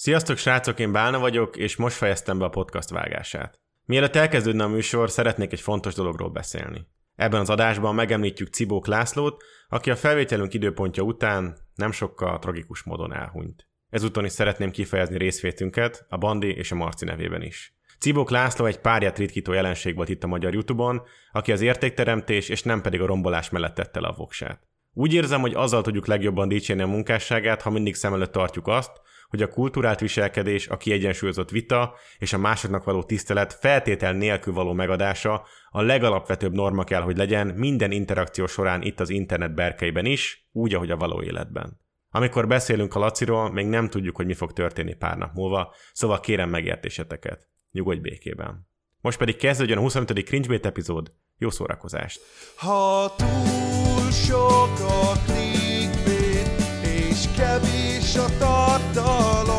Sziasztok srácok, én Bálna vagyok, és most fejeztem be a podcast vágását. Mielőtt elkezdődne a műsor, szeretnék egy fontos dologról beszélni. Ebben az adásban megemlítjük Cibók Lászlót, aki a felvételünk időpontja után nem sokkal tragikus módon elhunyt. Ezúton is szeretném kifejezni részvétünket a Bandi és a Marci nevében is. Cibók László egy párját ritkító jelenség volt itt a magyar YouTube-on, aki az értékteremtés és nem pedig a rombolás mellett tette le a voksát. Úgy érzem, hogy azzal tudjuk legjobban dicsérni a munkásságát, ha mindig szem előtt tartjuk azt, hogy a kulturált viselkedés, a kiegyensúlyozott vita és a másoknak való tisztelet feltétel nélkül való megadása a legalapvetőbb norma kell, hogy legyen minden interakció során itt az internet berkeiben is, úgy, ahogy a való életben. Amikor beszélünk a Laciról, még nem tudjuk, hogy mi fog történni pár nap múlva, szóval kérem megértéseteket. Nyugodj békében. Most pedig kezdődjön a 25. Cringebait epizód. Jó szórakozást! Ha túl sok a clickbait, és kevés a tartalom, s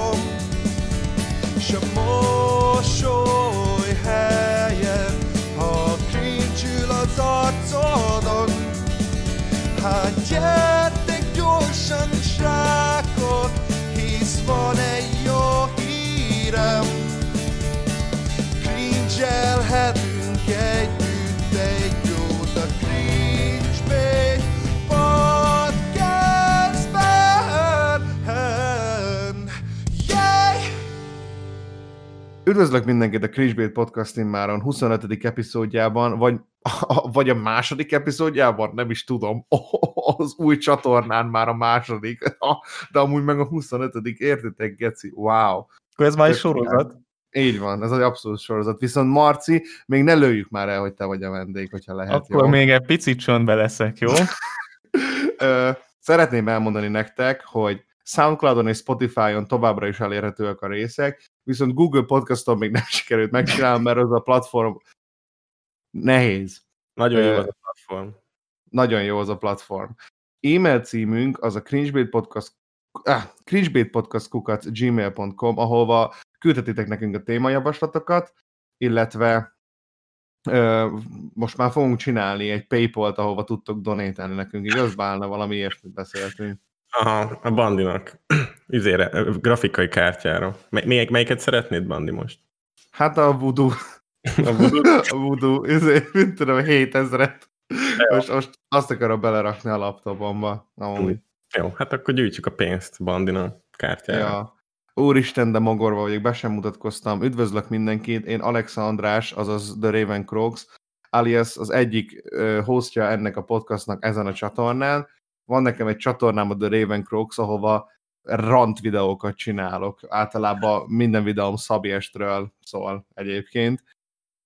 Üdvözlök mindenkit a Cringebait Podcast immáron 25. epizódjában, vagy, vagy a második epizódjában, nem is tudom, az új csatornán már a második, de amúgy meg a 25. értitek, Geci, wow. Akkor ez már egy sorozat. Így van, ez egy abszolút sorozat. Viszont Marci, még ne lőjük már el, hogy te vagy a vendég, hogyha lehet. Akkor jó? még egy picit csöndbe leszek, jó? Szeretném elmondani nektek, hogy Soundcloudon és Spotify-on továbbra is elérhetőek a részek, viszont Google Podcaston még nem sikerült megcsinálni, mert az a platform nehéz. Nagyon jó az a platform. Nagyon jó az a platform. E-mail címünk az a cringebaitpodcast ah, cringebaitpodcastkukat gmail.com, ahova küldhetitek nekünk a témajavaslatokat, illetve ö, most már fogunk csinálni egy Paypal-t, ahova tudtok donálni nekünk, igaz? Bálna, valami ilyesmit beszéltünk. Aha, a Bandinak. Üzére, grafikai kártyára. Mely, melyik- melyiket szeretnéd, Bandi, most? Hát a voodoo, A Voodoo? a voodoo, ezért, mint tudom, 7000-et. Most, most azt akarom belerakni a laptopomba. Amúgy. Jó, hát akkor gyűjtsük a pénzt Bandinak kártyára. Ja. Úristen, de mogorva vagyok, be sem mutatkoztam. Üdvözlök mindenkit, én Alexa András, azaz The Raven Crocs, alias az egyik hostja ennek a podcastnak ezen a csatornán. Van nekem egy csatornám a The Raven Crocs, ahova rant videókat csinálok. Általában minden videóm Szabiestről szól egyébként.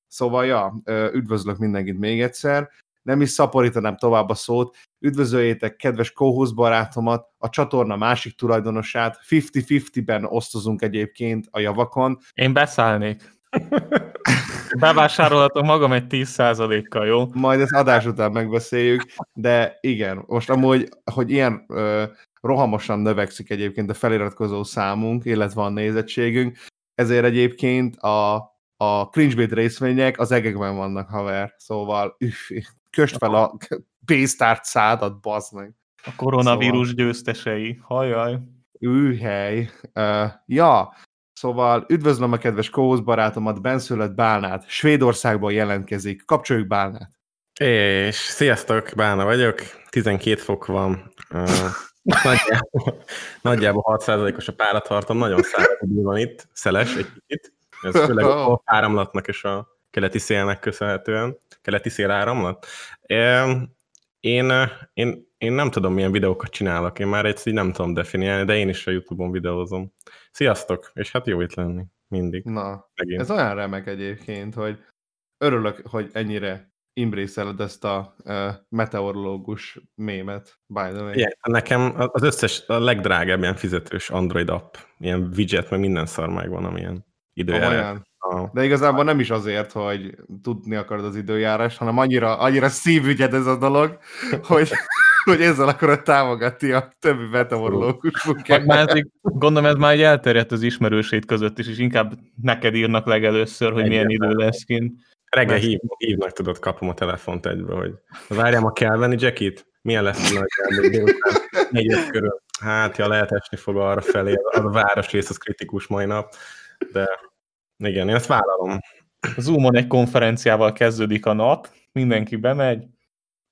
Szóval, ja, üdvözlök mindenkit még egyszer. Nem is szaporítanám tovább a szót. Üdvözöljétek kedves co barátomat, a csatorna másik tulajdonosát. 50-50-ben osztozunk egyébként a javakon. Én beszállnék. Bevásárolhatom magam egy 10%-kal, jó? Majd ezt adás után megbeszéljük, de igen, most amúgy, hogy ilyen ö, rohamosan növekszik egyébként a feliratkozó számunk, illetve a nézettségünk, ezért egyébként a, a cringebait részvények az egekben vannak, haver. Szóval üff, köst fel a pénztárt szádat, bazd meg. A koronavírus Szóval- győztesei. Hajjaj. Űhely. Uh, ja, szóval üdvözlöm a kedves co barátomat, benszülött Bálnát. Svédországból jelentkezik. Kapcsoljuk Bálnát. És sziasztok, Bána vagyok, 12 fok van, uh, nagyjából, nagyjából 6%-os a páratartom, nagyon száraz van itt, szeles egy kicsit, ez főleg a áramlatnak és a keleti szélnek köszönhetően, keleti szél áramlat. Én, én, én nem tudom, milyen videókat csinálok, én már így nem tudom definiálni, de én is a Youtube-on videózom. Sziasztok, és hát jó itt lenni, mindig, Na, megint. Ez olyan remek egyébként, hogy örülök, hogy ennyire imbrészeled ezt a uh, meteorológus mémet, by the way. Igen, nekem az összes, a legdrágább ilyen fizetős Android app, ilyen widget, meg minden szar megvan, amilyen időjárás. A, De igazából nem is azért, hogy tudni akarod az időjárást, hanem annyira, annyira szívügyed ez a dolog, hogy, hogy ezzel akarod támogatni a többi már ez, így- gondolom ez már egy elterjedt az ismerősét között is, és inkább neked írnak legelőször, hogy milyen idő lesz kint. reggel hív, hívnak, tudod, kapom a telefont egyből, hogy várjál, ma kell venni jackit? Milyen lesz a nagy? Négy körül. Hát, ja, lehet esni fog arra felé, az a városrész az kritikus mai nap, de igen, én ezt vállalom. A Zoomon egy konferenciával kezdődik a nap, mindenki bemegy.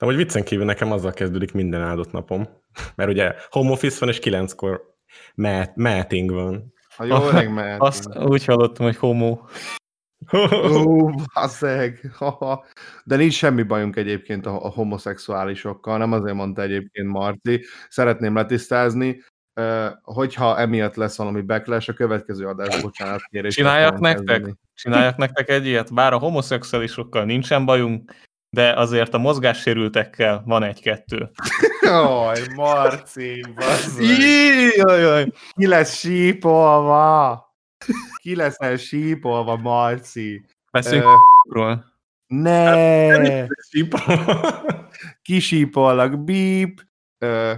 De hogy viccen kívül nekem azzal kezdődik minden áldott napom, mert ugye home office van, és kilenckor meeting van. Ha jó öreg. Azt úgy hallottam, hogy homo. Ó, basszeg. Haha. De nincs semmi bajunk egyébként a, a homoszexuálisokkal, nem azért mondta egyébként Marci. Szeretném letisztázni, hogyha emiatt lesz valami backlash, a következő adás, bocsánat, kérés. Csináljak nektek? Csináljak nektek egy ilyet? Bár a homoszexuálisokkal nincsen bajunk, de azért a mozgássérültekkel van egy-kettő. Jaj, Marci, basszeg. Jaj, Ki lesz sípolva? Ki leszel sípolva, Marci? Beszéljünk Ö, ról. Ne! Kisípollak, bíp. Ö,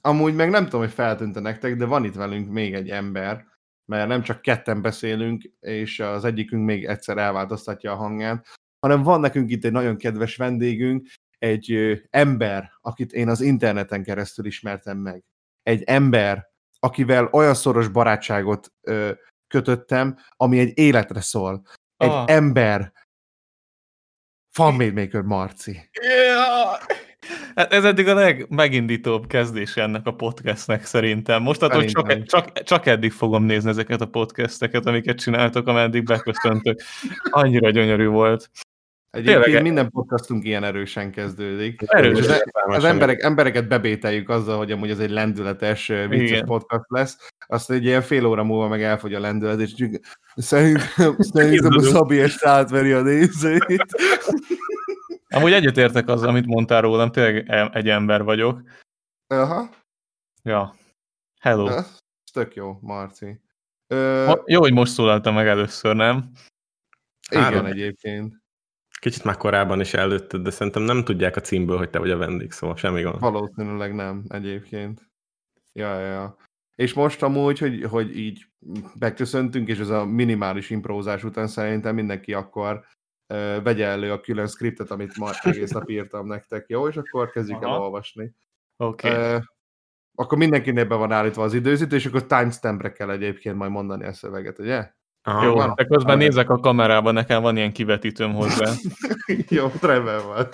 amúgy meg nem tudom, hogy feltűnte nektek, de van itt velünk még egy ember, mert nem csak ketten beszélünk, és az egyikünk még egyszer elváltoztatja a hangját, hanem van nekünk itt egy nagyon kedves vendégünk, egy ö, ember, akit én az interneten keresztül ismertem meg. Egy ember, akivel olyan szoros barátságot ö, kötöttem, ami egy életre szól. Egy Ah. ember. Fan Maker Marci. Yeah. Hát ez eddig a legmegindítóbb kezdés ennek a podcastnek szerintem. Mostantól csak, Szerintem. csak, csak eddig fogom nézni ezeket a podcasteket, amiket csináltok, ameddig beköszöntök. Annyira gyönyörű volt. Egyébként Tényleg. minden podcastunk ilyen erősen kezdődik. Erős. És az, az emberek, embereket bebételjük azzal, hogy amúgy ez egy lendületes, vicces Igen. podcast lesz, azt egy ilyen fél óra múlva meg elfogy a lendület, és csak szerintem, szerintem a Szabi est átveri a nézőit. Amúgy egyetértek azzal, amit mondtál rólam, tényleg e- egy ember vagyok. Aha, Ja. Hello. ez tök jó, Marci. Ö, jó, hogy most szólaltam meg először, nem? igen, Három. egyébként. Kicsit már korábban is előtted, de szerintem nem tudják a címből, hogy te vagy a vendég, szóval semmi gond. Valószínűleg nem, egyébként. Ja, ja, ja. És most amúgy, hogy, hogy így beköszöntünk, és ez a minimális imprózás után szerintem mindenki akkor ö, vegye elő a külön skriptet, amit ma egész nap írtam nektek, jó? És akkor kezdjük el Aha. olvasni. Oké. Okay. Akkor mindenkinél be van állítva az időzítő, és akkor timestampre kell egyébként majd mondani a szöveget, ugye? Aha, Jó, van. de közben Van. nézek a kamerába, nekem van ilyen kivetítőm hozzá. jó, rendben van.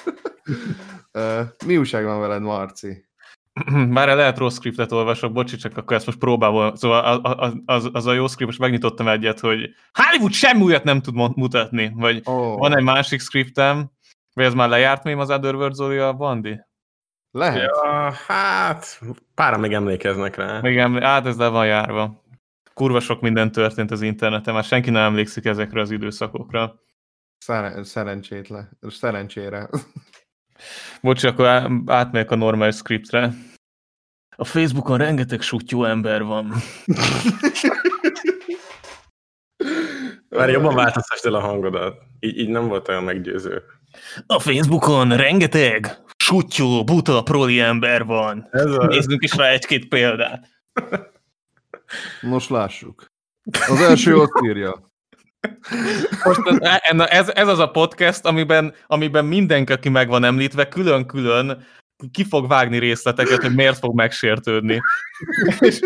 Ö, mi újság van veled, Marci? Már lehet rossz scriptet olvasok, bocsi, csak akkor ezt most próbálom. Szóval az, az, az, a jó script, most megnyitottam egyet, hogy Hollywood semmi újat nem tud mutatni, vagy Ó, van egy másik scriptem, vagy ez már lejárt még az Otherworld Zoli a Bandi? lehet? Ja, hát, páran még emlékeznek rá. Még emlé- hát ez le van járva. Kurva sok minden történt az interneten, már senki nem emlékszik ezekre az időszakokra. Szeren- szerencsétlen. Szerencsére. Bocsi, akkor átmegyek a normális scriptre. A Facebookon rengeteg sutyó ember van. Már jobban változtasd el a hangodat. Így, így nem volt olyan meggyőző. A Facebookon rengeteg sutyó, buta, proli ember van. Ez a... Nézzünk is rá egy-két példát. Most lássuk. Az első ott írja. Most ez, ez, ez az a podcast, amiben, amiben mindenki, aki meg van említve, külön-külön ki fog vágni részleteket, hogy miért fog megsértődni. És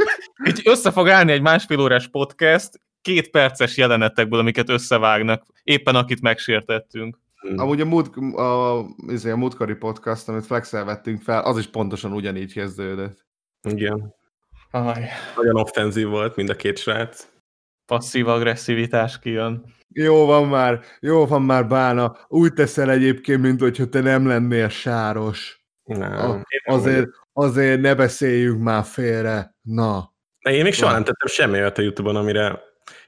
így össze fog állni egy másfél órás podcast, két perces jelenetekből, amiket összevágnak, éppen akit megsértettünk. Amúgy a, múlt, a, izé, a múltkori podcast, amit Flexel vettünk fel, az is pontosan ugyanígy kezdődött. Igen. Aj, Nagyon offenzív volt mind a két srác. passzív agresszivitás kijön. Jó van már, jó van már, Bána. Úgy teszel egyébként, mint hogyha te nem lennél sáros. Nem. A, azért, azért ne beszéljünk már félre. Na. De én még soha nem tettem semmi olyat a Youtube-on, amire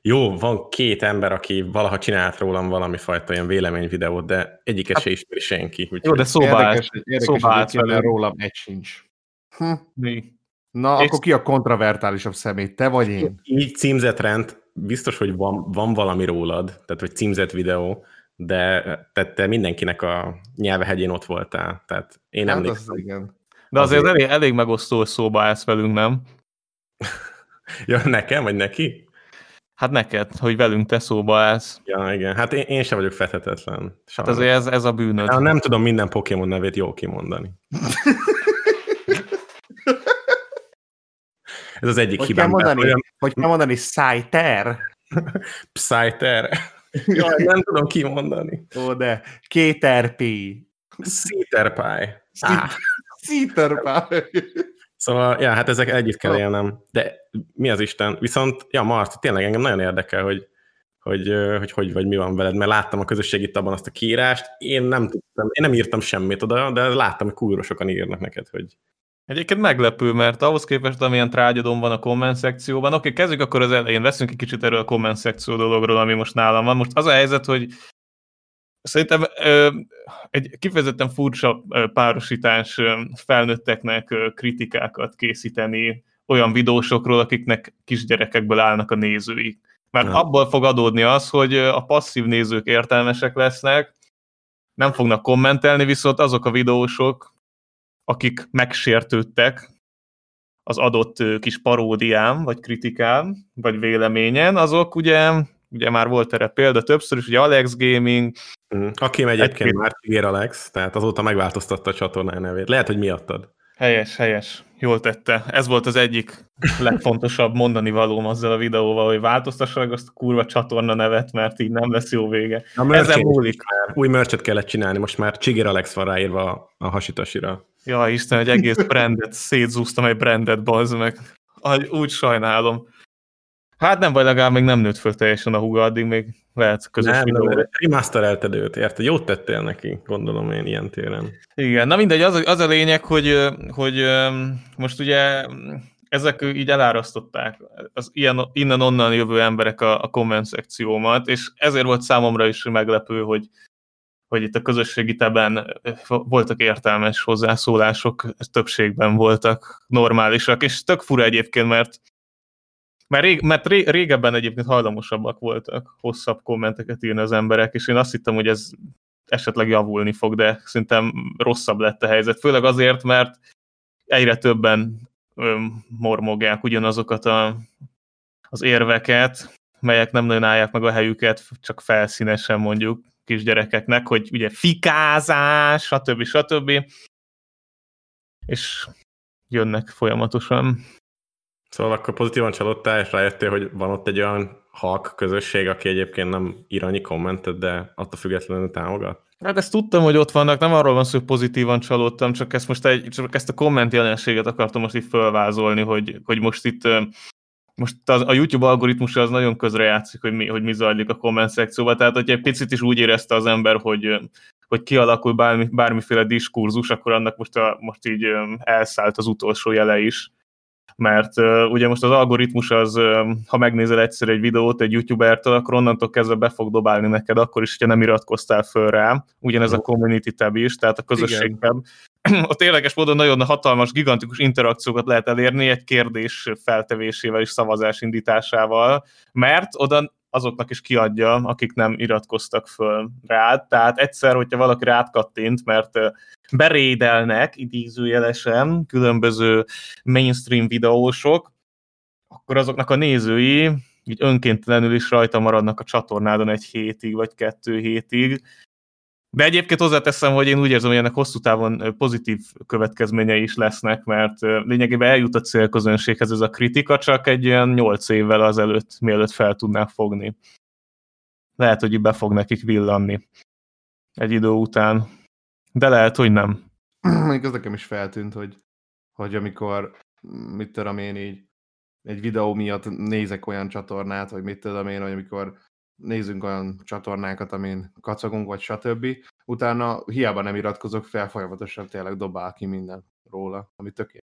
jó, van két ember, aki valaha csinált rólam valami fajta ilyen véleményvideót, de egyiket se ismeri senki. Úgyhogy Jó, de szóba állt. érdekes, érdekes szóba állt rólam egy sincs. Hm. Mi? Na, És- akkor ki a kontravertálisabb személy? Te vagy én? így címzett rend, biztos, hogy van, van valami rólad, tehát hogy címzett videó, de te, te mindenkinek a nyelvehegyén ott voltál, tehát én Hát emlékszem. az igen. De azért, Azért. elég, elég megosztó, hogy szóba állsz velünk, nem? Ja, nekem, vagy neki? Hát neked, hogy velünk te szóba állsz. Ja, igen. Hát én, én sem vagyok fethetetlen. Hát Sajnos. azért ez, ez a bűnöd. Ja, nem tudom minden Pokémon nevét jól kimondani. Ez az egyik Hogy hibám. kell mondani? Olyan Hogy kell mondani Szájter? Psyter. Jaj, nem tudom kimondani. Ó, de Kéterpi. Szíterpály. Á, Szíterpály. Szóval, ja, hát ezek együtt kell élnem. De mi az Isten? Viszont, ja, Marci, tényleg engem nagyon érdekel, hogy hogy, hogy hogy vagy mi van veled, mert láttam a közösségi tabban azt a kiírást, én nem tudtam, én nem írtam semmit oda, de láttam, hogy kurva sokan írnak neked, hogy Egyébként meglepő, mert ahhoz képest, amilyen trágyadom van a komment szekcióban, oké, kezdjük akkor az elején, veszünk egy kicsit erről a komment szekció dologról, ami most nálam van. Most az a helyzet, hogy szerintem ö, egy kifejezetten furcsa párosítás felnőtteknek kritikákat készíteni olyan videósokról, akiknek kisgyerekekből állnak a nézőik. Mert Ja. abból fog adódni az, hogy a passzív nézők értelmesek lesznek, nem fognak kommentelni, viszont azok a videósok, akik megsértődtek az adott kis paródiám, vagy kritikám, vagy véleményen, azok ugye, ugye már volt erre példa többször is, ugye Alex Gaming, Mm. Akim egyébként Egy-két- már Tigér Alex, tehát azóta megváltoztatta a csatornája nevét. Lehet, hogy miattad. helyes, helyes, jól tette. Ez volt az egyik legfontosabb mondani valóm azzal a videóval, hogy változtassa meg azt a kurva csatorna nevet, mert így nem lesz jó vége. A Ezen múlik. új merchet kellett csinálni, most már Csigér Alex van ráírva a, a hasitasira. Ja, Isten, egy egész brandet, szétzúztam egy brandet, bazd meg. Úgy sajnálom. Hát nem baj, legalább még nem nőtt föl teljesen a húga, addig még lehet közös Nem, videó. nem, remasterelted őt, érted? Jót tettél neki, gondolom én ilyen téren. Igen, na mindegy, az, a- az a lényeg, hogy, hogy most ugye ezek így elárasztották az ilyen, innen-onnan jövő emberek a, a komment szekciómat, és ezért volt számomra is meglepő, hogy, hogy itt a közösségi teben voltak értelmes hozzászólások, többségben voltak normálisak, és tök fura egyébként, mert mert, rég, mert ré, régebben egyébként hajlamosabbak voltak hosszabb kommenteket írni az emberek, és én azt hittem, hogy ez esetleg javulni fog, de szerintem rosszabb lett a helyzet. Főleg azért, mert egyre többen öm, mormogják ugyanazokat a, az érveket, melyek nem nagyon állják meg a helyüket, csak felszínesen mondjuk kisgyerekeknek, hogy ugye fikázás, stb. stb. És jönnek folyamatosan. Szóval akkor pozitívan csalódtál, és rájöttél, hogy van ott egy olyan halk közösség, aki egyébként nem ír annyi kommentet, de attól függetlenül támogat. Hát ezt tudtam, hogy ott vannak, nem arról van szó, hogy pozitívan csalódtam, csak ezt most egy, csak ezt a komment jelenséget akartam most itt fölvázolni, hogy, hogy most itt most az, a YouTube algoritmusa az nagyon közrejátszik, hogy mi, hogy mi zajlik a komment szekcióban, tehát hogyha egy picit is úgy érezte az ember, hogy, hogy kialakul bármi, bármiféle diskurzus, akkor annak most, a, most így elszállt az utolsó jele is mert uh, ugye most az algoritmus az, uh, ha megnézel egyszer egy videót egy youtubertől, akkor onnantól kezdve be fog dobálni neked, akkor is, hogyha nem iratkoztál föl rá. Ugyanez a community tab is, tehát a közösség tab. Ott érdekes módon nagyon hatalmas, gigantikus interakciókat lehet elérni egy kérdés feltevésével és szavazás indításával, mert oda azoknak is kiadja, akik nem iratkoztak föl rá. Tehát egyszer, hogyha valaki rátkattint, mert ö, berédelnek, idézőjelesen, különböző mainstream videósok, akkor azoknak a nézői így önkéntelenül is rajta maradnak a csatornádon egy hétig, vagy kettő hétig. De egyébként hozzáteszem, hogy én úgy érzem, hogy ennek hosszú távon pozitív következményei is lesznek, mert lényegében eljut a célközönséghez ez a kritika, csak egy ilyen nyolc évvel azelőtt, mielőtt fel tudnák fogni. Lehet, hogy be fog nekik villanni egy idő után. De lehet, hogy nem. Mondjuk az nekem is feltűnt, hogy, hogy amikor, mit tudom én így, egy videó miatt nézek olyan csatornát, vagy mit tudom én, hogy amikor nézünk olyan csatornákat, amin kacagunk, vagy stb. Utána hiába nem iratkozok fel, folyamatosan tényleg dobál ki minden róla, ami tökéletes.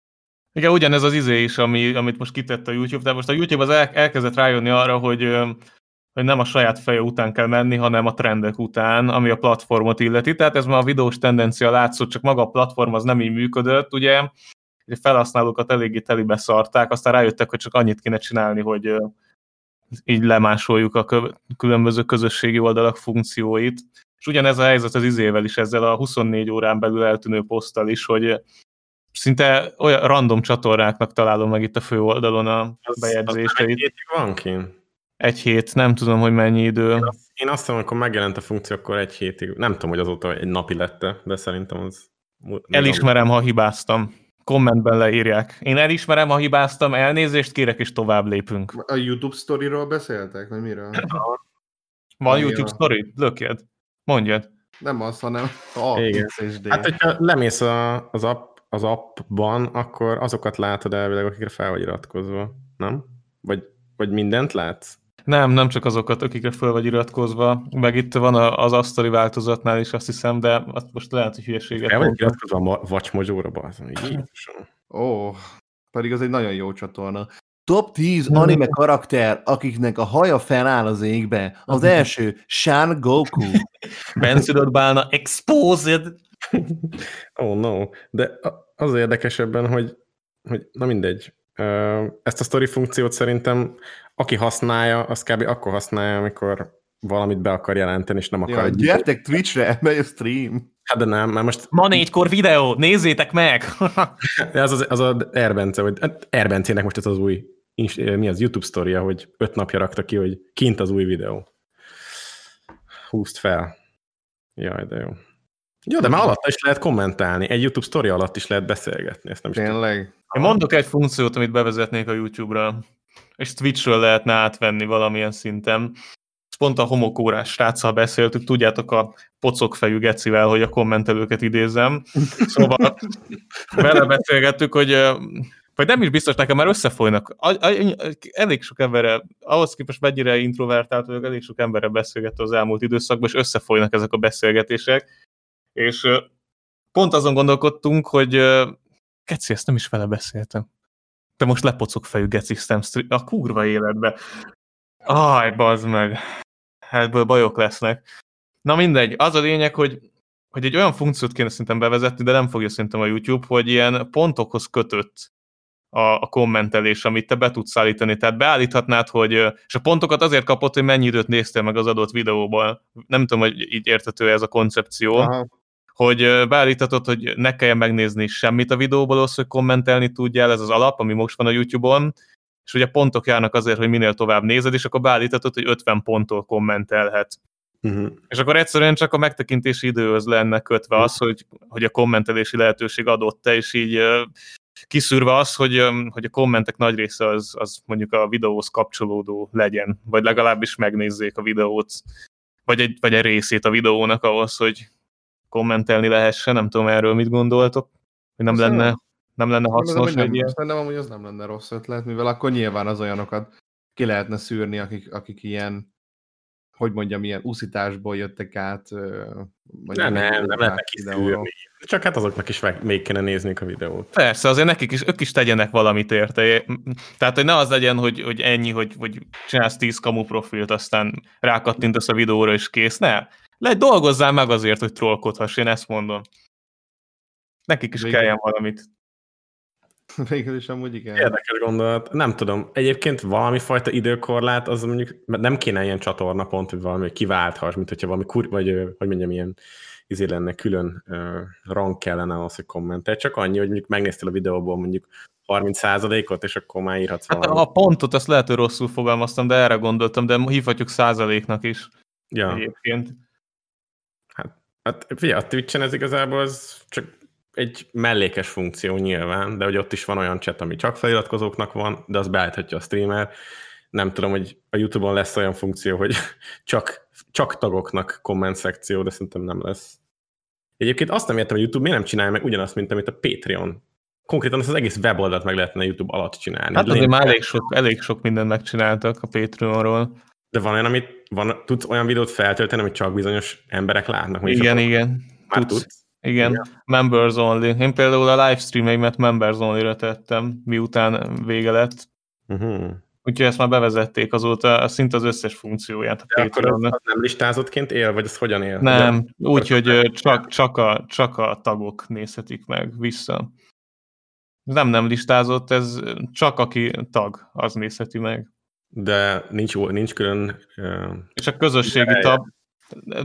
Igen, ugyanez az izé is, ami, amit most kitett a YouTube, de most a YouTube az el, elkezdett rájönni arra, hogy, hogy nem a saját feje után kell menni, hanem a trendek után, ami a platformot illeti. Tehát ez már a videós tendencia látszott, csak maga a platform az nem így működött, ugye? Felhasználókat eléggé telibe szarták, aztán rájöttek, hogy csak annyit kéne csinálni, hogy így lemásoljuk a kö- különböző közösségi oldalak funkcióit. És ugyanez a helyzet az izével is, ezzel a 24 órán belül eltűnő poszttal is, hogy szinte olyan random csatornáknak találom meg itt a főoldalon a Az- Az egy bejegyzéseit. hétig van kint. Egy hét, nem tudom, hogy mennyi idő. Én azt, én azt hiszem, amikor megjelent a funkció, akkor egy hétig. Nem tudom, hogy azóta egy napi lett de szerintem az... Elismerem, ha hibáztam. Kommentben leírják. Én elismerem, ha hibáztam, elnézést kérek, és tovább lépünk. A YouTube sztoriról beszéltek, vagy miről? Van Ami YouTube a- story? Lökjed. Mondjad. Nem az, hanem a Igen. Hát, hogyha lemész a, az, app, az appban, akkor azokat látod elvileg, akikre fel vagy iratkozva, nem? Vagy, vagy mindent látsz? Nem, nem csak azokat, akikre föl vagy iratkozva, meg itt van a- az asztali változatnál is, azt hiszem, de azt most lehet, hogy hülyeséget Fel vagy mondtam. iratkozva a vacsmogyóra, bazdom. Jézusom. Ó, pedig az egy nagyon jó csatorna. Top 10 anime karakter, akiknek a haja feláll az égbe. Az első, Shan Goku. Benszülött bálna, exposed! Oh no. De az érdekesebben, hogy, hogy na mindegy. Ezt a story funkciót szerintem aki használja, az kb. akkor használja, amikor valamit be akar jelenteni, és nem akar Ja, gyertek Twitchre, megy a stream. Hát de nem, mert most Ma négykor videó, nézzétek meg! az az, az a Erbence, hát Erbencének most ez az új, ins- mi az YouTube sztoria, hogy öt napja rakta ki, hogy kint az új videó. Húzd fel. Jaj, de jó. Jó, de már alatta is lehet kommentálni. Egy YouTube sztori alatt is lehet beszélgetni. Ezt nem is tudom. Tényleg. Én mondok egy funkciót, amit bevezetnék a YouTube-ra, és Twitchről lehetne átvenni valamilyen szinten. Ezt Pont a homokórás sráccal beszéltük, tudjátok a pocokfejű gecivel, hogy a kommentelőket idézem. Szóval vele beszélgettük, hogy vagy nem is biztos, nekem már összefolynak. Elég sok emberre, ahhoz képest mennyire introvertált vagyok, elég sok emberre beszélgettem az elmúlt időszakban, és összefolynak ezek a beszélgetések. És pont azon gondolkodtunk, hogy ö, Geci, ezt nem is vele beszéltem. Te most lepocok fejű Geci Stem Street, a kurva életbe. Aj, bazd meg. Ebből bajok lesznek. Na mindegy, az a lényeg, hogy, hogy egy olyan funkciót kéne szerintem bevezetni, de nem fogja szerintem a YouTube, hogy ilyen pontokhoz kötött a, a kommentelés, amit te be tudsz állítani. Tehát beállíthatnád, hogy, és a pontokat azért kapott, hogy mennyi időt néztél meg az adott videóból. Nem tudom, hogy így értető ez a koncepció Aha. Hogy ö, beállíthatod, hogy ne kelljen megnézni semmit a videóból, ahhoz, hogy kommentelni tudjál, ez az alap, ami most van a YouTube-on, és ugye pontok járnak azért, hogy minél tovább nézed, és akkor beállíthatod, hogy 50 ponttól kommentelhet. Uh-huh. És akkor egyszerűen csak a megtekintési időhöz lenne kötve az, hogy, hogy a kommentelési lehetőség adott-e, és így ö, kiszűrve az, hogy, hogy a kommentek nagy része az, az mondjuk a videóhoz kapcsolódó legyen, vagy legalábbis megnézzék a videót, vagy egy, vagy egy részét a videónak ahhoz, hogy kommentelni lehessen, nem tudom erről mit gondoltok, hogy nem Szerintem- lenne, nem lenne hasznos egy hogy ilyen. nem, szerintem amúgy az nem lenne rossz ötlet, mivel akkor nyilván az olyanokat ki lehetne szűrni, akik, akik ilyen, hogy mondjam, ilyen uszításból jöttek át. vagy Nem, nem, nem lehetne kiszűrni. Csak hát azoknak is meg, még kéne nézniük a videót. Persze, azért nekik is, ők is tegyenek valamit érte. Tehát, hogy ne az legyen, hogy, hogy ennyi, hogy, hogy csinálsz 10 kamu profilt, aztán rákattintasz a videóra, és kész. Ne, le, dolgozzál meg azért, hogy trollkodhass, én ezt mondom. Nekik is Végül- kelljen valamit. Végül is amúgy igen. Érdekes gondolat. Nem tudom. Egyébként valami fajta időkorlát, az mondjuk nem kéne ilyen csatorna pont, hogy valami kiválthass, mint hogyha valami kur, vagy hogy mondjam, ilyen izé lenne külön uh, rang kellene ahhoz, hogy kommentelj. Csak annyi, hogy mondjuk megnéztél a videóból mondjuk 30%-ot, és akkor már írhatsz Hát valamit. a pontot azt lehet, hogy rosszul fogalmaztam, de erre gondoltam, de hívhatjuk százaléknak is Ja. egyébként. Hát figyelj, a Twitch-en ez igazából az csak egy mellékes funkció nyilván, de hogy ott is van olyan chat, ami csak feliratkozóknak van, de az beállíthatja a streamer. Nem tudom, hogy a YouTube-on lesz olyan funkció, hogy csak, csak tagoknak komment szekció, de szerintem nem lesz. Egyébként azt nem értem, hogy YouTube miért nem csinálja meg ugyanazt, mint amit a Patreon. Konkrétan azt az egész weboldalt meg lehetne YouTube alatt csinálni. Hát azért már elég sok, elég sok mindent megcsináltak a Patreonról. De van olyan, amit van, tudsz olyan videót feltölteni, amit csak bizonyos emberek látnak. Igen, igen. Már Tudsz. tudsz. Igen, Igen. members only. Én például a livestreameimet members only-ra tettem, miután vége lett. Uh-huh. Úgyhogy ezt már bevezették azóta szinte az összes funkcióját a De akkor az, az nem listázottként él, vagy ez hogyan él? Nem, De- úgy, hogy ö, csak, csak, a, csak a tagok nézhetik meg vissza. Nem nem listázott, ez csak aki tag, az nézheti meg. De nincs, nincs külön... Uh, És a közösségi De- tab,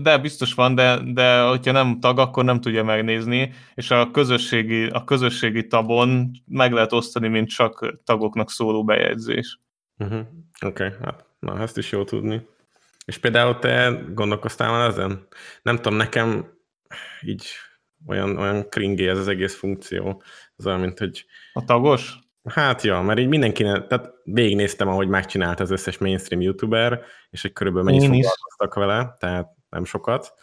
de biztos van, de, de hogyha nem tag, akkor nem tudja megnézni, és a közösségi, a közösségi tabon meg lehet osztani, mint csak tagoknak szóló bejegyzés. uh-huh. Oké, okay, hát na, ezt is jó tudni. És például te gondolkoztál már ezen? Nem tudom, nekem így olyan, olyan kringé ez az egész funkció. Az olyan, mint hogy A tagos? Hát ja, mert így mindenkinek, tehát végignéztem, ahogy megcsinálta az összes mainstream youtuber, és hogy körülbelül mennyit foglalkoztak vele, tehát nem sokat.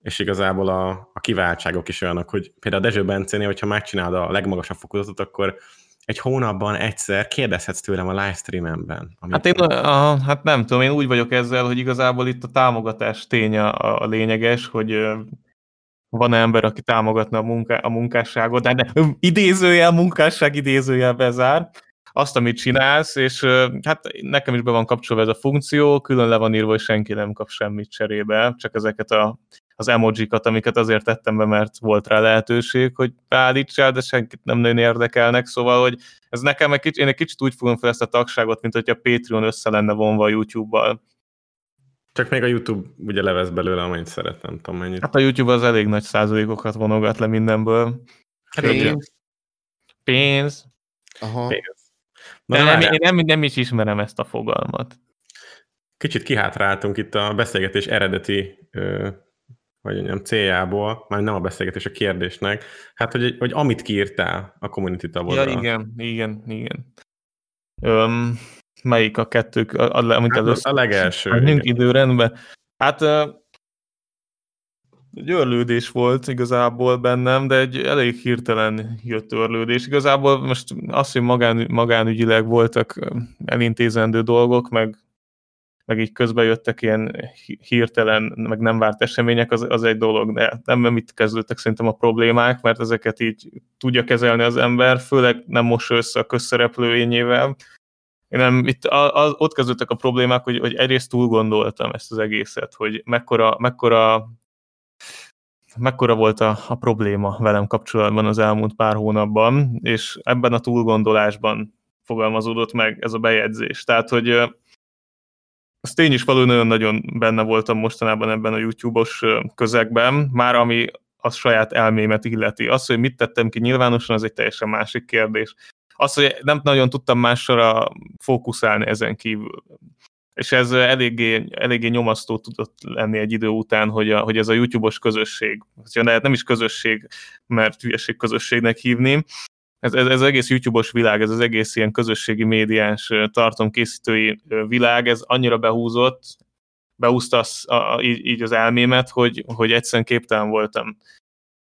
És igazából a, a kiváltságok is olyanok, hogy például a Dezső Bencénél, hogyha megcsinálod a legmagasabb fokozatot, akkor egy hónapban egyszer kérdezhetsz tőlem a livestreamemben. Hát én, a, hát nem tudom, én úgy vagyok ezzel, hogy igazából itt a támogatás ténye a, a lényeges, hogy ö, van ember, aki támogatna a, munká, a munkásságot, de ne, idézőjel, munkásság idézőjel bezár, azt, amit csinálsz, és hát nekem is be van kapcsolva ez a funkció, külön le van írva, hogy senki nem kap semmit cserébe, csak ezeket a, az emojikat, amiket azért tettem be, mert volt rá lehetőség, hogy beállítsál, de senkit nem nagyon érdekelnek, szóval, hogy ez nekem egy kicsit, én egy kicsit úgy fogom fel ezt a tagságot, mint hogy a Patreon össze lenne vonva a YouTube-bal. Csak még a YouTube ugye levesz belőle, amennyit szeret, nem tudom mennyit. Hát a YouTube az elég nagy százalékokat vonogat le mindenből. Hát Pénz. pénz. Aha. Pénz. Na, De nem, én nem, nem is ismerem ezt a fogalmat. kicsit kihátráltunk itt a beszélgetés eredeti ö, vagy mondjam, céljából, már nem a beszélgetés, a kérdésnek, hát, hogy, hogy amit kiírtál a community tabodra. Ja, igen, igen, igen. Öm, melyik a kettő, a, amit Hát először... a legelső. Menjünk igen. időrendben. Hát egy örlődés volt igazából bennem, de egy elég hirtelen jött örlődés. Igazából most az, hogy magán, magánügyileg voltak elintézendő dolgok, meg, meg így közben jöttek ilyen hi- hirtelen, meg nem várt események, az, az egy dolog, de nem itt kezdődtek szerintem a problémák, mert ezeket így tudja kezelni az ember, főleg nem mossa össze a közszereplőjényével. Nem, itt a, a, ott kezdődtek a problémák, hogy, hogy egyrészt túl gondoltam ezt az egészet, hogy mekkora, mekkora, mekkora volt a, a probléma velem kapcsolatban az elmúlt pár hónapban, és ebben a túlgondolásban fogalmazódott meg ez a bejegyzés. Tehát, hogy az tény is való, nagyon-nagyon benne voltam mostanában ebben a YouTube-os közegben, már ami a saját elmémet illeti. Az, hogy mit tettem ki nyilvánosan, az egy teljesen másik kérdés. Az, hogy nem nagyon tudtam másra fókuszálni ezen kívül. És ez eléggé, eléggé nyomasztó tudott lenni egy idő után, hogy, a, hogy ez a YouTube-os közösség, lehet nem is közösség, mert hülyeség közösségnek hívni, ez, ez, ez az egész YouTube-os világ, ez az egész ilyen közösségi médiás tartalomkészítői világ, ez annyira behúzott, beúzta az, a, így, így az elmémet, hogy, hogy egyszerűen képtelen voltam.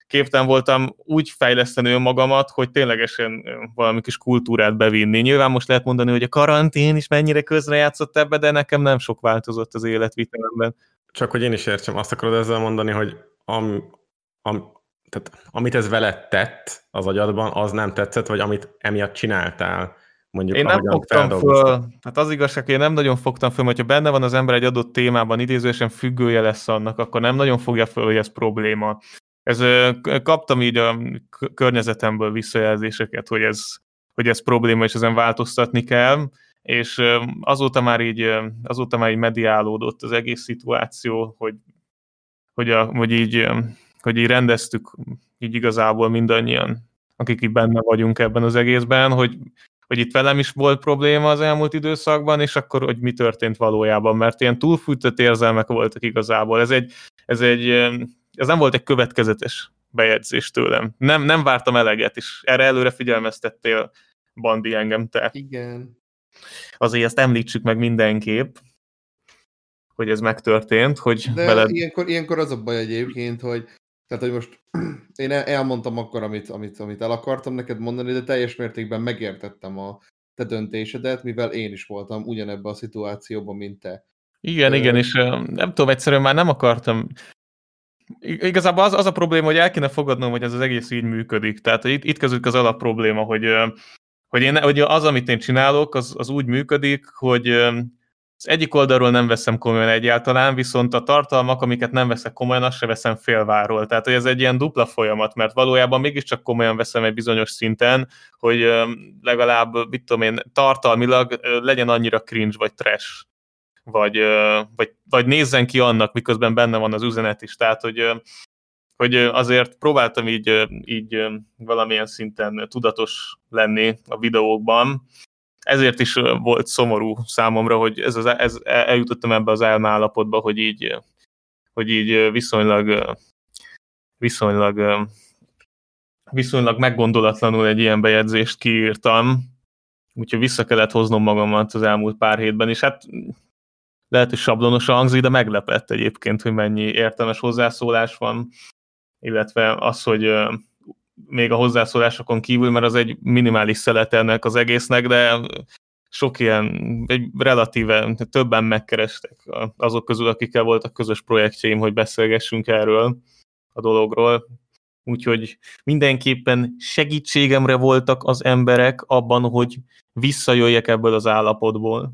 Képtelen voltam úgy fejleszteni önmagamat, hogy ténylegesen valami kis kultúrát bevinni. Nyilván most lehet mondani, hogy a karantén is mennyire közrejátszott ebbe, de nekem nem sok változott az életvitelemben. Csak hogy én is értsem, azt akarod ezzel mondani, hogy am, am, tehát, amit ez veled tett az agyadban, az nem tetszett, vagy amit emiatt csináltál, mondjuk Én nem fogtam föl, hát az igazság, hogy én nem nagyon fogtam föl, hogyha benne van az ember egy adott témában, idézősen függője lesz annak, akkor nem nagyon fogja föl, hogy ez probléma. Ez, kaptam így a környezetemből visszajelzéseket, hogy ez, hogy ez probléma, és ezen változtatni kell, és azóta már így, azóta már így mediálódott az egész szituáció, hogy, hogy, a, hogy így, hogy így rendeztük így igazából mindannyian, akik itt benne vagyunk ebben az egészben, hogy hogy itt velem is volt probléma az elmúlt időszakban, és akkor, hogy mi történt valójában, mert ilyen túlfűtött érzelmek voltak igazából. Ez egy, ez egy, ez nem volt egy következetes bejegyzés tőlem. Nem, nem vártam eleget, és erre előre figyelmeztettél, Bandi, engem te. Igen. Azért ezt említsük meg mindenképp, hogy ez megtörtént, hogy De veled... ilyenkor, ilyenkor az a baj egyébként, hogy tehát, hogy most én el- elmondtam akkor, amit, amit, amit el akartam neked mondani, de teljes mértékben megértettem a te döntésedet, mivel én is voltam ugyanebben a szituációban, mint te. Igen, Ö, igen, és nem tudom, egyszerűen már nem akartam. Igazából az, az a probléma, hogy el kéne fogadnom, hogy ez az egész így működik. Tehát itt, itt kezdődik az alap probléma, hogy, hogy, én, hogy az, amit én csinálok, az, az úgy működik, hogy az egyik oldalról nem veszem komolyan egyáltalán, viszont a tartalmak, amiket nem veszek komolyan, azt se veszem félváról. Tehát, hogy ez egy ilyen dupla folyamat, mert valójában mégiscsak komolyan veszem egy bizonyos szinten, hogy legalább, mit tudom én, tartalmilag legyen annyira cringe vagy trash vagy, vagy, vagy nézzen ki annak, miközben benne van az üzenet is. Tehát, hogy, hogy azért próbáltam így, így valamilyen szinten tudatos lenni a videókban. Ezért is volt szomorú számomra, hogy ez az, ez, eljutottam ebbe az elmállapotba, hogy így, hogy így viszonylag viszonylag, viszonylag meggondolatlanul egy ilyen bejegyzést kiírtam, úgyhogy vissza kellett hoznom magamat az elmúlt pár hétben, és hát lehet, hogy sablonosan hangzik, de meglepett egyébként, hogy mennyi értelmes hozzászólás van, illetve az, hogy még a hozzászólásokon kívül, mert az egy minimális szelet ennek az egésznek, de sok ilyen, egy relatíve többen megkerestek azok közül, akikkel voltak közös projektjeim, hogy beszélgessünk erről a dologról. Úgyhogy mindenképpen segítségemre voltak az emberek abban, hogy visszajöjjek ebből az állapotból.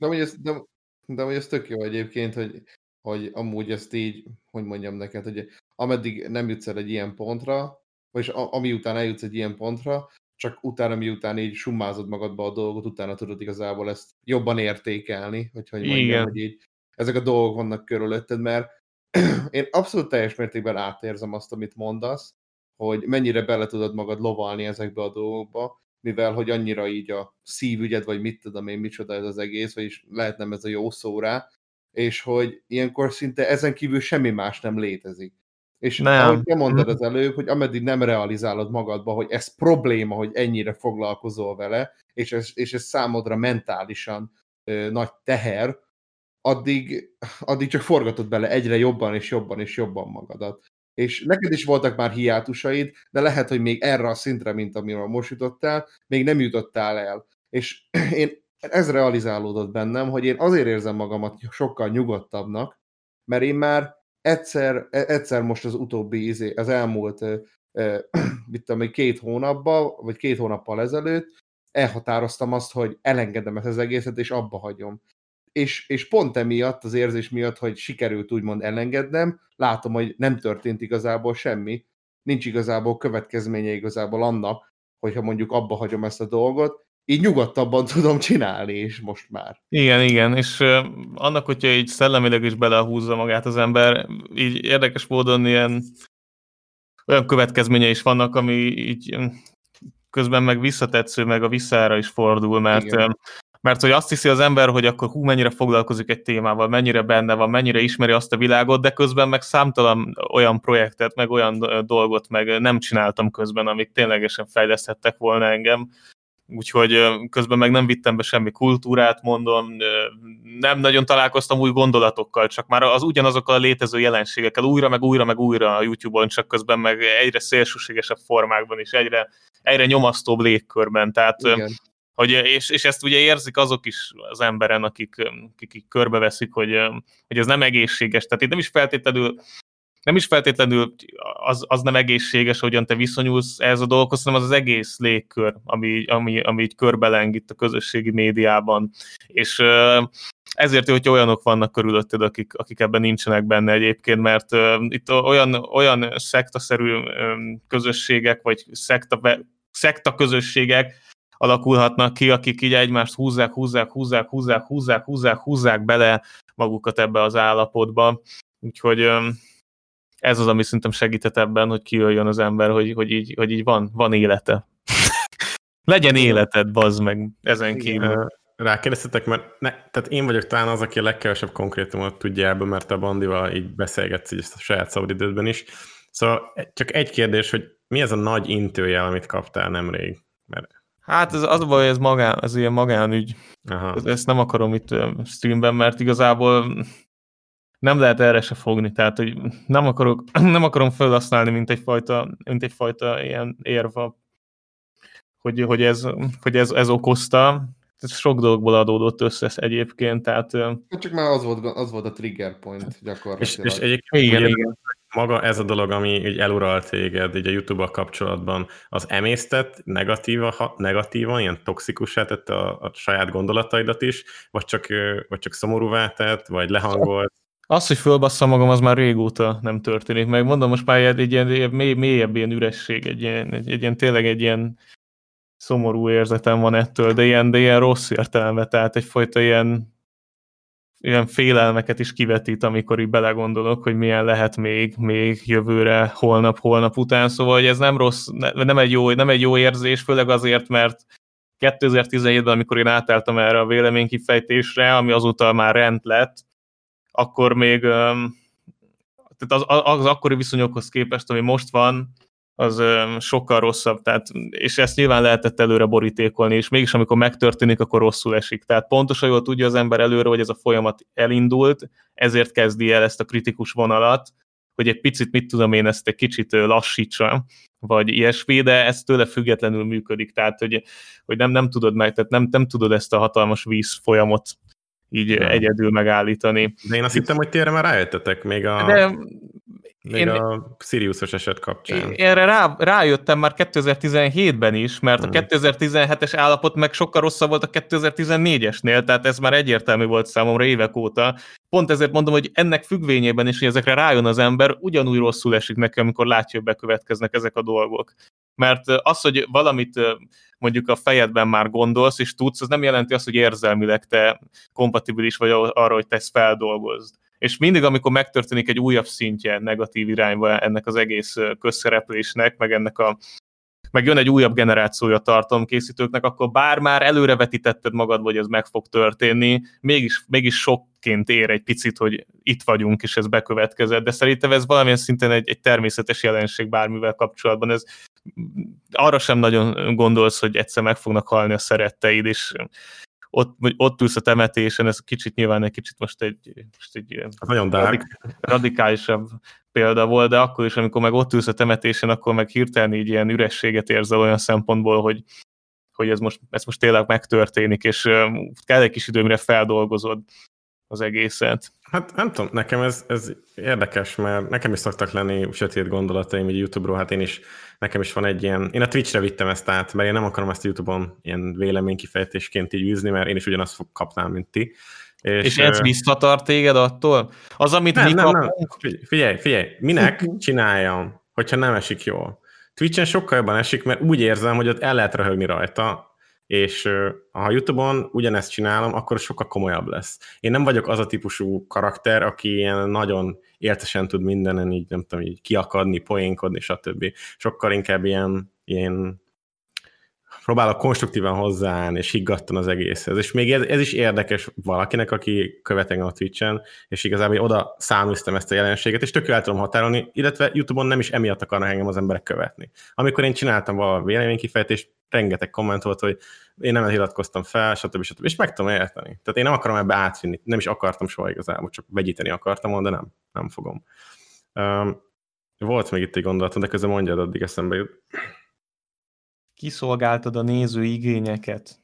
De hogy ez, de, de hogy ez tök jó egyébként, hogy, hogy amúgy ezt így, hogy mondjam neked, hogy ameddig nem jutsz el egy ilyen pontra, vagyis ami után eljutsz egy ilyen pontra, csak utána, miután így summázod magadba a dolgot, utána tudod igazából ezt jobban értékelni, hogy, hogy mondjam, Igen. hogy így ezek a dolgok vannak körülötted, mert én abszolút teljes mértékben átérzem azt, amit mondasz, hogy mennyire bele tudod magad lovalni ezekbe a dolgokba, mivel hogy annyira így a szívügyed, vagy mit tudom én, micsoda ez az egész, vagyis lehet nem ez a jó szó rá, és hogy ilyenkor szinte ezen kívül semmi más nem létezik. És nem. ahogy te mondtad mhm. az előbb, hogy ameddig nem realizálod magadba, hogy ez probléma, hogy ennyire foglalkozol vele, és ez, és ez számodra mentálisan ö, nagy teher, addig, addig csak forgatod bele egyre jobban és jobban és jobban magadat. És neked is voltak már hiátusaid, de lehet, hogy még erre a szintre, mint amiről most jutottál, még nem jutottál el. És én ez realizálódott bennem, hogy én azért érzem magamat sokkal nyugodtabbnak, mert én már egyszer, e, egyszer most az utóbbi, izé, az elmúlt, mit tudom, két hónapban, vagy két hónappal ezelőtt elhatároztam azt, hogy elengedem ezt az egészet, és abba hagyom. És, és pont emiatt, az érzés miatt, hogy sikerült úgymond elengednem, látom, hogy nem történt igazából semmi, nincs igazából következménye igazából annak, hogyha mondjuk abba hagyom ezt a dolgot, így nyugodtabban tudom csinálni is most már. Igen, igen, és uh, annak, hogyha így szellemileg is belehúzza magát az ember, így érdekes módon ilyen olyan következménye is vannak, ami így közben meg visszatetsző, meg a visszára is fordul, mert igen. Mert hogy azt hiszi az ember, hogy akkor hú, mennyire foglalkozik egy témával, mennyire benne van, mennyire ismeri azt a világot, de közben meg számtalan olyan projektet, meg olyan dolgot meg nem csináltam közben, amik ténylegesen fejleszthettek volna engem, úgyhogy közben meg nem vittem be semmi kultúrát, mondom, nem nagyon találkoztam új gondolatokkal, csak már az ugyanazokkal a létező jelenségekkel újra, meg újra, meg újra a YouTube-on, csak közben meg egyre szélsőségesebb formákban és egyre, egyre nyomasztóbb légkörben, tehát Igen. Hogy, és, és ezt ugye érzik azok is az emberen, akik, akik, körbeveszik, hogy, hogy ez nem egészséges. Tehát itt nem is feltétlenül nem is feltétlenül az, az nem egészséges, hogyan te viszonyulsz ehhez a dolgokhoz, hanem az az egész légkör, ami, ami, ami így körbeleng itt a közösségi médiában. És ezért jó, hogy olyanok vannak körülötted, akik, akik ebben nincsenek benne egyébként, mert itt olyan, olyan szektaszerű közösségek, vagy szekta, szekta közösségek alakulhatnak ki, akik így egymást húzzák, húzzák, húzzák, húzzák, húzzák, húzzák, húzzák bele magukat ebbe az állapotba. Úgyhogy ez az, ami szerintem segített ebben, hogy kijöjjön az ember, hogy, hogy, így, hogy így van, van élete. Legyen életed, bazd meg, ezen kívül. Rákérdeztetek, mert ne, tehát én vagyok talán az, aki a legkevesebb konkrétumot tudja ebben, mert a Bandival így beszélgetsz így ezt a saját szabadidődben is. Szóval csak egy kérdés, hogy mi ez a nagy intőjel, amit kaptál nemrég? Mert... Hát ez az a baj, ez, magán, ez ilyen magánügy. Aha. Ezt nem akarom itt streamben, mert igazából nem lehet erre se fogni, tehát hogy nem, akarok, nem akarom felhasználni, mint egyfajta, mint egyfajta ilyen érva, hogy, hogy, ez, hogy ez, ez okozta. Ez sok dolgokból adódott össze egyébként, tehát... Csak már az volt, az volt a trigger point gyakorlatilag. És, és egyébként igen, igen. Maga ez a dolog, ami így eluralt téged így a YouTube-a kapcsolatban, az emésztett negatíva, negatívan, ilyen toxikusá tette a, a saját gondolataidat is, vagy csak, vagy csak szomorúvá tett, vagy lehangolt? Az, hogy fölbasszam magam, az már régóta nem történik meg. Mondom, most már egy ilyen, egy mély, mélyebb ilyen üresség, egy ilyen, egy, egy ilyen tényleg egy ilyen szomorú érzetem van ettől, de ilyen, de ilyen rossz értelme, tehát egyfajta ilyen, ilyen félelmeket is kivetít, amikor így belegondolok, hogy milyen lehet még, még jövőre, holnap, holnap után, szóval hogy ez nem rossz, nem egy jó, nem egy jó érzés, főleg azért, mert 2017-ben, amikor én átálltam erre a véleménykifejtésre, ami azóta már rend lett, akkor még tehát az, az akkori viszonyokhoz képest, ami most van, az sokkal rosszabb, tehát, és ezt nyilván lehetett előre borítékolni, és mégis amikor megtörténik, akkor rosszul esik. Tehát pontosan jól tudja az ember előre, hogy ez a folyamat elindult, ezért kezdi el ezt a kritikus vonalat, hogy egy picit, mit tudom én, ezt egy kicsit lassítsa, vagy ilyesmi, de ez tőle függetlenül működik, tehát hogy, hogy nem, nem tudod meg, tehát nem, nem tudod ezt a hatalmas víz folyamot így nem. egyedül megállítani. De én azt hittem, hogy ti erre már rájöttetek még a... De még én, a Siriusos eset kapcsán. Erre rá, rájöttem már 2017-ben is, mert hmm. a 2017-es állapot meg sokkal rosszabb volt a 2014-esnél, tehát ez már egyértelmű volt számomra évek óta. Pont ezért mondom, hogy ennek függvényében is, hogy ezekre rájön az ember, ugyanúgy rosszul esik nekem, amikor látja, hogy bekövetkeznek ezek a dolgok. Mert az, hogy valamit mondjuk a fejedben már gondolsz és tudsz, az nem jelenti azt, hogy érzelmileg te kompatibilis vagy arra, hogy te ezt feldolgozd. És mindig, amikor megtörténik egy újabb szintje negatív irányba ennek az egész közszereplésnek, meg ennek a meg jön egy újabb generációja tartalomkészítőknek, akkor bár már előrevetítetted magad, hogy ez meg fog történni, mégis, mégis sokként ér egy picit, hogy itt vagyunk, és ez bekövetkezett, de szerintem ez valamilyen szinten egy, egy természetes jelenség bármivel kapcsolatban. Ez arra sem nagyon gondolsz, hogy egyszer meg fognak halni a szeretteid, és ott, ott ülsz a temetésen, ez kicsit nyilván egy kicsit most egy, most egy nagyon radik, radikálisabb példa volt, de akkor is, amikor meg ott ülsz a temetésen, akkor meg hirtelen így ilyen ürességet érzel olyan szempontból, hogy, hogy ez most, ez most tényleg megtörténik, és kell egy kis idő, mire feldolgozod az egészet. Hát nem tudom, nekem ez, ez érdekes, mert nekem is szoktak lenni sötét gondolataim így YouTube-ról, hát én is, nekem is van egy ilyen, én a Twitch-re vittem ezt át, mert én nem akarom ezt YouTube-on ilyen véleménykifejtésként így űzni, mert én is ugyanazt fog kapnám, mint ti. És, és ez visszatart téged attól? Az, amit nem, mi nem, nem. Figyelj, figyelj, minek csináljam, hogyha nem esik jól? Twitch-en sokkal jobban esik, mert úgy érzem, hogy ott el lehet röhögni rajta, és ha YouTube-on ugyanezt csinálom, akkor sokkal komolyabb lesz. Én nem vagyok az a típusú karakter, aki ilyen nagyon éltesen tud mindenen így, nem tudom, így kiakadni, poénkodni, stb. Sokkal inkább ilyen, ilyen próbálok konstruktívan hozzáállni, és higgadtan az egészhez. És még ez, ez is érdekes valakinek, aki követ engem a Twitch-en, és igazából oda száműztem ezt a jelenséget, és tök el tudom határolni, illetve YouTube-on nem is emiatt akarnak engem az emberek követni. Amikor én csináltam valami véleménykifejtést, rengeteg komment volt, hogy én nem iratkoztam fel, stb. stb. És meg tudom érteni. Tehát én nem akarom ebbe átvinni, nem is akartam soha igazából, csak vegyíteni akartam, de nem, nem fogom. Um, volt még itt egy gondolatom, de közben mondjad, addig eszembe jut. Kiszolgáltad a néző igényeket.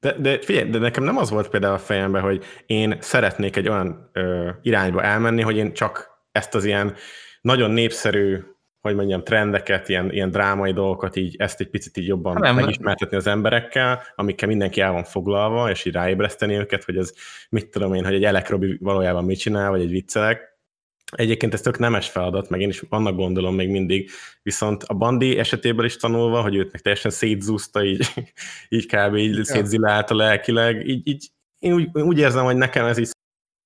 De, de figyelj, de nekem nem az volt például a fejemben, hogy én szeretnék egy olyan ö, irányba elmenni, hogy én csak ezt az ilyen nagyon népszerű hogy mondjam, trendeket, ilyen, ilyen drámai dolgokat, így ezt egy picit így jobban nem, megismertetni az emberekkel, amikkel mindenki el van foglalva, és így ráébreszteni őket, hogy ez mit tudom én, hogy egy Elek Robi valójában mit csinál, vagy egy viccelek. Egyébként ez tök nemes feladat, meg én is annak gondolom még mindig, viszont a Bandi esetében is tanulva, hogy őt meg teljesen szétzúzta, így, így kb. így ja. szétzilálta lelkileg, így, így én úgy, úgy érzem, hogy nekem ez is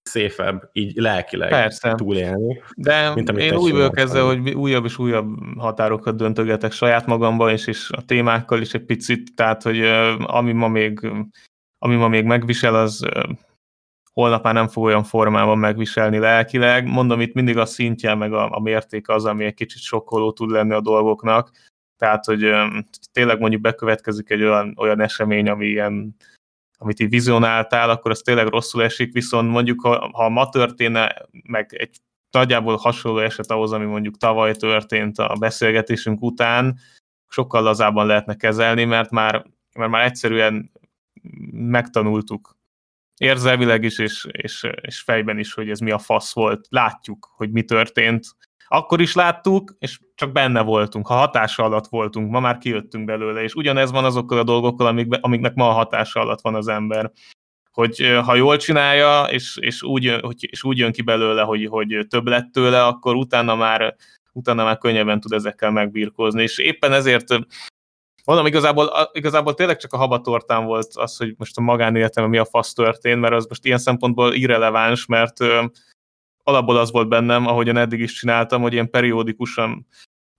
széfebb így lelkileg Persze. túlélni. De mint én úgy vagyok ezzel, hogy újabb és újabb határokat döntögetek saját magamban is, és a témákkal is egy picit, tehát, hogy ami ma még, ami ma még megvisel, az holnap már nem fog olyan formában megviselni lelkileg. Mondom, itt mindig a szintje, meg a, a mértéke az, ami egy kicsit sokkoló tud lenni a dolgoknak. Tehát, hogy tényleg mondjuk bekövetkezik egy olyan, olyan esemény, ami ilyen amit így vizionáltál, akkor az tényleg rosszul esik, viszont mondjuk, ha, ha ma történne, meg egy nagyjából hasonló eset ahhoz, ami mondjuk tavaly történt a beszélgetésünk után, sokkal lazábban lehetne kezelni, mert már, mert már egyszerűen megtanultuk érzelmileg is, és, és, és fejben is, hogy ez mi a fasz volt. Látjuk, hogy mi történt, akkor is láttuk, és csak benne voltunk, ha hatása alatt voltunk, ma már kijöttünk belőle, és ugyanez van azokkal a dolgokkal, amik, amiknek ma a hatása alatt van az ember. Hogy ha jól csinálja, és, és, úgy, hogy, és úgy jön ki belőle, hogy, hogy több lett tőle, akkor utána már, utána már könnyebben tud ezekkel megbírkozni, és éppen ezért Mondom, igazából, igazából tényleg csak a habatortán volt az, hogy most a magánéletemben mi a fasz történt, mert az most ilyen szempontból irreleváns, mert alapból az volt bennem, ahogyan eddig is csináltam, hogy én periódikusan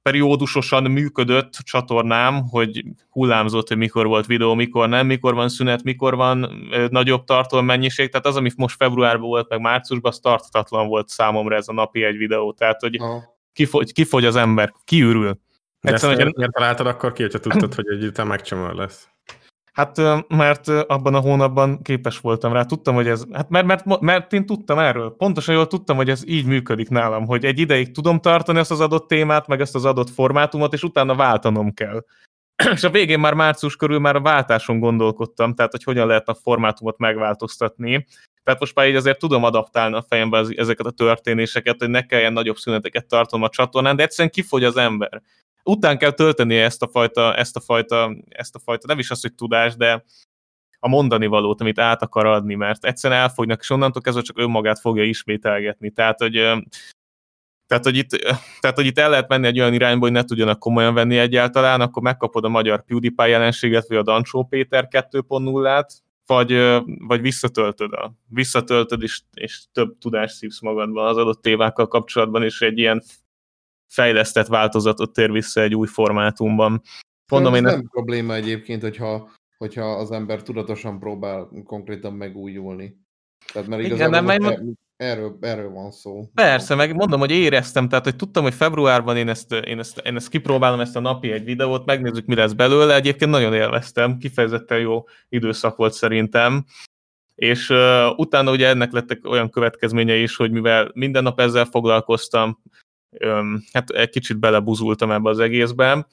periódusosan működött csatornám, hogy hullámzott, hogy mikor volt videó, mikor nem, mikor van szünet, mikor van ö, nagyobb tartalommennyiség, tehát az, ami most februárban volt, meg márciusban, az tartatatlan volt számomra ez a napi egy videó, tehát hogy kifogy, kifogy az ember, kiürül. Ezt Egyszerűen, hogy- miért találtad akkor ki, hogyha tudtad, hogy egy után megcsomor lesz? Hát ö, mert ö, abban a hónapban képes voltam rá, tudtam, hogy ez, hát mert, mert, mert én tudtam erről, pontosan jól tudtam, hogy ez így működik nálam, hogy egy ideig tudom tartani ezt az adott témát, meg ezt az adott formátumot, és utána váltanom kell. és a végén már március körül már a váltáson gondolkodtam, tehát hogy hogyan lehetne a formátumot megváltoztatni. Tehát most már így azért tudom adaptálni a fejembe ezeket a történéseket, hogy ne kelljen nagyobb szüneteket tartanom a csatornán, de egyszerűen kifogy az ember után kell töltenie ezt a fajta, ezt a fajta, ezt a fajta, nem is az, hogy tudás, de a mondani valót, amit át akar adni, mert egyszerűen elfogynak, és onnantól kezdve csak önmagát fogja ismételgetni. Tehát, hogy, tehát, hogy itt, tehát, hogy itt el lehet menni egy olyan irányba, hogy ne tudjanak komolyan venni egyáltalán, akkor megkapod a magyar PewDiePie jelenséget, vagy a Dancsó Péter 2.0-át, vagy, vagy visszatöltöd, a, visszatöltöd és, és több tudást szívsz magadban az adott tévákkal kapcsolatban, és egy ilyen fejlesztett változatot tér vissza egy új formátumban. Mondom, ez én nem probléma egyébként, hogyha, hogyha az ember tudatosan próbál konkrétan megújulni. Tehát mert Igen, nem, mert- e- erről, erről van szó. Persze, meg mondom, hogy éreztem, tehát hogy tudtam, hogy februárban én ezt, én ezt, én ezt kipróbálom, ezt a napi egy videót, megnézzük, mi lesz belőle. Egyébként nagyon élveztem, kifejezetten jó időszak volt szerintem. És uh, utána ugye ennek lettek olyan következményei is, hogy mivel minden nap ezzel foglalkoztam, hát egy kicsit belebuzultam ebbe az egészben,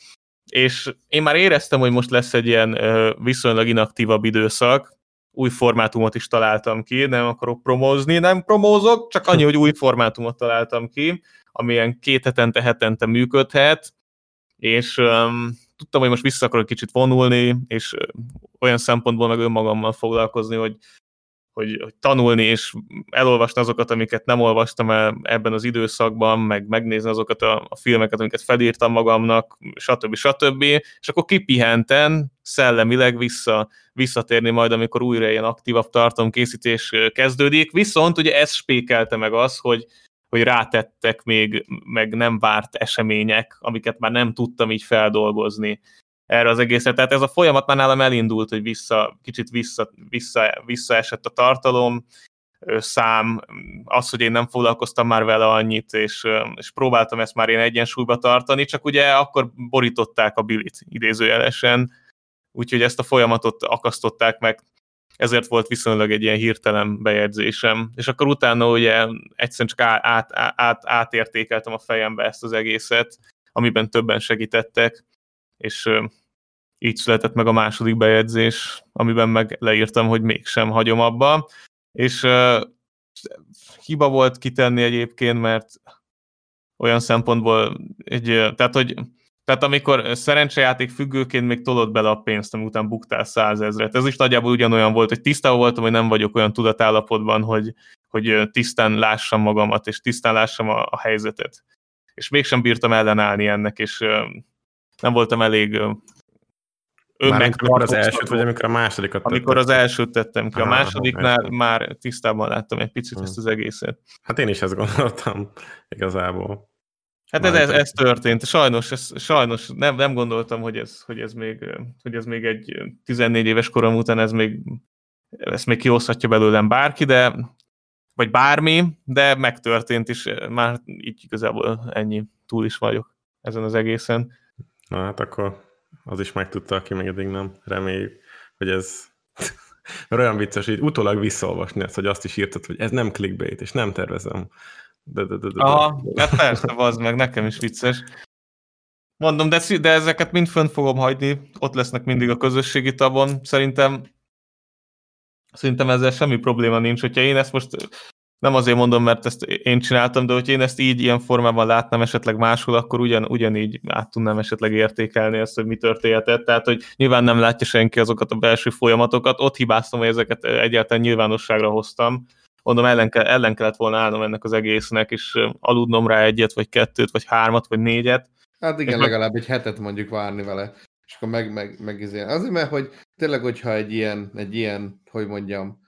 és én már éreztem, hogy most lesz egy ilyen viszonylag inaktívabb időszak, új formátumot is találtam ki, nem akarok promózni, nem promózok, csak annyi, hogy új formátumot találtam ki, amilyen két hetente, hetente működhet, és um, tudtam, hogy most vissza akarok kicsit vonulni, és olyan szempontból meg önmagammal foglalkozni, hogy, hogy, hogy tanulni és elolvasni azokat, amiket nem olvastam el ebben az időszakban, meg megnézni azokat a, a filmeket, amiket felírtam magamnak, stb. stb. És akkor kipihenten, szellemileg vissza, visszatérni majd, amikor újra ilyen aktívabb tartalomkészítés kezdődik. Viszont ugye ez spékelte meg az, hogy, hogy rátettek még meg nem várt események, amiket már nem tudtam így feldolgozni erre az egészre. Tehát ez a folyamat már nálam elindult, hogy vissza, kicsit vissza, vissza, visszaesett a tartalom, szám, az, hogy én nem foglalkoztam már vele annyit, és, és próbáltam ezt már én egyensúlyba tartani, csak ugye akkor borították a bilit idézőjelesen, úgyhogy ezt a folyamatot akasztották meg, ezért volt viszonylag egy ilyen hirtelen bejegyzésem. És akkor utána ugye egyszerűen csak át, át, át, átértékeltem a fejembe ezt az egészet, amiben többen segítettek, és így született meg a második bejegyzés, amiben meg leírtam, hogy mégsem hagyom abba, és hiba volt kitenni egyébként, mert olyan szempontból egy, tehát hogy tehát amikor szerencsejáték függőként még tolod bele a pénzt, után buktál százezret. Ez is nagyjából ugyanolyan volt, hogy tisztában voltam, hogy nem vagyok olyan tudatállapotban, hogy, hogy tisztán lássam magamat, és tisztán lássam a, a helyzetet. És mégsem bírtam ellenállni ennek, és nem voltam elég ö, Már amikor az elsőt, vagy amikor a másodikat Amikor az elsőt tettem ki, a Aha, másodiknál értem. már tisztában láttam egy picit Hmm. ezt az egészet. Hát én is ezt gondoltam igazából. Hát ez, ez, ez történt. Sajnos, ez, sajnos nem, nem gondoltam, hogy ez, hogy, ez még, hogy ez még egy 14 éves korom után ez még, ezt még kihozhatja belőlem bárki, de vagy bármi, de megtörtént, és már így igazából ennyi túl is vagyok ezen az egészen. Na hát akkor az is megtudta, aki még eddig nem. Reméljük, hogy ez... Mert olyan vicces, hogy utólag visszaolvasni ezt, hogy azt is írtad, hogy ez nem clickbait, és nem tervezem. De, de, de, de. Aha, hát persze, az meg, nekem is vicces. Mondom, de, de ezeket mind fönt fogom hagyni, ott lesznek mindig a közösségi tabon. Szerintem szerintem ezzel semmi probléma nincs, hogyha én ezt most nem azért mondom, mert ezt én csináltam, de hogyha én ezt így ilyen formában látnám esetleg máshol, akkor ugyan, ugyanígy át tudnám esetleg értékelni ezt, hogy mi történhetett. Tehát, hogy nyilván nem látja senki azokat a belső folyamatokat, ott hibáztam, hogy ezeket egyáltalán nyilvánosságra hoztam. Mondom, ellen, kell, ellen kellett volna állnom ennek az egésznek, és aludnom rá egyet, vagy kettőt, vagy hármat, vagy négyet. Hát igen, És meg- legalább egy hetet mondjuk várni vele, és akkor meg, meg, meg izé. Azért, mert hogy tényleg, hogyha egy ilyen, egy ilyen, hogy mondjam,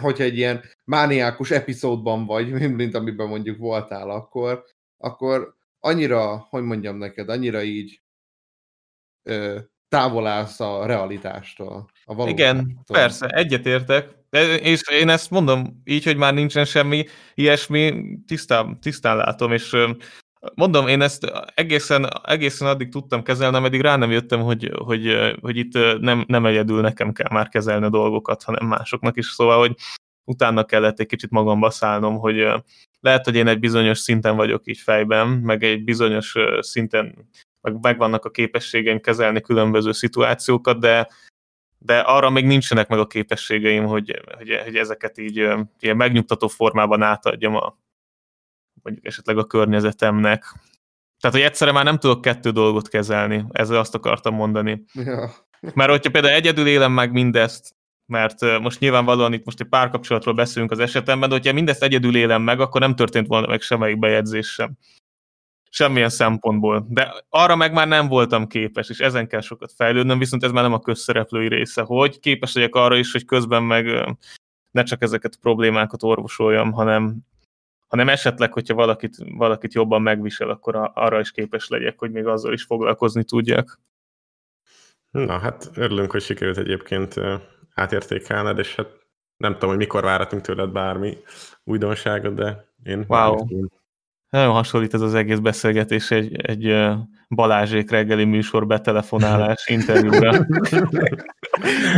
hogyha egy ilyen mániákus epizódban vagy, mint, amiben mondjuk voltál akkor, akkor annyira, hogy mondjam neked, annyira így ö, távol állsz a realitástól, a valóságtól. Igen, persze, egyetértek. És én ezt mondom így, hogy már nincsen semmi ilyesmi, tisztán, tisztán látom, és mondom, én ezt egészen, egészen addig tudtam kezelni, ameddig rá nem jöttem, hogy, hogy, hogy itt nem, nem egyedül nekem kell már kezelni a dolgokat, hanem másoknak is, szóval, hogy utána kellett egy kicsit magamba szállnom, hogy lehet, hogy én egy bizonyos szinten vagyok így fejben, meg egy bizonyos szinten meg megvannak a képességeim kezelni különböző szituációkat, de, de arra még nincsenek meg a képességeim, hogy, hogy, hogy ezeket így ilyen megnyugtató formában átadjam a, mondjuk esetleg a környezetemnek. Tehát, hogy egyszerre már nem tudok kettő dolgot kezelni, ezzel azt akartam mondani. Ja. Mert hogyha például egyedül élem meg mindezt, mert most nyilvánvalóan itt most egy párkapcsolatról beszélünk az esetemben, de hogyha mindezt egyedül élem meg, akkor nem történt volna meg semmelyik bejegyzés sem. Semmilyen szempontból. De arra meg már nem voltam képes, és ezen kell sokat fejlődnöm, viszont ez már nem a közszereplői része, hogy képes legyek arra is, hogy közben meg ne csak ezeket a problémákat orvosoljam, hanem, hanem esetleg, hogyha valakit, valakit jobban megvisel, akkor a, arra is képes legyek, hogy még azzal is foglalkozni tudjak. Na hát örülünk, hogy sikerült egyébként átértékelned, és hát nem tudom, hogy mikor várhatunk tőled bármi újdonságot, de én Wow. Nagyon hasonlít ez az egész beszélgetés egy, egy Balázsék reggeli műsor betelefonálás interjúra.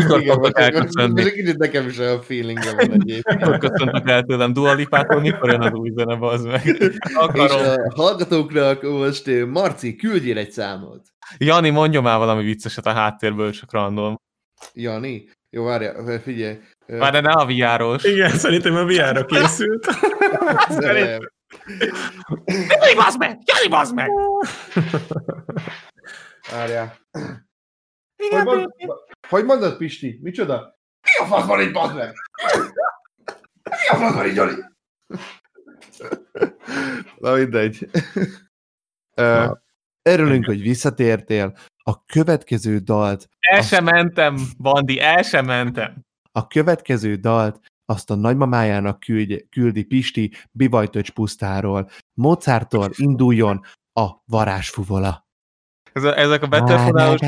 Mikor kicsit nekem is olyan feelingem van egyébként. Mikor köszöntök el tőlem Dua Lipától, mikor jön az új zene, bazd meg? És Akarom. a hallgatóknak most ö, Marci, küldjél egy számot. Jani, mondjon már valami vicceset a háttérből, csak random. Jani? Jó, várja, figyelj. Már de ne a viáros. Igen, szerintem a VR-ra készült. nem. Jani, bazd meg! Jani, bazd meg! Várjál. Hogy, mond, hogy mondod, Pisti? Micsoda? Mi a fasz van itt, bazd meg? Mi a fasz van itt, Jani? Na mindegy. Ö, Örülünk, hogy visszatértél. A következő dalt, El sem mentem, Bandi, el sem mentem. a következő dalt azt a nagymamájának küldje, küldi Pisti Bivajtöcs pusztáról. Mozarttól induljon a varázsfuvola. Ez a, ezek a betelefonálós...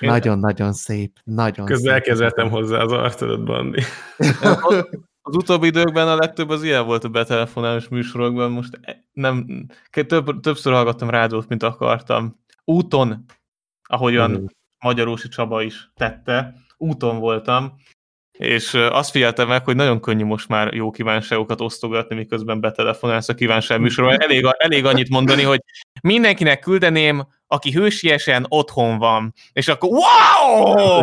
Nagyon-nagyon szép, nagyon Közben elkezdettem hozzá az arcodat, Bandi. Az utóbbi időkben a legtöbb az ilyen volt a betelefonálós műsorokban, most e- nem, több, többször hallgattam rádiót, mint akartam. Úton, ahogyan Mhm. Magyarósi Csaba is tette, úton voltam, és azt figyeltem meg, hogy nagyon könnyű most már jó kívánságokat osztogatni, miközben betelefonálsz a kívánság műsorban. Elég, elég annyit mondani, hogy mindenkinek küldeném, aki hősiesen otthon van. És akkor wow!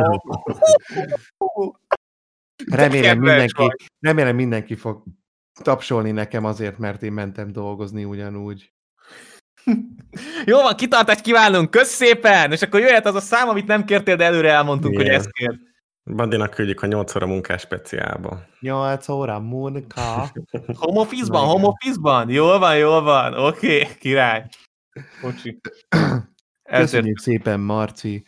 Remélem mindenki, remélem mindenki fog tapsolni nekem azért, mert én mentem dolgozni ugyanúgy. Jó van, kitartást kívánunk, kösz szépen! És akkor jöhet az a szám, amit nem kértél, de előre elmondtunk, hogy Igen. ezt kér. Bandinak küldjük a 8 óra munkás speciálba. 8 óra munka. Home office-ban, home office-ban? Jól van, jól van, oké, okay, király. Bocsi. Ezért Köszönjük szépen, Marci,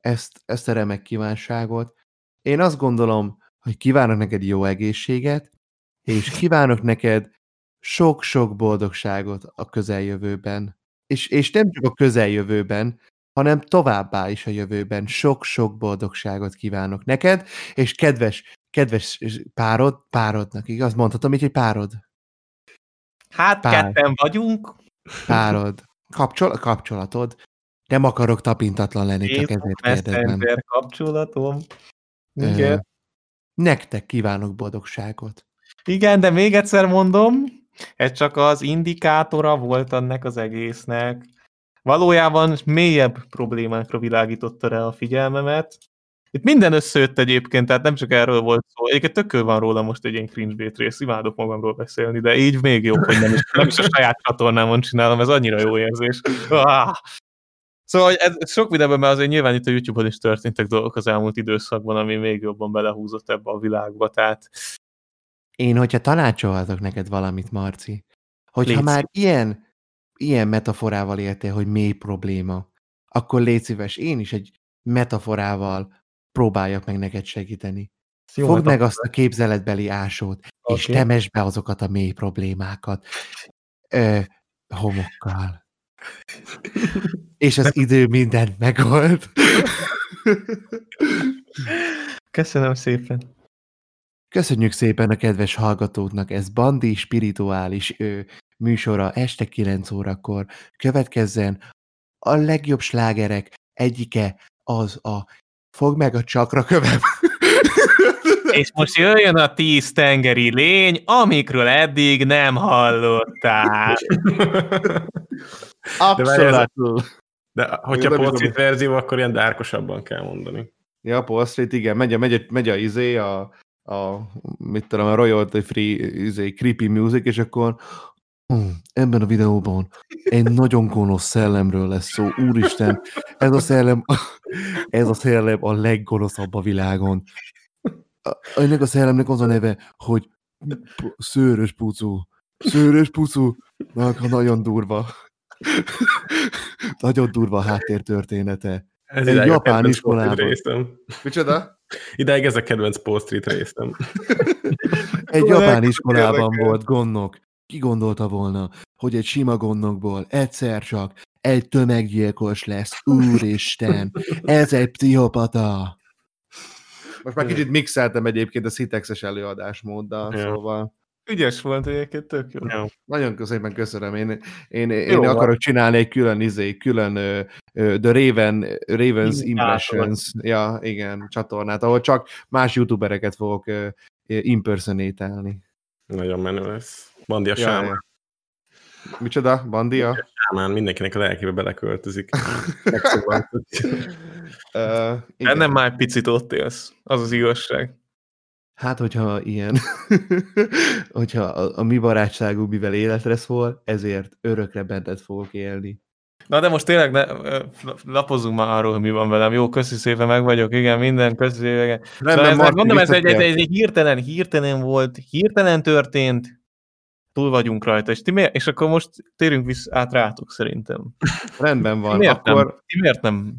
ezt, ezt a remek kívánságot. Én azt gondolom, hogy kívánok neked jó egészséget, és kívánok neked sok-sok boldogságot a közeljövőben. És, és nem csak a közeljövőben, hanem továbbá is a jövőben. Sok-sok boldogságot kívánok neked, és kedves, kedves párod, párodnak, igaz? Mondhatom így, hogy párod? hát Pár. ketten vagyunk. Párod. Kapcsol, kapcsolatod. Nem akarok tapintatlan lenni, csak Én ezért kérdezem. Kapcsolatom. Ö, Igen. Nektek kívánok boldogságot. Igen, de még egyszer mondom, ez csak az indikátora volt ennek az egésznek. Valójában mélyebb problémákra világította rá a figyelmemet. Itt minden összejött egyébként, tehát nem csak erről volt szó. Egyébként tökő van róla most egy ilyen cringe rész, imádok magamról beszélni, de így még jobb, hogy nem is, nem is a saját csatornámon csinálom, ez annyira jó érzés. Ah! Szóval ez, sok mindenben, mert azért nyilván itt a YouTube-on is történtek dolgok az elmúlt időszakban, ami még jobban belehúzott ebbe a világba, tehát Én, hogyha tanácsolhatok neked valamit, Marci, hogyha Légy már ilyen, ilyen metaforával éltél, hogy mély probléma, akkor légy szíves, én is egy metaforával próbáljak meg neked segíteni. Jó Fogd meg azt a képzeletbeli ásót, és Oké. temesd be azokat a mély problémákat. Ö, homokkal. És az idő mindent megold. Köszönöm szépen. Köszönjük szépen a kedves hallgatóknak, ez Bandi spirituális ö, műsora este 9 órakor. Következzen a legjobb slágerek egyike az a Fog meg a csakra kövem. És most jöjjön a tíz tengeri lény, amikről eddig nem hallottál. Abszolút. De hogyha nem is polcit verzió, akkor ilyen dárkosabban kell mondani. Ja, Paul Street, igen, megy a, megy a, megy a izé, a, a, mit tudom, a royalty free izé, creepy music, és akkor hm, ebben a videóban egy nagyon gonosz szellemről lesz szó. Úristen, ez a szellem, ez a szellem a leggonoszabb a világon. A- Ennek a szellemnek az a neve, hogy szőrös pucú. Szőrös pucú. Na, nagyon durva. Nagyon durva a háttértörténete. Ez Egy japán iskolában. Micsoda? Idáig ez a kedvenc Paul Street részem. Egy japán iskolában volt gondnok. Ki gondolta volna, hogy egy sima gondnokból egyszer csak egy tömeggyilkos lesz. Úristen, ez egy pszichopata. Most már kicsit mixeltem egyébként a Citexes előadásmóddal, Ja. szóval Ügyes volt egyébként, tök jó. Ja. nagyon szépen köszönöm. Én, én, én Jó van. akarok csinálni egy külön izé, külön ö, ö, The Raven, Ravens. Impressions, ja, igen, csatornát, ahol csak más youtubereket fogok ö, impersonate Nagyon menő lesz. Bandi a Ja, sámán. Micsoda? Bandia? Sámán mindenkinek a lelkébe beleköltözik. Uh, Bennem már egy picit ott élsz, az az igazság. Hát, hogyha ilyen, hogyha a, a mi barátságunk mivel életre szól, ezért örökre benned fogok élni. Na de most tényleg ne, ö, lapozzunk már arról, hogy mi van velem. Jó, köszi szépen, meg vagyok, igen, minden, köszi szépen. Szóval ez, Marti, mondom, ez egy, egy, egy, egy hirtelen, hirtelen volt, hirtelen történt, túl vagyunk rajta, és, ti miért, és akkor most térünk vissza át rátok szerintem. Rendben Ti van, miért, akkor nem, ti miért nem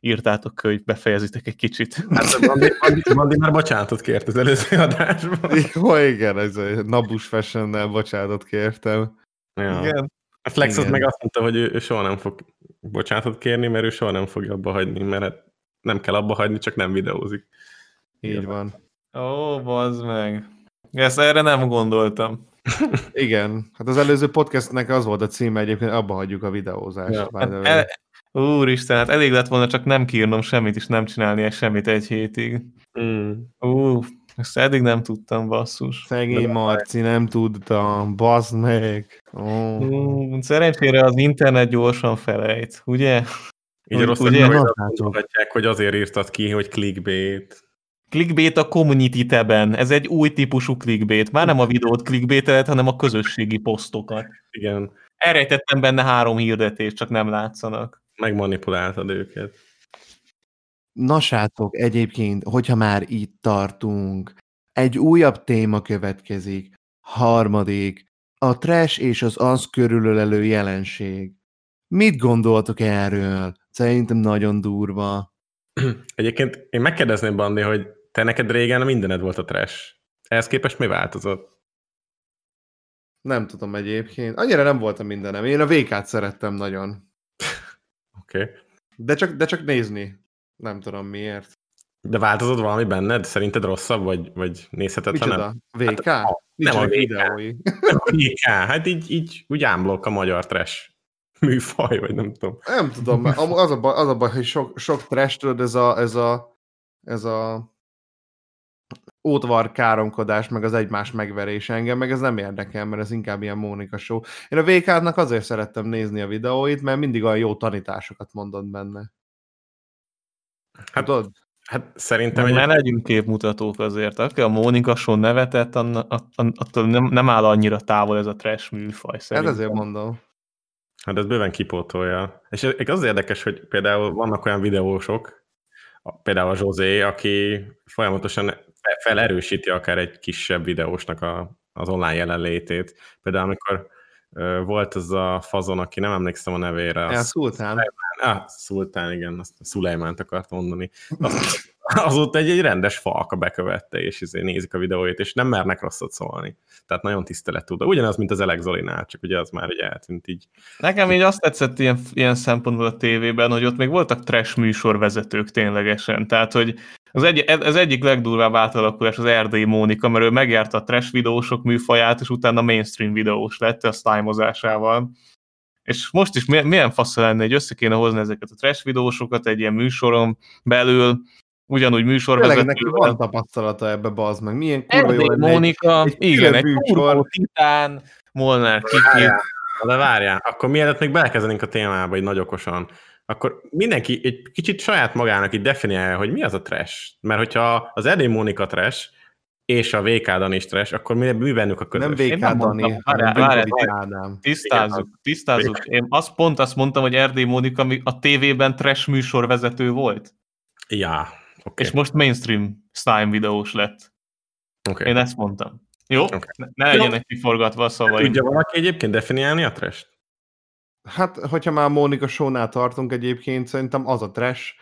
írtátok, hogy befejezitek egy kicsit? Hát Bandi, Bandi, Bandi már bocsánatot kért az előző adásban. Jó, igen, ez a Nabus fashion bocsánatot kértem. Ja. Igen. A Flex az Igen. meg azt mondta, hogy ő, ő soha nem fog bocsánatot kérni, mert ő soha nem fogja abba hagyni, mert hát nem kell abba hagyni, csak nem videózik. Így van. Ó, bazd meg. Ezt erre nem gondoltam. Igen, hát az előző podcastnek az volt a címe egyébként, abba hagyjuk a videózást. Ja, Hát el, úristen, hát elég lett volna csak nem kírnom semmit, és nem csinálni semmit egy hétig. Mm. Ú, ezt eddig nem tudtam, basszus. Szegény Marci, nem tudtam, bazd meg. Ó. Ú, szerencsére az internet gyorsan felejt, ugye? Így rossz gondolhatják, hogy azért írtad ki, hogy clickbait. Clickbait a community teben. Ez egy új típusú clickbait. Már nem a videót clickbaitelet, hanem a közösségi posztokat. Igen, Elrejtettem benne három hirdetést, csak nem látszanak. megmanipuláltad őket. Na srácok, egyébként, hogyha már itt tartunk, egy újabb téma következik. Harmadik, a trash és az az körülölelő jelenség. Mit gondoltok erről? Szerintem nagyon durva. Egyébként én megkérdezném, Bandi, hogy te neked régen mindened volt a trash. Ehhez képest mi változott? Nem tudom egyébként. Annyira nem voltam mindenem. Én a VK-t szerettem nagyon. Oké. Okay. De csak, de csak nézni. Nem tudom miért. De változott valami benned? Szerinted rosszabb, vagy, vagy nézhetetlenebb? Micsoda? VK? Hát, nem a VK. videói. Igen, hát így, így úgy ámblok a magyar trash műfaj, vagy nem tudom. Nem tudom, az a baj, az a baj hogy sok, sok trash, tudod, ez a, ez a, ez a ótvar káromkodás, meg az egymás megverés engem, meg ez nem érdekel, mert ez inkább ilyen Mónika show. Én a VK-nak azért szerettem nézni a videóit, mert mindig olyan jó tanításokat mondott benne. Hát, Tudod? hát szerintem egy... ne legyünk képmutatók azért. Aki a Mónika son nevetett, attól nem, nem áll annyira távol ez a trash műfaj Hát szerintem. ezért mondom. Hát ez bőven kipótolja. És az érdekes, hogy például vannak olyan videósok, például a Zsozé, aki folyamatosan fe- felerősíti akár egy kisebb videósnak a, az online jelenlétét. Például amikor volt az a fazon, aki nem emlékszem a nevére. Ja, Az, Szultán. ah, Szultán, igen, azt Szulejmánt akart mondani. Azt, azóta egy, egy rendes falka bekövette, és izé nézik a videóit, és nem mernek rosszat szólni. Tehát nagyon tisztelet tud. Ugyanaz, mint az Elek Zolinál, csak ugye az már ugye eltűnt így. Nekem így azt tetszett ilyen, ilyen szempontból a tévében, hogy ott még voltak trash műsorvezetők ténylegesen. Tehát, hogy az, egy, az egyik legdurvább átalakulás az Erdély Mónika, mert ő megjárta a trash videósok műfaját, és utána mainstream videós lett a sztájmozásával. És most is milyen fasz lenne, hogy össze kéne hozni ezeket a trash videósokat egy ilyen műsoron belül, ugyanúgy műsorvezető. Tényleg neki van tapasztalata ebbe, bazd meg. Milyen kurva jó Erdély lenne egy- Mónika, egy igen, egy műsor. turbo titán, Molnár Kiki. Várjál, de várjál, akkor mielőtt még belekezdenénk a témába, így nagy okosan, akkor mindenki egy kicsit saját magának így definiálja, hogy mi az a trash. Mert hogyha az Erdély Mónika trash, és a VK Dani is trash, akkor mi, mi bennük a közös? Nem VK Dani, hanem. Tisztázzuk, tisztázzuk. Én azt pont azt mondtam, hogy Erdély Mónika a tévében trash műsorvezető volt, Ja, oké. és most mainstream slime videós lett. Okay. Én ezt mondtam. Jó? Oké. Ne, ne legyenek kiforgatva a szavaim. Tudja valaki egyébként definiálni a trash Hát, hogyha már Mónika Shownál tartunk egyébként, szerintem az a trash,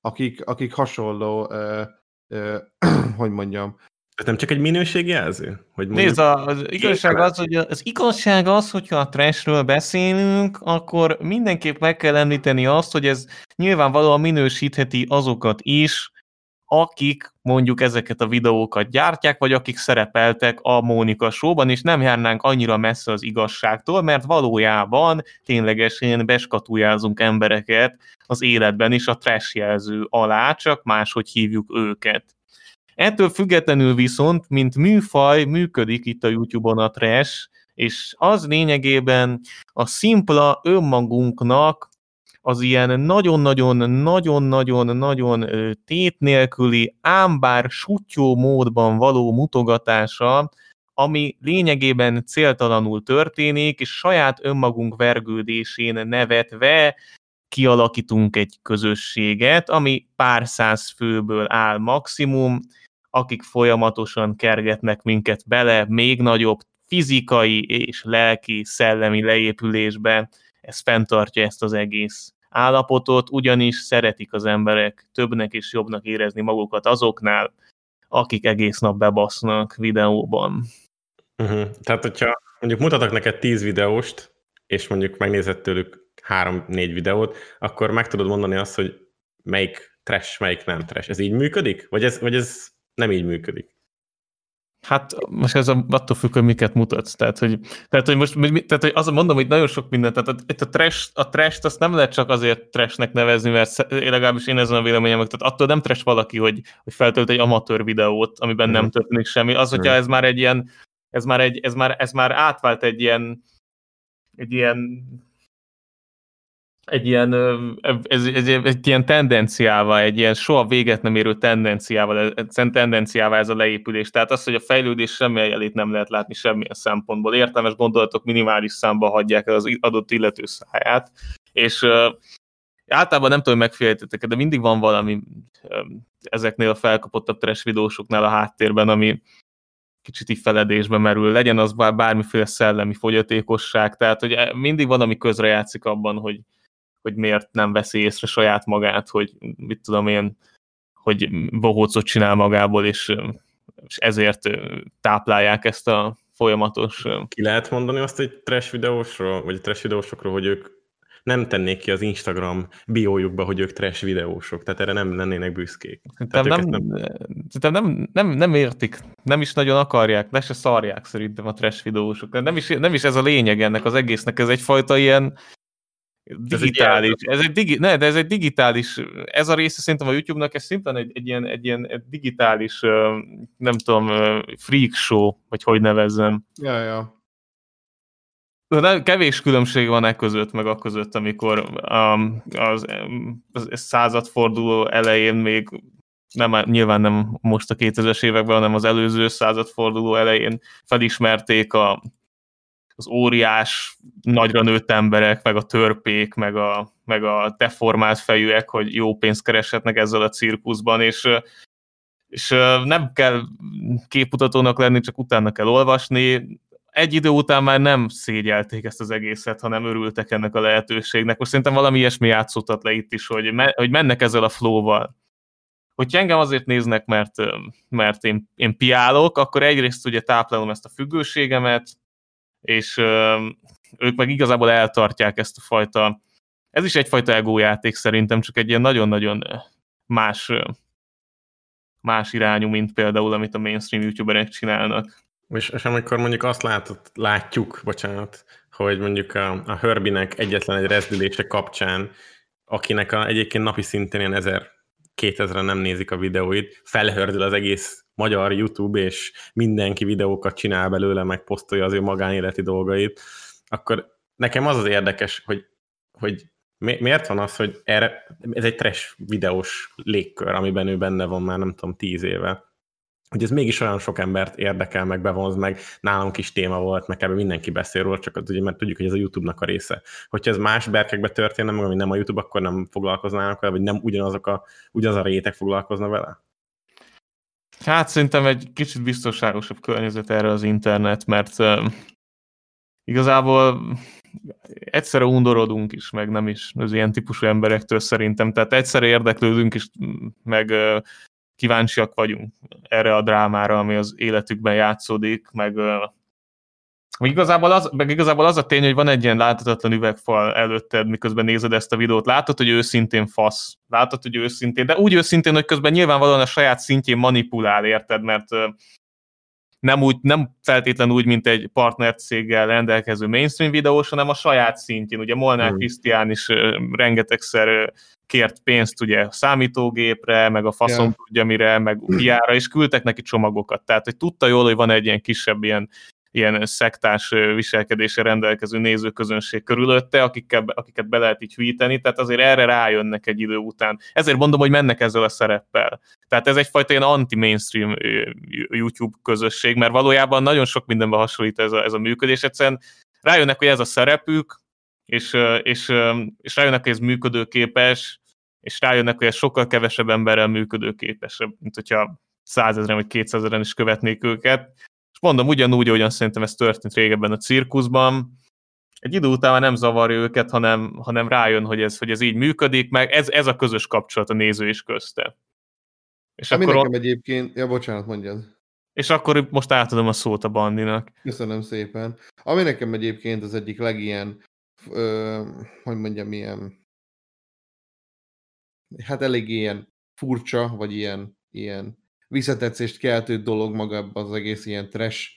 akik, akik hasonló, ö, ö, hogy mondjam, Ez nem csak egy minőségjelző? Hogy mondjuk, Nézd, a- az igazság az, hogy az igazság az, hogyha a trashről beszélünk, akkor mindenképp meg kell említeni azt, hogy ez nyilvánvalóan minősítheti azokat is, akik mondjuk ezeket a videókat gyártják, vagy akik szerepeltek a Mónika Show-ban, és nem járnánk annyira messze az igazságtól, mert valójában ténylegesen beskatujázunk embereket az életben is a trash jelző alá, csak máshogy hívjuk őket. Ettől függetlenül viszont, mint műfaj, működik itt a YouTube-on a trash, és az lényegében a szimpla önmagunknak az ilyen nagyon-nagyon-nagyon-nagyon-nagyon tét nélküli, ám bár sutyó módban való mutogatása, ami lényegében céltalanul történik, és saját önmagunk vergődésén nevetve kialakítunk egy közösséget, ami pár száz főből áll maximum, akik folyamatosan kergetnek minket bele még nagyobb fizikai és lelki, szellemi leépülésbe. Ez fenntartja ezt az egész állapotot, ugyanis szeretik az emberek többnek és jobbnak érezni magukat azoknál, akik egész nap bebasznak videóban. Uh-huh. Tehát, hogyha mondjuk mutatok neked 10 videóst, és mondjuk megnézed tőlük 3-4 videót, akkor meg tudod mondani azt, hogy melyik trash, melyik nem trash. Ez így működik? Vagy ez, vagy ez nem így működik? Hát most ez a, attól függ, hogy miket mutatsz. Tehát, hogy, tehát, hogy most tehát, hogy azt mondom, hogy nagyon sok mindent, tehát a, a trash, a trash azt nem lehet csak azért trashnek nevezni, mert legalábbis én ezen a véleményem, tehát attól nem trash valaki, hogy, hogy feltölt egy amatőr videót, amiben Mhm. nem történik semmi. Az, hogyha Mhm. ez már egy ilyen, ez már, egy, ez már, ez már átvált egy ilyen, egy ilyen egy ilyen, ez, ez, egy, ilyen tendenciával, egy ilyen soha véget nem érő tendenciával, ez tendenciával ez a leépülés. Tehát az, hogy a fejlődés semmi jelét nem lehet látni semmilyen szempontból. Értelmes gondolatok minimális számba hagyják az adott illető száját, és általában nem tudom, hogy megféltétek de mindig van valami ezeknél a felkapottabb trash videósoknál a háttérben, ami kicsit így feledésbe merül, legyen az bár bármiféle szellemi fogyatékosság, tehát hogy e, mindig van, ami közrejátszik abban, hogy, hogy miért nem veszi észre saját magát, hogy mit tudom én, hogy bohócot csinál magából, és, és ezért táplálják ezt a folyamatos... Ki lehet mondani azt egy trash videósról, vagy trash videósokról, hogy ők nem tennék ki az Instagram biójukba, hogy ők trash videósok, tehát erre nem lennének büszkék. Szerintem, Tehát nem, őket szerintem nem, nem, nem értik, nem is nagyon akarják, le se szarják szerintem a trash videósok. Nem is, nem is ez a lényeg ennek az egésznek, ez egyfajta ilyen digitális, ez egy, digi, ne, de ez egy digitális, ez a része szerintem a YouTube-nak, ez szimplán egy, egy, ilyen, egy ilyen egy digitális, nem tudom, freak show, vagy hogy nevezzem. Ja, ja. De kevés különbség van e között, meg a között, amikor um, az, az századforduló elején még nem, nyilván nem most a 2000-es években, hanem az előző századforduló elején felismerték a, az óriás, nagyra nőtt emberek, meg a törpék, meg a, meg a deformált fejűek, hogy jó pénzt kereshetnek ezzel a cirkuszban, és és nem kell képmutatónak lenni, csak utána kell olvasni. Egy idő után már nem szégyelték ezt az egészet, hanem örültek ennek a lehetőségnek. Most szerintem valami ilyesmi játszottat le itt is, hogy, me, hogy mennek ezzel a flow-val. Hogyha engem azért néznek, mert, mert én, én piálok, akkor egyrészt ugye táplálom ezt a függőségemet, és ők meg igazából eltartják ezt a fajta, ez is egyfajta egójáték szerintem, csak egy ilyen nagyon-nagyon más, más irányú, mint például, amit a mainstream youtuberek csinálnak. És, és amikor mondjuk azt látott, látjuk, bocsánat, hogy mondjuk a, a Hörbinek egyetlen egy rezdülése kapcsán, akinek a, egyébként napi szinten ilyen 1000 2000 nem nézik a videóit, felhördül az egész magyar YouTube, és mindenki videókat csinál belőle, meg posztolja az ő magánéleti dolgait, akkor nekem az az érdekes, hogy, hogy miért van az, hogy erre, ez egy trash videós légkör, amiben ő benne van már nem tudom, tíz éve, hogy ez mégis olyan sok embert érdekel, meg bevonz, meg nálunk is téma volt, meg ebben mindenki beszél róla, csak ugye, mert tudjuk, hogy ez a YouTube-nak a része. Hogyha ez más berkekbe történne, meg ami nem a YouTube, akkor nem foglalkoznának vele, vagy nem ugyanazok a, ugyanaz a réteg foglalkozna vele? Hát szerintem egy kicsit biztonságosabb környezet erre az internet, mert uh, igazából egyszerre undorodunk is, meg nem is az ilyen típusú emberektől szerintem. Tehát egyszerre érdeklődünk is, meg uh, kíváncsiak vagyunk erre a drámára, ami az életükben játszódik, meg, meg, igazából az, meg igazából az a tény, hogy van egy ilyen láthatatlan üvegfal előtted, miközben nézed ezt a videót, látod, hogy őszintén fasz, látod, hogy őszintén, de úgy őszintén, hogy közben nyilvánvalóan a saját szintjén manipulál, érted, mert nem, úgy, nem feltétlenül úgy, mint egy partnercéggel rendelkező mainstream videós, hanem a saját szintjén. Ugye Molnár Krisztián hmm. is rengetegszer kért pénzt ugye számítógépre, meg a faszom yeah. tudja mire, meg piára, és küldtek neki csomagokat. Tehát, hogy tudta jól, hogy van egy ilyen kisebb ilyen, ilyen szektás viselkedése rendelkező nézőközönség körülötte, akikkel, akiket be lehet így hűíteni, tehát azért erre rájönnek egy idő után. Ezért mondom, hogy mennek ezzel a szereppel. Tehát ez egyfajta ilyen anti-mainstream YouTube közösség, mert valójában nagyon sok mindenben hasonlít ez a, ez a működés. Egyszerűen rájönnek, hogy ez a szerepük, és, és, és rájönnek, hogy ez működőképes, és rájönnek, hogy ez sokkal kevesebb emberrel működőképesebb, mint hogyha százezren vagy kétszázezren is követnék őket. Mondom, ugyanúgy, ahogyan szerintem ez történt régebben a cirkuszban, egy idő után már nem zavarja őket, hanem, hanem rájön, hogy ez, hogy ez így működik, meg ez, ez a közös kapcsolat a néző is közte. És Ami akkor nekem egyébként, ja bocsánat, mondjad. És akkor most átadom a szót a bandinak. Köszönöm szépen. Ami nekem egyébként az egyik legilyen, ö, hogy mondjam, ilyen hát elég ilyen furcsa, vagy ilyen, ilyen visszatetszést keltő dolog maga az egész ilyen trash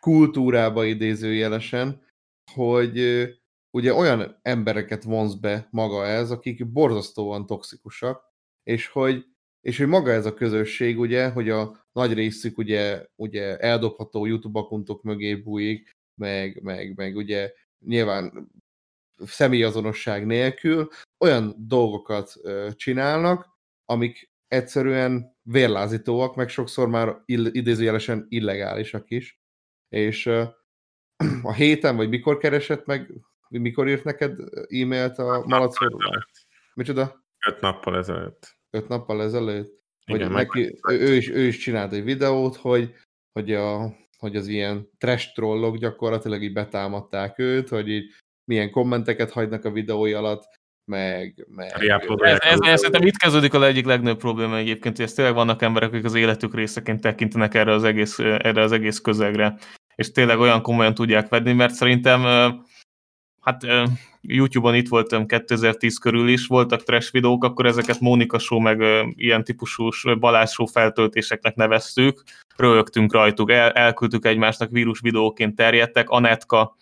kultúrába idézőjelesen, hogy ugye olyan embereket vonz be maga ez, akik borzasztóan toxikusak, és hogy, és hogy maga ez a közösség, ugye, hogy a nagy részük ugye, ugye eldobható YouTube akuntok mögé bújik, meg, meg, meg ugye nyilván személyazonosság nélkül olyan dolgokat csinálnak, amik egyszerűen vérlázítóak, meg sokszor már ill- idézőjelesen illegálisak is. És a héten, vagy mikor keresett meg, mikor írt neked e-mailt a Malac Micsoda? Öt nappal ezelőtt. Öt nappal ezelőtt? Igen, hogy neki, ő, is, ő is csinált egy videót, hogy, hogy, a, hogy az ilyen trash trollok gyakorlatilag így betámadták őt, hogy így milyen kommenteket hagynak a videói alatt, meg... meg ez, ez, ez, szerintem itt kezdődik a egyik legnagyobb probléma egyébként, hogy ez tényleg vannak emberek, akik az életük részeként tekintenek erre az egész, erre az egész közegre, és tényleg olyan komolyan tudják venni, mert szerintem hát YouTube-on itt voltam 2010 körül is, voltak trash videók, akkor ezeket Mónika Show meg ilyen típusú Balázs Show feltöltéseknek neveztük, rögtünk rajtuk, el, elküldtük egymásnak vírus videóként terjedtek, Anetka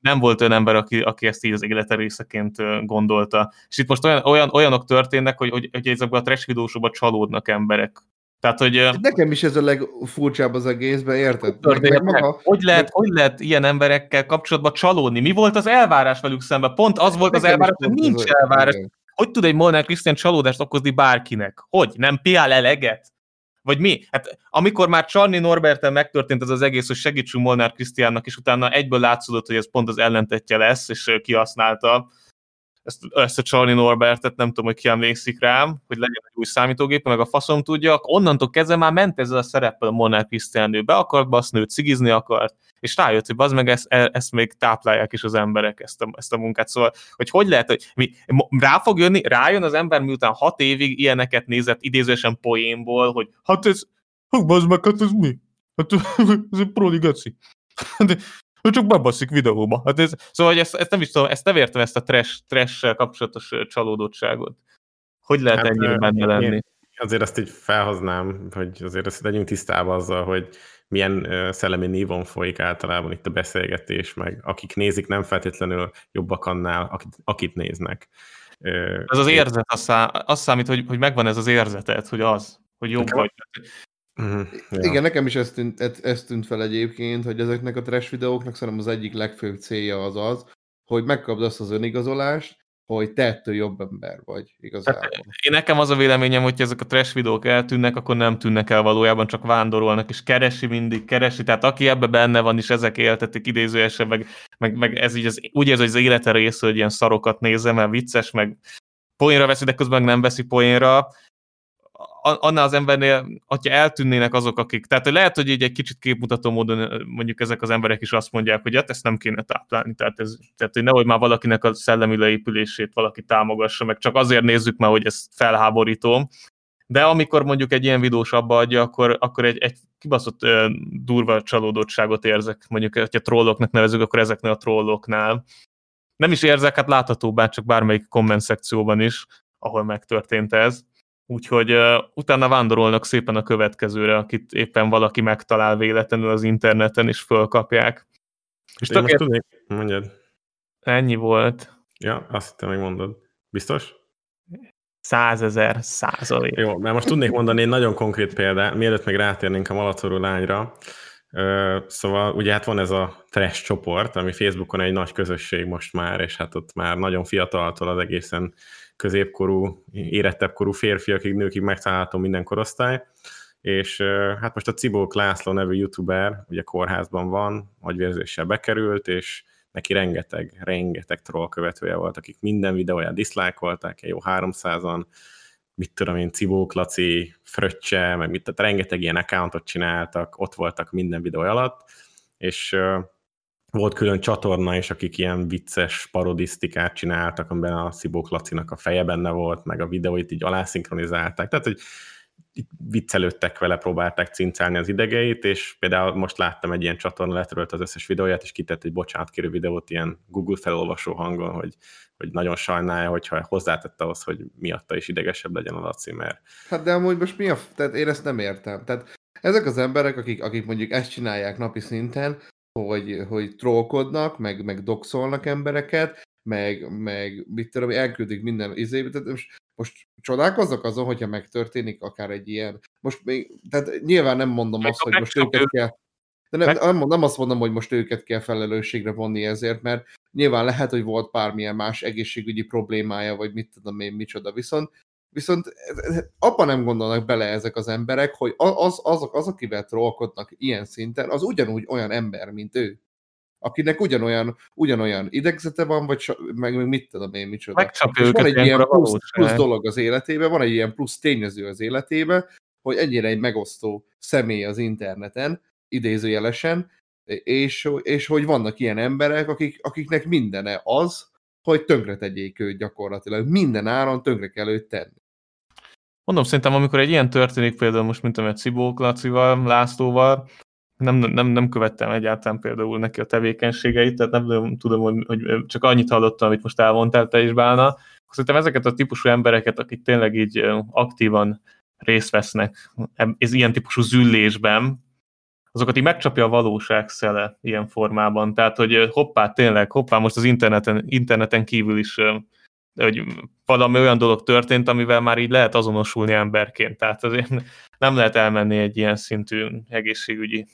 nem volt olyan ember, aki, aki ezt így az élete részeként gondolta. És itt most olyan, olyan, olyanok történnek, hogy, hogy, hogy ezekben a trash videósokban csalódnak emberek. Tehát, hogy... Hát nekem is ez a legfurcsább az egészben, érted? Meg, maga, hogy, lehet, meg... hogy lehet ilyen emberekkel kapcsolatban csalódni? Mi volt az elvárás velük szemben? Pont az volt nekem az elvárás, hogy nincs elvárás. Hogy tud egy Molnár Krisztián csalódást okozni bárkinek? Hogy? Nem piál eleget? Vagy mi? Hát amikor már Csarni Norberten megtörtént ez az egész, hogy segítsünk Molnár Krisztiánnak, és utána egyből látszódott, hogy ez pont az ellentetje lesz, és kihasználta, ezt, ezt a Norbertet, nem tudom, hogy ki emlékszik rám, hogy legyen egy új számítógép, meg a faszom tudja, onnantól kezdve már ment ezzel a szereppel a Monel Christian, ő be akart baszni, őt cigizni akart, és rájött, hogy az meg ezt, ezt még táplálják is az emberek, ezt a, ezt a munkát. Szóval, hogy hogy lehet, hogy mi, rá fog jönni, rájön az ember, miután hat évig ilyeneket nézett idézősen poénból, hogy hát ez, hát bazd meg, hát ez mi? Hát ez egy proli geci. De, ő csak bebaszik videóba. Hát ez, szóval hogy ezt, ezt, nem is tudom, ezt nem értem ezt a trash, trash kapcsolatos csalódottságot. Hogy lehet hát, ennyire benne lenni? Én azért azt így felhoznám, hogy azért ezt legyünk tisztában azzal, hogy milyen szellemi nívon folyik általában itt a beszélgetés, meg akik nézik, nem feltétlenül jobbak annál, akit, akit néznek. Ez az érzet, az, szá, az számít, hogy, hogy megvan ez az érzetet, hogy az, hogy jobb vagy. Uh-huh. Ja. Igen, nekem is ez tűnt, ez tűnt fel egyébként, hogy ezeknek a trash videóknak szerintem az egyik legfőbb célja az az, hogy megkapd azt az önigazolást, hogy te ettől jobb ember vagy igazából. Hát, én nekem az a véleményem, hogy ezek a trash videók eltűnnek, akkor nem tűnnek el valójában, csak vándorolnak, és keresi mindig, keresi, tehát aki ebbe benne van, és ezek éltetik idézőesen, meg, meg, meg ez így az, úgy érzi, hogy az élete része, hogy ilyen szarokat nézem, mert vicces, meg poénra veszi, de közben nem veszi poénra, annál az embernél, hogyha eltűnnének azok, akik, tehát lehet, hogy így egy kicsit képmutató módon mondjuk ezek az emberek is azt mondják, hogy hát ezt nem kéne táplálni, tehát, ez, tehát hogy nehogy már valakinek a szellemi leépülését valaki támogassa, meg csak azért nézzük már, hogy ez felháborító, de amikor mondjuk egy ilyen videós abba adja, akkor, akkor egy, egy kibaszott durva csalódottságot érzek, mondjuk, hogyha trolloknak nevezük, akkor ezeknél a trolloknál. Nem is érzek, hát láthatóbbá csak bármelyik komment szekcióban is, ahol megtörtént ez Úgyhogy uh, utána vándorolnak szépen a következőre, akit éppen valaki megtalál véletlenül az interneten, és fölkapják. És most tudnék, mondjad. Ennyi volt. Ja, azt hittem, hogy mondod. Biztos? Százezer százalék. Jó, mert most tudnék mondani egy nagyon konkrét példát, mielőtt még rátérnénk a malacorú lányra. Szóval ugye hát van ez a trash csoport, ami Facebookon egy nagy közösség most már, és hát ott már nagyon fiataltól az egészen középkorú, érettebb korú férfiakig, nőkig megtalálható minden korosztály, és hát most a Cibó László nevű youtuber, ugye kórházban van, agyvérzéssel bekerült, és neki rengeteg, rengeteg troll követője volt, akik minden videóját diszlájkolták, jó 300-an, mit tudom én, Cibó, Klaci, Fröccse, meg mit, tehát rengeteg ilyen accountot csináltak, ott voltak minden videó alatt, és volt külön csatorna is, akik ilyen vicces parodisztikát csináltak, amiben a Szibók Lacinak a feje benne volt, meg a videóit így alászinkronizálták. Tehát, hogy viccelődtek vele, próbálták cincálni az idegeit, és például most láttam egy ilyen csatorna, letörölt az összes videóját, és kitett egy bocsánatkérő videót ilyen Google felolvasó hangon, hogy, hogy nagyon sajnálja, hogyha hozzátette ahhoz, hogy miatta is idegesebb legyen a Laci, mert... Hát de amúgy most mi a... Tehát én ezt nem értem. Tehát ezek az emberek, akik, akik mondjuk ezt csinálják napi szinten, hogy, hogy trollkodnak, meg, meg doxolnak embereket, meg, meg mit tudom, elküldik minden izébe, tehát most, most csodálkozok azon, hogyha megtörténik akár egy ilyen, most még, tehát nyilván nem mondom azt, hogy most őket kell, de nem, nem, nem azt mondom, hogy most őket kell felelősségre vonni ezért, mert nyilván lehet, hogy volt bármilyen más egészségügyi problémája, vagy mit tudom én, micsoda, viszont Viszont abban nem gondolnak bele ezek az emberek, hogy az, azok, az, akivel trollkodnak ilyen szinten, az ugyanúgy olyan ember, mint ő. Akinek ugyanolyan, ugyanolyan idegzete van, vagy meg, meg mit tudom én, micsoda. Megcsapja őket van egy ilyen plusz, plusz dolog az életében, van egy ilyen plusz tényező az életében, hogy ennyire egy megosztó személy az interneten, idézőjelesen, és, és hogy vannak ilyen emberek, akik, akiknek mindene az, hogy tönkre tegyék őt gyakorlatilag. Minden áron tönkre kell őt tenni. Mondom, szerintem amikor egy ilyen történik, például most, mint amit Cibó Lacival, Lászlóval, nem, nem, nem követtem egyáltalán például neki a tevékenységeit, tehát nem tudom, hogy, hogy csak annyit hallottam, amit most elmondtál te is, Bálna. Szerintem ezeket a típusú embereket, akik tényleg így aktívan részt vesznek ez ilyen típusú züllésben, azokat így megcsapja a valóság szele ilyen formában. Tehát, hogy hoppá, tényleg, hoppá, most az interneten, interneten kívül is hogy valami olyan dolog történt, amivel már így lehet azonosulni emberként. Tehát azért nem lehet elmenni egy ilyen szintű egészségügyi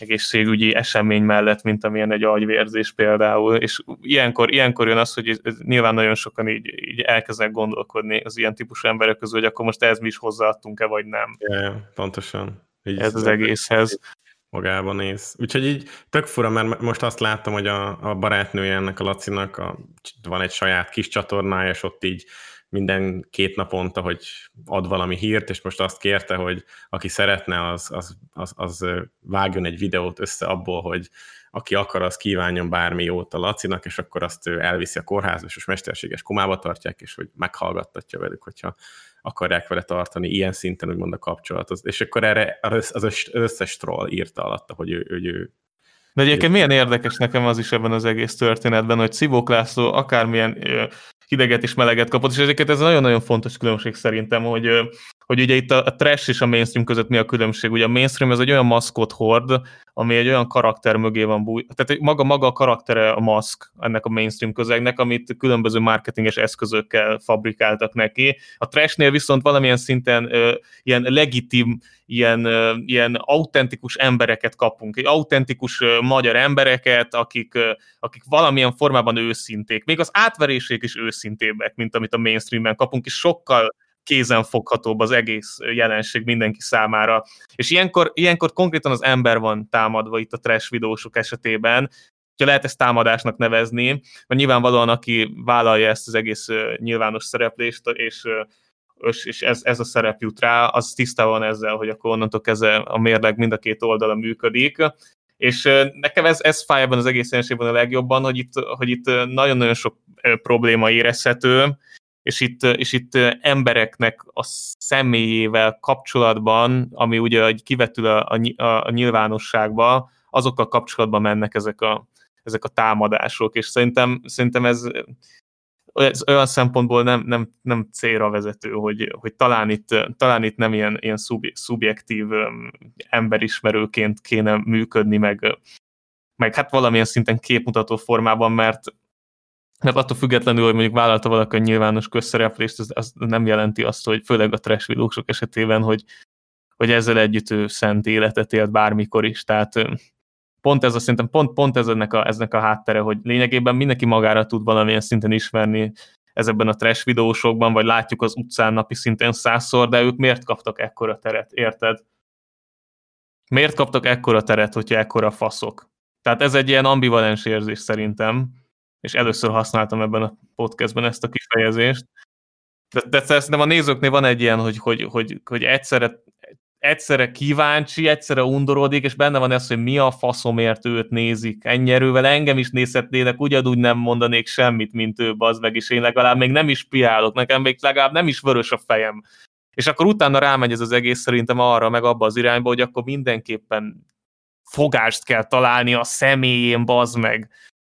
egészségügyi esemény mellett, mint amilyen egy agyvérzés például, és ilyenkor, ilyenkor jön az, hogy ez, nyilván nagyon sokan így, így elkezdenek gondolkodni az ilyen típusú emberek közül, hogy akkor most ez mi is hozzáadtunk-e, vagy nem. Ja, pontosan. Így ez az egészhez. magában néz. Úgyhogy így tök fura, mert most azt láttam, hogy a, a barátnője ennek a Lacinak a, van egy saját kis csatornája, és ott így minden két naponta, hogy ad valami hírt, és most azt kérte, hogy aki szeretne, az, az, az, az vágjon egy videót össze abból, hogy aki akar, az kívánjon bármi jót a Lacinak, és akkor azt ő elviszi a kórházba, és mesterséges komába tartják, és hogy meghallgattatja velük, hogyha akarják vele tartani ilyen szinten, úgymond a kapcsolatot. És akkor erre az összes troll írta alatta, hogy ő, ő, ő de egyébként milyen érdekes nekem az is ebben az egész történetben, hogy Szibók László akármilyen hideget és meleget kapott, és ezeket ez nagyon-nagyon fontos különbség szerintem, hogy, hogy ugye itt a, a trash és a mainstream között mi a különbség. Ugye a mainstream ez egy olyan maszkot hord, ami egy olyan karakter mögé van búj. Tehát maga, maga a karaktere a maszk ennek a mainstream közegnek, amit különböző marketinges eszközökkel fabrikáltak neki. A trashnél viszont valamilyen szinten ö, ilyen legitim, ilyen, ö, ilyen autentikus embereket kapunk. Egy autentikus ö, magyar embereket, akik, ö, akik valamilyen formában őszinték. Még az átverésék is őszintébbek, mint amit a mainstreamben kapunk, és sokkal kézenfoghatóbb az egész jelenség mindenki számára. És ilyenkor, ilyenkor konkrétan az ember van támadva itt a trash videósok esetében, hogyha lehet ezt támadásnak nevezni, mert nyilvánvalóan aki vállalja ezt az egész nyilvános szereplést, és és ez, ez a szerep jut rá, az tisztában ezzel, hogy akkor onnantól kezdve a mérleg mind a két oldala működik, és nekem ez, ez fáj ebben az egész jelenségben a legjobban, hogy itt, hogy itt nagyon-nagyon sok probléma érezhető, és itt, és itt embereknek a személyével kapcsolatban, ami ugye kivetül a, a, a nyilvánosságba, azokkal kapcsolatban mennek ezek a, ezek a támadások, és szerintem, szerintem ez olyan szempontból nem, nem, nem célra vezető, hogy, hogy talán, itt, talán itt nem ilyen, ilyen szubjektív emberismerőként kéne működni, meg, meg hát valamilyen szinten képmutató formában, mert mert attól függetlenül, hogy mondjuk vállalta valaki a nyilvános közszereplést, az, az nem jelenti azt, hogy főleg a trash esetében, hogy, hogy ezzel együtt ő szent életet élt bármikor is. Tehát pont ez a szerintem pont, pont ez ennek a, eznek a háttere, hogy lényegében mindenki magára tud valamilyen szinten ismerni ezekben a trash videósokban, vagy látjuk az utcán napi szinten százszor, de ők miért kaptak ekkora teret, érted? Miért kaptak ekkora teret, hogyha ekkora faszok? Tehát ez egy ilyen ambivalens érzés szerintem, és először használtam ebben a podcastben ezt a kifejezést. De, de szerintem a nézőknél van egy ilyen, hogy, hogy, hogy, hogy egyszerre, egyszerre kíváncsi, egyszerre undorodik, és benne van ez, hogy mi a faszomért őt nézik. Ennyi erővel engem is nézhetnének, ugyanúgy nem mondanék semmit, mint ő, az meg, és én legalább még nem is piálok, nekem még legalább nem is vörös a fejem. És akkor utána rámegy ez az egész szerintem arra, meg abba az irányba, hogy akkor mindenképpen fogást kell találni a személyén, bazd meg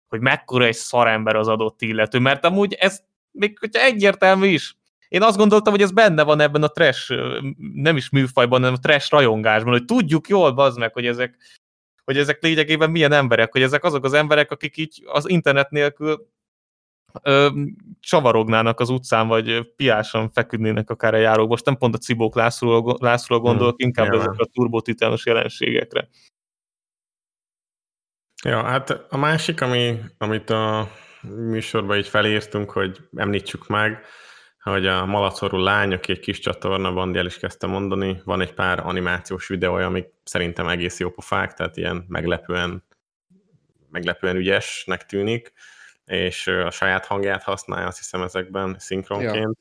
hogy mekkora egy szarember az adott illető, mert amúgy ez még hogyha egyértelmű is. Én azt gondoltam, hogy ez benne van ebben a trash, nem is műfajban, hanem a trash rajongásban, hogy tudjuk jól, bazd meg, hogy ezek, hogy ezek lényegében milyen emberek, hogy ezek azok az emberek, akik így az internet nélkül ö, csavarognának az utcán, vagy piásan feküdnének akár a járók. Most nem pont a Cibók Lászlóra, Lászlóra gondolok, hmm, inkább ezekre a turbotitános jelenségekre. Ja, hát a másik, ami, amit a műsorban így felírtunk, hogy említsük meg, hogy a malacorú lány, aki egy kis csatorna, Bandi el is kezdte mondani, van egy pár animációs videója, amik szerintem egész jó pofák, tehát ilyen meglepően, meglepően ügyesnek tűnik, és a saját hangját használja, azt hiszem ezekben szinkronként.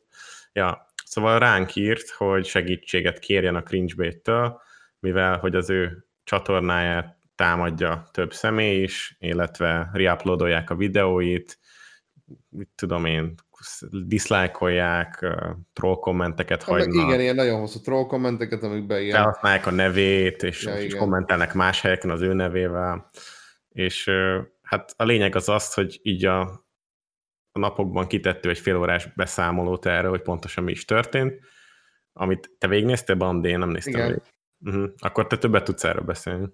Ja. ja. Szóval ránk írt, hogy segítséget kérjen a cringebait-től, mivel hogy az ő csatornáját támadja több személy is, illetve reuploadolják a videóit, mit tudom én, diszlájkolják, troll kommenteket hagynak. Igen, ilyen nagyon hosszú troll kommenteket, amikben ilyen... Felhasználják a nevét, és, ja, és kommentelnek más helyeken az ő nevével. És hát a lényeg az az, hogy így a, a napokban kitettő egy félórás beszámolót erre, hogy pontosan mi is történt, amit te végignéztél, Bandi, én nem néztem Igen. végig. Uh-huh. Akkor te többet tudsz erről beszélni.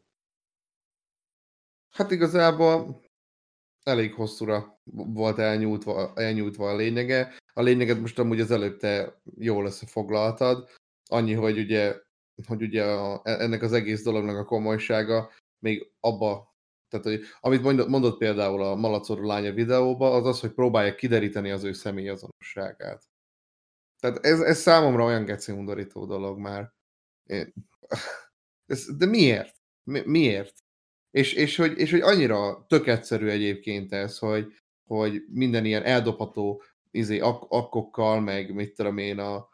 Hát igazából elég hosszúra volt elnyújtva, elnyújtva a lényege. A lényeget most amúgy az előbb te jól összefoglaltad. Annyi, hogy ugye, hogy ugye a, ennek az egész dolognak a komolysága még abba, tehát hogy, amit mondott, mondott például a Malacorú lánya videóba, az az, hogy próbálja kideríteni az ő személyazonosságát. Tehát ez, ez számomra olyan geci undorító dolog már. Én... Ez, de miért? Mi, miért? És, és, hogy, és hogy annyira tök egyszerű egyébként ez, hogy, hogy minden ilyen eldobható izé, ak- akkokkal, meg mit tudom én, a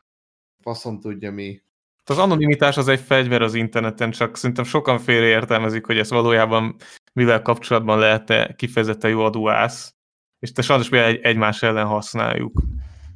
faszom tudja mi. Az anonimitás az egy fegyver az interneten, csak szerintem sokan félreértelmezik, hogy ez valójában mivel kapcsolatban lehet-e kifejezetten jó adóász, és te sajnos mi egy, egymás ellen használjuk.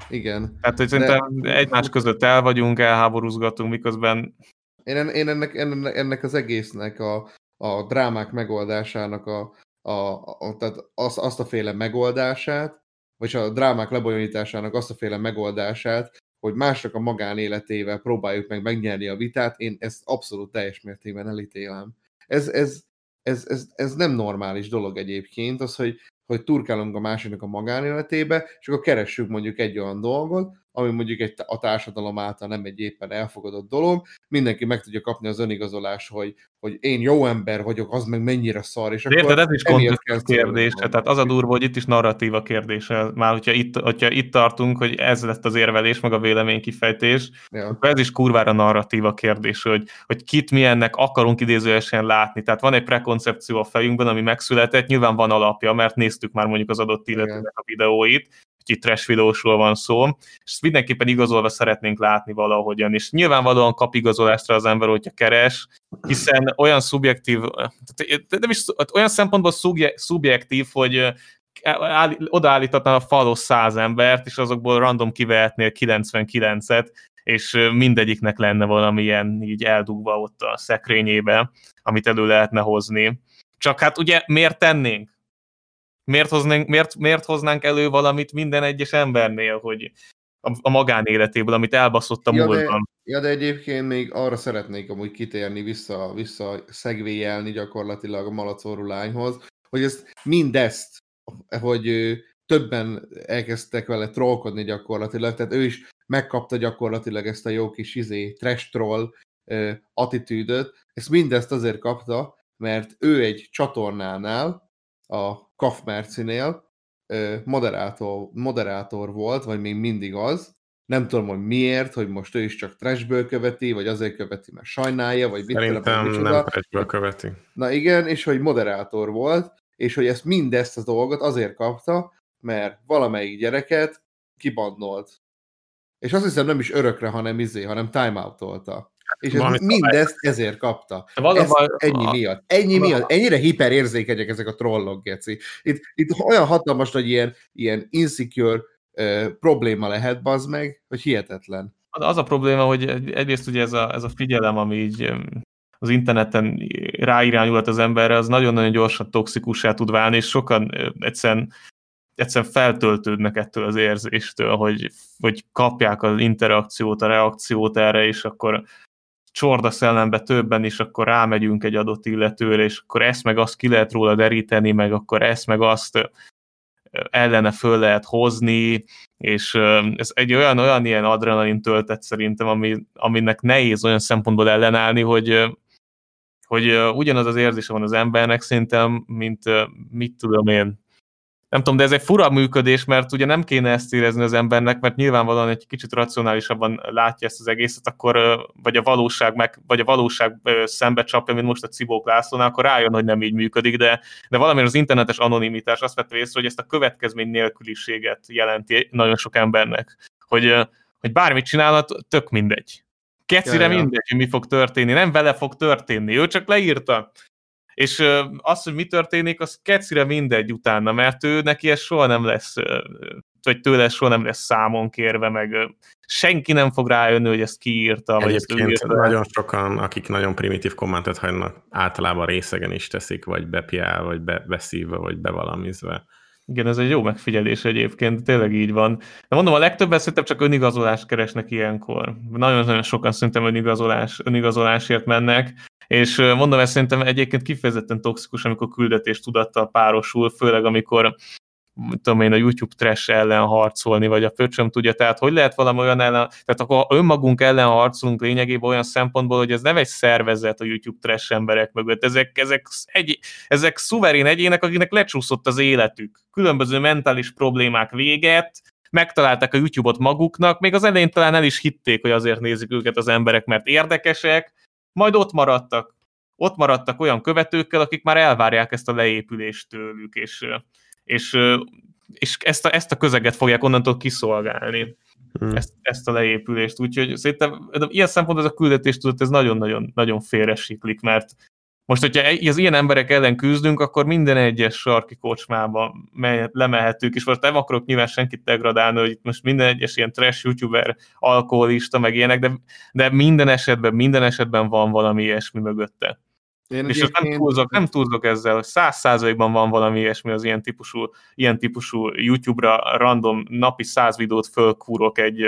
Igen. Tehát, hogy szerintem De... egymás között el vagyunk, elháborúzgatunk, miközben... Én, én ennek, ennek, ennek az egésznek a, a drámák megoldásának a, a, a tehát az, azt a féle megoldását, vagy a drámák lebonyolításának azt a féle megoldását, hogy másnak a magánéletével próbáljuk meg megnyerni a vitát, én ezt abszolút teljes mértékben elítélem. Ez, ez, ez, ez, ez nem normális dolog egyébként, az, hogy, hogy turkálunk a másiknak a magánéletébe, és akkor keressük mondjuk egy olyan dolgot, ami mondjuk egy, a társadalom által nem egy éppen elfogadott dolog, mindenki meg tudja kapni az önigazolás, hogy, hogy én jó ember vagyok, az meg mennyire szar, és De érted, ez is kontextus kérdés, tehát az a durva, hogy itt is narratíva kérdése, már hogyha itt, hogyha itt tartunk, hogy ez lett az érvelés, meg a véleménykifejtés, ja. akkor ez is kurvára narratíva kérdés, hogy, hogy kit mi ennek akarunk idézőesen látni, tehát van egy prekoncepció a fejünkben, ami megszületett, nyilván van alapja, mert néztük már mondjuk az adott illetőnek a videóit, itt trash videósról van szó, és ezt mindenképpen igazolva szeretnénk látni valahogyan, és nyilvánvalóan kap igazolásra az ember, hogyha keres, hiszen olyan szubjektív, nem is, olyan szempontból szubjektív, hogy odaállítatnál a falos száz embert, és azokból random kivehetnél 99-et, és mindegyiknek lenne valamilyen így eldugva ott a szekrényébe, amit elő lehetne hozni. Csak hát ugye miért tennénk? Miért hoznánk, miért, miért hoznánk elő valamit minden egyes embernél, hogy a, a magánéletéből, amit elbaszott a ja, múltban. De, ja, de egyébként még arra szeretnék amúgy kitérni, vissza, vissza szegvéjelni gyakorlatilag a malacorú lányhoz, hogy ezt mindezt, hogy többen elkezdtek vele trollkodni gyakorlatilag, tehát ő is megkapta gyakorlatilag ezt a jó kis izé, trash troll attitűdöt, ezt mindezt azért kapta, mert ő egy csatornánál, a Kaf Mercinél moderátor, moderátor volt, vagy még mindig az, nem tudom, hogy miért, hogy most ő is csak trashből követi, vagy azért követi, mert sajnálja, vagy mit Szerintem nem, nem trashből követi. Na igen, és hogy moderátor volt, és hogy ezt mindezt a dolgot azért kapta, mert valamelyik gyereket kibandolt. És azt hiszem nem is örökre, hanem izé, hanem timeout-olta. És ez mindezt ezért kapta. Ez ennyi miatt. Ennyi miatt. Ennyire hiperérzékenyek ezek a trollok, Geci. Itt, itt olyan hatalmas nagy ilyen, ilyen insecure uh, probléma lehet, bazd meg, hogy hihetetlen. Az a probléma, hogy egyrészt ugye ez a, ez a figyelem, ami így az interneten ráirányulhat az emberre, az nagyon-nagyon gyorsan toxikussá tud válni, és sokan egyszerűen egyszerűen feltöltődnek ettől az érzéstől, hogy, hogy kapják az interakciót, a reakciót erre, és akkor csorda szellembe többen, és akkor rámegyünk egy adott illetőre, és akkor ezt meg azt ki lehet róla deríteni, meg akkor ezt meg azt ellene föl lehet hozni, és ez egy olyan, olyan ilyen adrenalin töltet szerintem, ami, aminek nehéz olyan szempontból ellenállni, hogy, hogy ugyanaz az érzése van az embernek szerintem, mint mit tudom én, nem tudom, de ez egy fura működés, mert ugye nem kéne ezt érezni az embernek, mert nyilvánvalóan egy kicsit racionálisabban látja ezt az egészet, akkor vagy a valóság meg, vagy a valóság szembe csapja, mint most a Cibók Lászlónál, akkor rájön, hogy nem így működik, de, de valamilyen az internetes anonimitás azt vette észre, hogy ezt a következmény nélküliséget jelenti nagyon sok embernek, hogy, hogy bármit csinálhat, tök mindegy. Kecire ja, ja. mindegy, hogy mi fog történni, nem vele fog történni, ő csak leírta és az, hogy mi történik, az kecire mindegy utána, mert ő neki ez soha nem lesz, vagy tőle soha nem lesz számon kérve, meg senki nem fog rájönni, hogy ezt kiírta, vagy ezt írta. nagyon sokan, akik nagyon primitív kommentet hagynak, általában részegen is teszik, vagy bepiál, vagy be, beszívva, vagy bevalamizve. Igen, ez egy jó megfigyelés egyébként, tényleg így van. De mondom, a legtöbben szerintem csak önigazolást keresnek ilyenkor. Nagyon-nagyon sokan szerintem önigazolás, önigazolásért mennek, és mondom, ez szerintem egyébként kifejezetten toxikus, amikor küldetés tudattal párosul, főleg amikor tudom én, a YouTube trash ellen harcolni, vagy a pöcsöm tudja, tehát hogy lehet valami olyan ellen, tehát akkor önmagunk ellen harcolunk lényegében olyan szempontból, hogy ez nem egy szervezet a YouTube trash emberek mögött, ezek, ezek, egy, ezek szuverén egyének, akiknek lecsúszott az életük, különböző mentális problémák véget, megtalálták a YouTube-ot maguknak, még az elején talán el is hitték, hogy azért nézik őket az emberek, mert érdekesek, majd ott maradtak. ott maradtak olyan követőkkel, akik már elvárják ezt a leépülést tőlük, és, és, és ezt, a, ezt a közeget fogják onnantól kiszolgálni, hmm. ezt, ezt a leépülést. Úgyhogy szerintem ilyen szempontból ez a küldetés tudott, ez nagyon-nagyon nagyon félresiklik, mert most, hogyha az ilyen emberek ellen küzdünk, akkor minden egyes sarki kocsmába lemehetünk, és most nem akarok nyilván senkit degradálni, hogy itt most minden egyes ilyen trash youtuber, alkoholista, meg ilyenek, de, de minden esetben, minden esetben van valami ilyesmi mögötte. Én és egyébként... nem túlzok, nem túlzok ezzel, hogy száz százalékban van valami ilyesmi az ilyen típusú, ilyen típusú YouTube-ra random napi száz videót fölkúrok egy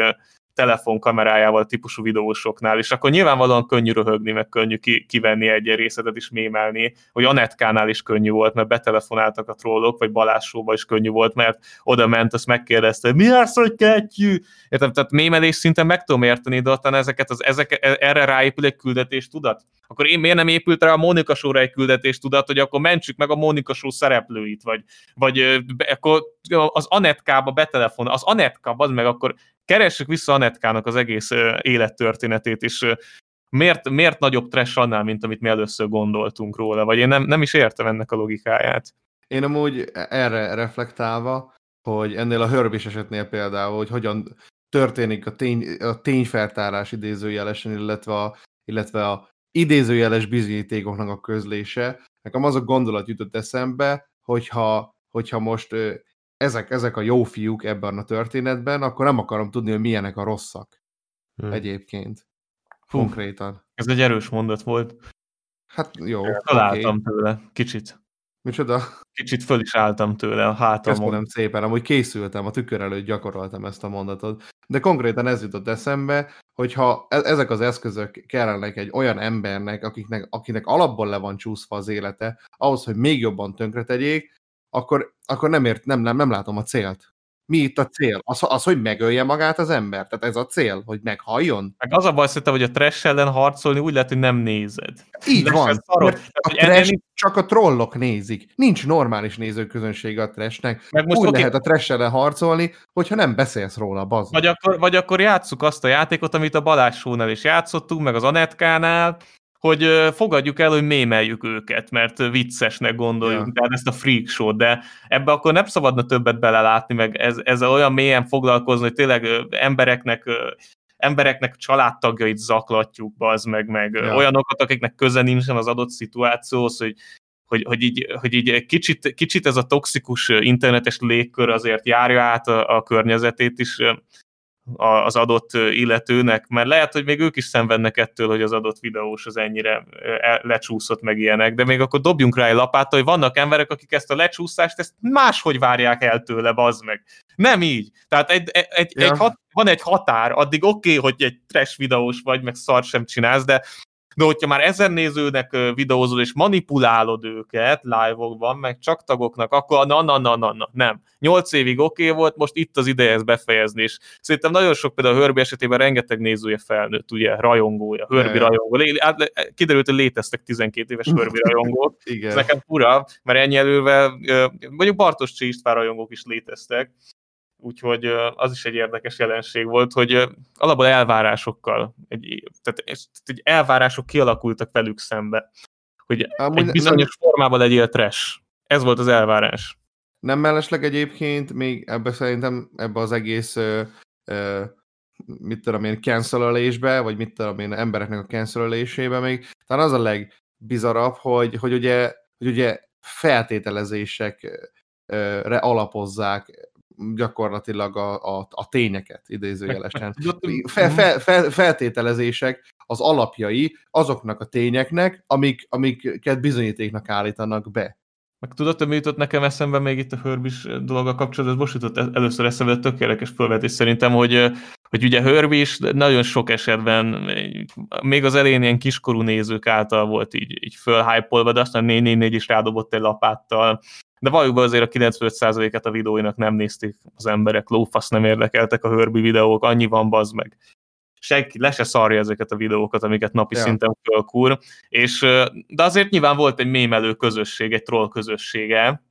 telefonkamerájával típusú videósoknál, és akkor nyilvánvalóan könnyű röhögni, meg könnyű ki, kivenni egy részletet is mémelni, hogy Anetkánál is könnyű volt, mert betelefonáltak a trollok, vagy Balázsóba is könnyű volt, mert oda ment, azt megkérdezte, mi az, hogy kettjű? Értem, tehát mémelés szinten meg tudom érteni, de aztán ezeket az, ezek, erre ráépül egy küldetés tudat. Akkor én miért nem épült rá a Mónika Show-ra egy küldetés tudat, hogy akkor mentsük meg a Mónika Show szereplőit, vagy, vagy akkor az Anetkába betelefon, az Anetka, az meg akkor keressük vissza Anetkának az egész élettörténetét, és miért, miért nagyobb trash annál, mint amit mi először gondoltunk róla, vagy én nem, nem is értem ennek a logikáját. Én amúgy erre reflektálva, hogy ennél a Hörbis esetnél például, hogy hogyan történik a, tény, a tényfeltárás idézőjelesen, illetve a, illetve a idézőjeles bizonyítékoknak a közlése. Nekem az a gondolat jutott eszembe, hogyha, hogyha most ezek, ezek a jó fiúk ebben a történetben, akkor nem akarom tudni, hogy milyenek a rosszak hmm. egyébként. Konkrétan. Ez egy erős mondat volt. Hát jó. Találtam okay. tőle, kicsit. Micsoda? Kicsit föl is álltam tőle a hátamon. Köszönöm szépen, amúgy készültem, a tükör előtt gyakoroltam ezt a mondatot. De konkrétan ez jutott eszembe, hogyha e- ezek az eszközök kellenek egy olyan embernek, akiknek, akinek alapból le van csúszva az élete, ahhoz, hogy még jobban tönkretegyék, akkor, akkor nem, ért, nem, nem, nem látom a célt. Mi itt a cél? Az, az, hogy megölje magát az ember? Tehát ez a cél, hogy meghalljon? Meg az a baj, szerintem, hogy a trash ellen harcolni úgy lehet, hogy nem nézed. Így Lesz van. Szarod. a trash ennél... csak a trollok nézik. Nincs normális nézőközönsége a trashnek. Meg most úgy okay. lehet a trash ellen harcolni, hogyha nem beszélsz róla, bazd. Vagy akkor, vagy akkor játsszuk azt a játékot, amit a Balázs is játszottunk, meg az Anetkánál, hogy fogadjuk el, hogy mémeljük őket, mert viccesnek gondoljuk, ja. tehát ezt a freak show de ebbe akkor nem szabadna többet belelátni, meg ez, ezzel olyan mélyen foglalkozni, hogy tényleg embereknek embereknek családtagjait zaklatjuk, az meg, meg ja. olyanokat, akiknek köze nincsen az adott szituációhoz, hogy hogy, hogy, így, hogy így kicsit, kicsit ez a toxikus internetes légkör azért járja át a, a környezetét is, az adott illetőnek, mert lehet, hogy még ők is szenvednek ettől, hogy az adott videós az ennyire e, lecsúszott meg ilyenek, de még akkor dobjunk rá egy lapát, hogy vannak emberek, akik ezt a lecsúszást, ezt máshogy várják el tőle, bazd meg. Nem így. Tehát egy, egy, ja. egy hat, van egy határ, addig oké, okay, hogy egy trash videós vagy, meg szar sem csinálsz, de de hogyha már ezer nézőnek videózol, és manipulálod őket live-okban, meg csak tagoknak, akkor na, na, na, na, na, nem. Nyolc évig oké okay volt, most itt az ideje ezt befejezni, és szerintem nagyon sok például a Hörbi esetében rengeteg nézője felnőtt, ugye, rajongója, Hörbi rajongó. Kiderült, hogy léteztek 12 éves Hörbi rajongók. Ez nekem fura, mert ennyi elővel, mondjuk Bartos Csi István rajongók is léteztek, úgyhogy az is egy érdekes jelenség volt, hogy alapból elvárásokkal, egy, tehát egy elvárások kialakultak velük szembe, hogy Amúgy egy bizonyos nem, formában legyél trash. Ez volt az elvárás. Nem mellesleg egyébként még ebbe szerintem ebbe az egész ö, ö, mit tudom én, cancelölésbe, vagy mit tudom én, embereknek a cancelésébe még, talán az a legbizarabb, hogy, hogy ugye, hogy ugye feltételezésekre alapozzák gyakorlatilag a, a, a tényeket, idézőjelesen. Fel, fel, fel, feltételezések az alapjai azoknak a tényeknek, amik, amiket bizonyítéknak állítanak be. Meg tudod, hogy mi jutott nekem eszembe még itt a Hörbis dolga kapcsolatban, most jutott először eszembe, tökéletes felvetés szerintem, hogy, hogy ugye Hörbis nagyon sok esetben, még az elején ilyen kiskorú nézők által volt így, így fölhypolva, de aztán 444 is rádobott egy lapáttal, de valójában azért a 95%-et a videóinak nem nézték az emberek, lófasz nem érdekeltek a hörbi videók, annyi van, bazd meg. Senki le se szarja ezeket a videókat, amiket napi ja. szinten fölkúr, és, de azért nyilván volt egy mémelő közösség, egy troll közössége,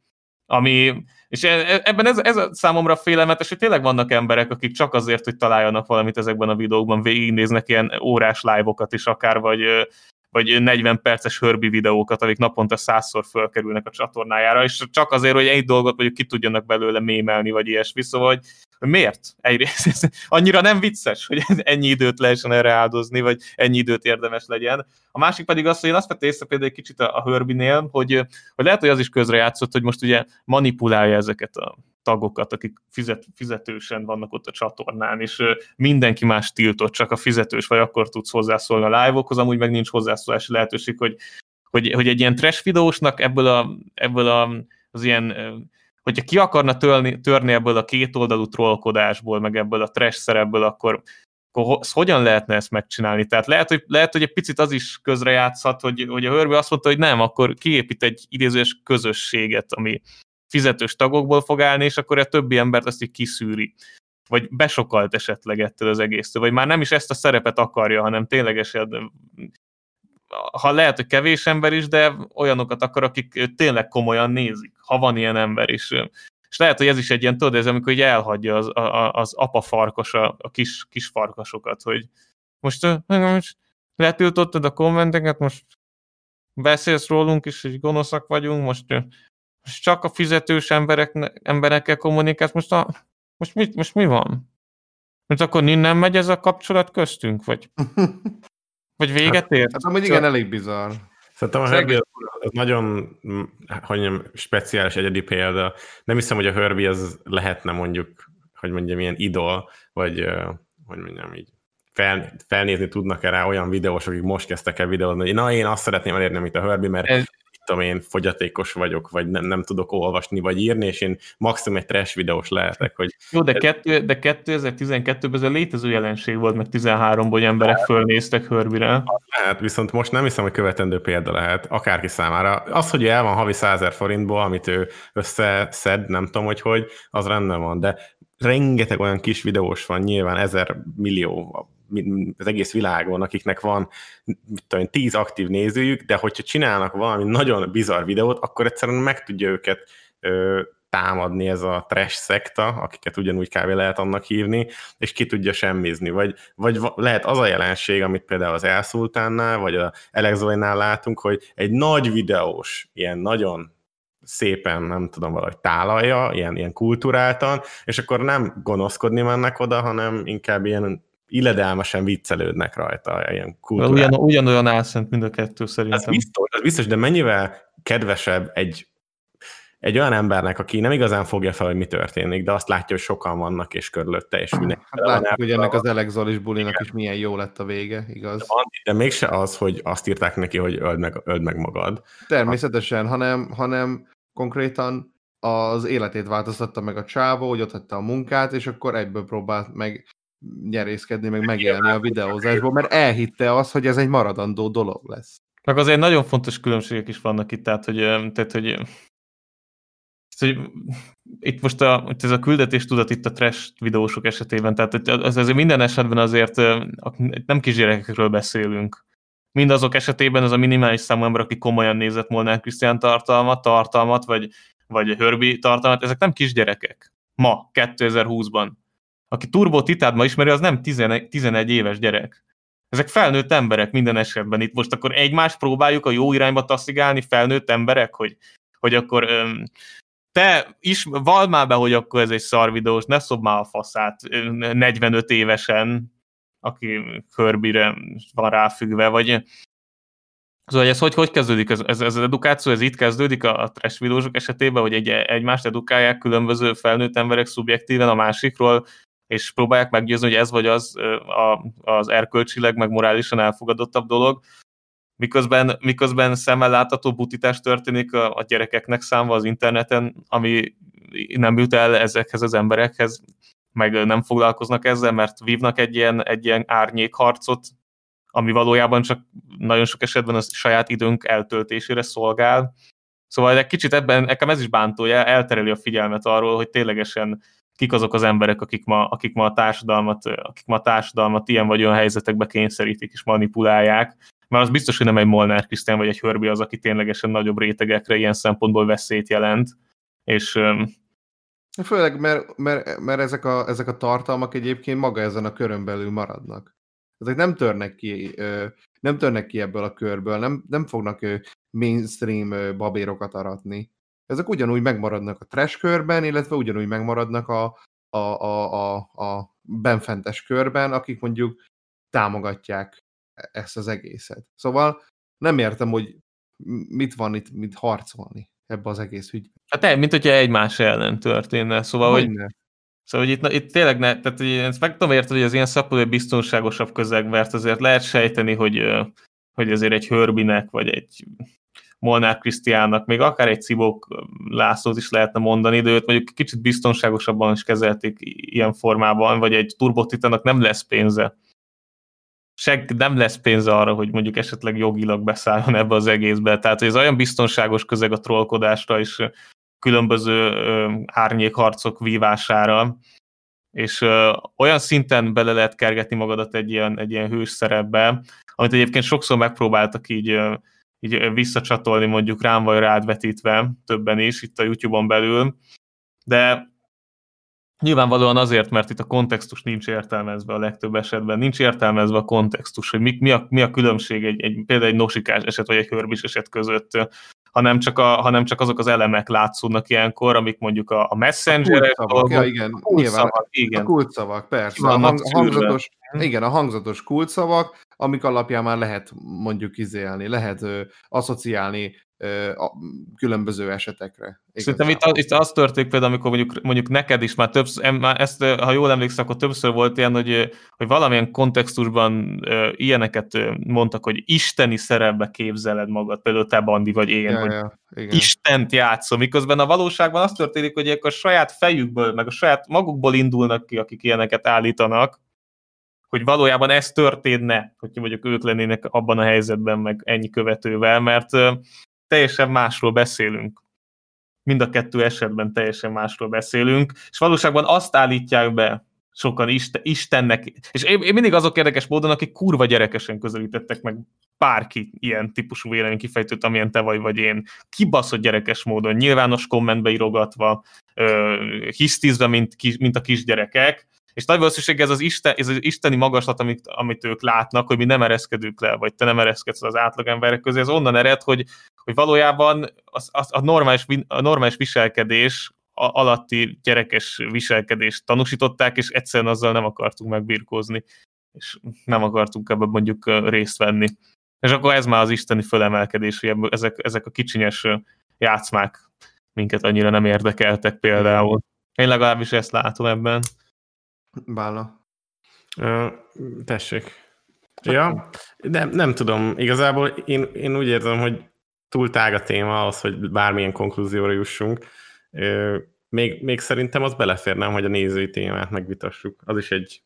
ami, és e, e, ebben ez, ez számomra félelmetes, hogy tényleg vannak emberek, akik csak azért, hogy találjanak valamit ezekben a videókban, végignéznek ilyen órás live-okat is akár, vagy, vagy 40 perces hörbi videókat, amik naponta százszor fölkerülnek a csatornájára, és csak azért, hogy egy dolgot mondjuk ki tudjanak belőle mémelni, vagy ilyesmi, szóval, hogy miért? Egyrészt ez annyira nem vicces, hogy ennyi időt lehessen erre áldozni, vagy ennyi időt érdemes legyen. A másik pedig az, hogy én azt vettem észre például egy kicsit a, a Hörbinél, hogy, hogy lehet, hogy az is közrejátszott, hogy most ugye manipulálja ezeket a tagokat, akik fizet, fizetősen vannak ott a csatornán, és mindenki más tiltott, csak a fizetős vagy akkor tudsz hozzászólni a live-okhoz, amúgy meg nincs hozzászólási lehetőség, hogy, hogy, hogy egy ilyen trash videósnak ebből, a, ebből a, az ilyen hogyha ki akarna törni, törni ebből a kétoldalú trollkodásból, meg ebből a trash szerepből, akkor, akkor hogyan lehetne ezt megcsinálni? Tehát lehet, hogy, lehet, hogy egy picit az is közrejátszhat, hogy, hogy a Hörbi azt mondta, hogy nem, akkor kiépít egy idézős közösséget, ami fizetős tagokból fog állni, és akkor a többi embert azt így kiszűri. Vagy besokalt esetleg ettől az egésztől, vagy már nem is ezt a szerepet akarja, hanem ténylegesen ha lehet, hogy kevés ember is, de olyanokat akar, akik tényleg komolyan nézik, ha van ilyen ember is. És lehet, hogy ez is egy ilyen, tudod, ez amikor hogy elhagyja az, az apa farkas a, a kis, kis farkasokat, hogy most, most letiltottad a kommenteket, most beszélsz rólunk is, hogy gonoszak vagyunk, most, most csak a fizetős emberek, emberekkel kommunikálsz, most, a, most, mit, most mi van? Most akkor nem megy ez a kapcsolat köztünk, vagy? Vagy véget ért? Hát amúgy igen, elég bizarr. Szerintem a Herbie az nagyon, hogy mondjam, speciális egyedi példa. Nem hiszem, hogy a Herbie az lehetne mondjuk, hogy mondjam, ilyen idol, vagy hogy mondjam így, fel, felnézni tudnak-e rá olyan videósok, akik most kezdtek el videózni, hogy na, én azt szeretném elérni, mint a Herbie, mert ez, tudom én, fogyatékos vagyok, vagy nem, nem tudok olvasni, vagy írni, és én maximum egy trash videós lehetek. Hogy Jó, de, kettő, de 2012-ben ez a létező jelenség volt, meg 13-ban, hogy emberek fölnéztek Hörbire. Hát viszont most nem hiszem, hogy követendő példa lehet akárki számára. Az, hogy el van havi 100 forintból, amit ő összeszed, nem tudom, hogy hogy, az rendben van, de rengeteg olyan kis videós van, nyilván ezer millió az egész világon, akiknek van mit tudom, tíz aktív nézőjük, de hogyha csinálnak valami nagyon bizarr videót, akkor egyszerűen meg tudja őket ö, támadni ez a trash szekta, akiket ugyanúgy kávé lehet annak hívni, és ki tudja semmizni. Vagy, vagy lehet az a jelenség, amit például az Elszultánnál, vagy a Elexoinál látunk, hogy egy nagy videós, ilyen nagyon szépen, nem tudom, valahogy tálalja, ilyen, ilyen kulturáltan, és akkor nem gonoszkodni mennek oda, hanem inkább ilyen illedelmesen viccelődnek rajta. Ilyen Ugyan, ugyanolyan álszent mind a kettő szerintem. Ez biztos, ez biztos, de mennyivel kedvesebb egy, egy olyan embernek, aki nem igazán fogja fel, hogy mi történik, de azt látja, hogy sokan vannak és körülötte, és mindenki. Hát látjuk, hogy ennek az Alexolis bulinak is milyen jó lett a vége, igaz? De, de mégse az, hogy azt írták neki, hogy öld meg, öld meg magad. Természetesen, hanem, hanem konkrétan az életét változtatta meg a csávó, hogy ott hagyta a munkát, és akkor egyből próbált meg nyerészkedni, meg megélni a videózásból, mert elhitte az, hogy ez egy maradandó dolog lesz. Meg azért nagyon fontos különbségek is vannak itt, tehát hogy, tehát, hogy, hogy itt most a, ez a küldetés tudat itt a trash videósok esetében, tehát az azért minden esetben azért nem kisgyerekekről beszélünk. Mindazok esetében az a minimális számú ember, aki komolyan nézett Molnár Krisztián tartalmat, tartalmat, vagy, vagy Hörbi tartalmat, ezek nem kisgyerekek. Ma, 2020-ban aki Turbo Titát ma ismeri, az nem 11, 11 éves gyerek. Ezek felnőtt emberek minden esetben. Itt most akkor egymást próbáljuk a jó irányba taszigálni, felnőtt emberek, hogy, hogy akkor öm, te is val már be, hogy akkor ez egy szar videós, ne szob már a faszát 45 évesen, aki körbire van ráfüggve, vagy Szóval ez hogy, hogy kezdődik? Ez, ez, ez az edukáció, ez itt kezdődik a, a trash videósok esetében, hogy egy, egymást edukálják különböző felnőtt emberek szubjektíven a másikról, és próbálják meggyőzni, hogy ez vagy az a, az erkölcsileg, meg morálisan elfogadottabb dolog, miközben, miközben szemmel látható butítás történik a, a gyerekeknek számva az interneten, ami nem jut el ezekhez az emberekhez, meg nem foglalkoznak ezzel, mert vívnak egy ilyen, egy ilyen árnyékharcot, ami valójában csak nagyon sok esetben a saját időnk eltöltésére szolgál. Szóval egy kicsit ebben nekem ez is bántója, eltereli a figyelmet arról, hogy ténylegesen kik azok az emberek, akik ma, akik ma a társadalmat, akik ma a társadalmat ilyen vagy olyan helyzetekbe kényszerítik és manipulálják, mert az biztos, hogy nem egy Molnár Krisztián vagy egy Hörbi az, aki ténylegesen nagyobb rétegekre ilyen szempontból veszélyt jelent, és Főleg, mert, mert, mert ezek, a, ezek a tartalmak egyébként maga ezen a körön belül maradnak. ezek nem törnek ki, nem törnek ki ebből a körből, nem, nem fognak mainstream babérokat aratni. Ezek ugyanúgy megmaradnak a trash körben, illetve ugyanúgy megmaradnak a, a, a, a, a benfentes körben, akik mondjuk támogatják e-, ezt az egészet. Szóval nem értem, hogy mit van itt, mit harcolni ebbe az egész ügyben. Hát mint hogyha egymás ellen történne, szóval, hogy, szóval, hogy itt, itt tényleg ne, tehát hogy ezt meg tudom érteni, hogy az ilyen szapuló biztonságosabb közeg, mert azért lehet sejteni, hogy, hogy azért egy Hörbinek, vagy egy Molnár Krisztiánnak, még akár egy Cibók Lászlót is lehetne mondani, de őt mondjuk kicsit biztonságosabban is kezelték ilyen formában, vagy egy Turbotitának nem lesz pénze. Se, nem lesz pénze arra, hogy mondjuk esetleg jogilag beszálljon ebbe az egészbe. Tehát, ez olyan biztonságos közeg a trollkodásra és különböző árnyékharcok vívására, és ö, olyan szinten bele lehet kergetni magadat egy ilyen, egy ilyen hős szerepbe, amit egyébként sokszor megpróbáltak így így visszacsatolni mondjuk rám vagy rád vetítve többen is itt a YouTube-on belül, de nyilvánvalóan azért, mert itt a kontextus nincs értelmezve a legtöbb esetben, nincs értelmezve a kontextus, hogy mi, mi, a, mi a különbség egy, egy, például egy nosikás eset vagy egy hörbis eset között, hanem csak, a, hanem csak azok az elemek látszódnak ilyenkor, amik mondjuk a, a messenger kulcsszavak, ja, igen, nyilván, igen. A kulcsszavak, persze. A hang, hangzatos, igen, a hangzatos kulcsszavak, amik alapján már lehet mondjuk izélni, lehet ö, asszociálni ö, a, különböző esetekre. Szerintem itt, igazából. itt az történik például, amikor mondjuk, mondjuk neked is már többször, em- már ezt, ha jól emlékszem, akkor többször volt ilyen, hogy, hogy valamilyen kontextusban ö, ilyeneket mondtak, hogy isteni szerepbe képzeled magad, például te Bandi vagy én, ja, hogy ja, igen. Istent játszom, miközben a valóságban az történik, hogy ők a saját fejükből, meg a saját magukból indulnak ki, akik ilyeneket állítanak, hogy valójában ez történne, hogy mondjuk ők lennének abban a helyzetben, meg ennyi követővel, mert teljesen másról beszélünk. Mind a kettő esetben teljesen másról beszélünk, és valóságban azt állítják be sokan Isten, Istennek, és én, mindig azok érdekes módon, akik kurva gyerekesen közelítettek meg bárki ilyen típusú vélemény kifejtőt, amilyen te vagy, vagy én, kibaszott gyerekes módon, nyilvános kommentbe írogatva, ö, hisztizve, mint, mint a kisgyerekek, és nagy valószínűség ez az, Isten, ez az isteni magaslat, amit, amit ők látnak, hogy mi nem ereszkedünk le, vagy te nem ereszkedsz az átlagemberek közé, ez onnan ered, hogy, hogy valójában az, az, a, normális, a normális viselkedés alatti gyerekes viselkedést tanúsították, és egyszerűen azzal nem akartunk megbirkózni, és nem akartunk ebben mondjuk részt venni. És akkor ez már az isteni fölemelkedés, hogy ebből, ezek, ezek a kicsinyes játszmák minket annyira nem érdekeltek például. Én legalábbis ezt látom ebben. Bálna. Ö, tessék. Ja, nem, nem tudom. Igazából én, én úgy érzem, hogy túl tág a téma ahhoz, hogy bármilyen konklúzióra jussunk. Ö, még, még szerintem az belefér, nem, hogy a nézői témát megvitassuk. Az is egy...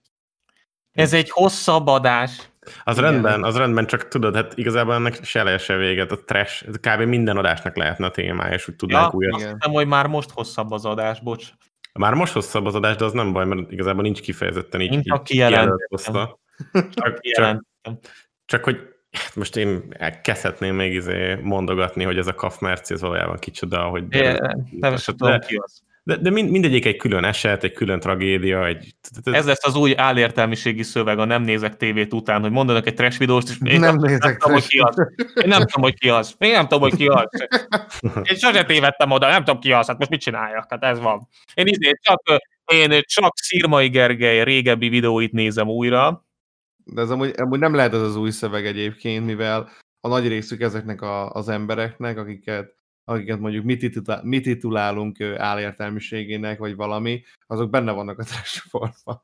Ez egy hosszabb adás. Az Igen. rendben, az rendben, csak tudod, hát igazából ennek se leje se véget. A trash, ez kb. minden adásnak lehetne a témája, és úgy tudnánk Ja, újra. azt hiszem, hogy már most hosszabb az adás, bocs. Már most hosszabb az adás, de az nem baj, mert igazából nincs kifejezetten így, Mint így a kijelentettem. hozta. Csak, csak, csak hogy hát most én kezdhetném még izé mondogatni, hogy ez a Kaf Merci, ez valójában kicsoda, hogy É, Nem is de, tudom ki az. De, de mind, mindegyik egy külön eset, egy külön tragédia, egy... Ez lesz az új álértelmiségi szöveg, a nem nézek tévét után, hogy mondanak egy trash videóst, és én Nem nem, nézek nem tudom, hogy ki az. trash. Én nem tudom, hogy ki az. Én nem tudom, hogy ki az. Én sose tévedtem oda, nem tudom ki az, hát most mit csináljak, hát ez van. Én, izé, csak, én csak Szirmai Gergely régebbi videóit nézem újra, De ez amúgy, amúgy nem lehet ez az új szöveg egyébként, mivel a nagy részük ezeknek a, az embereknek, akiket, akiket mondjuk mi, titulá, mi titulálunk álértelmiségének, vagy valami, azok benne vannak a trash forma.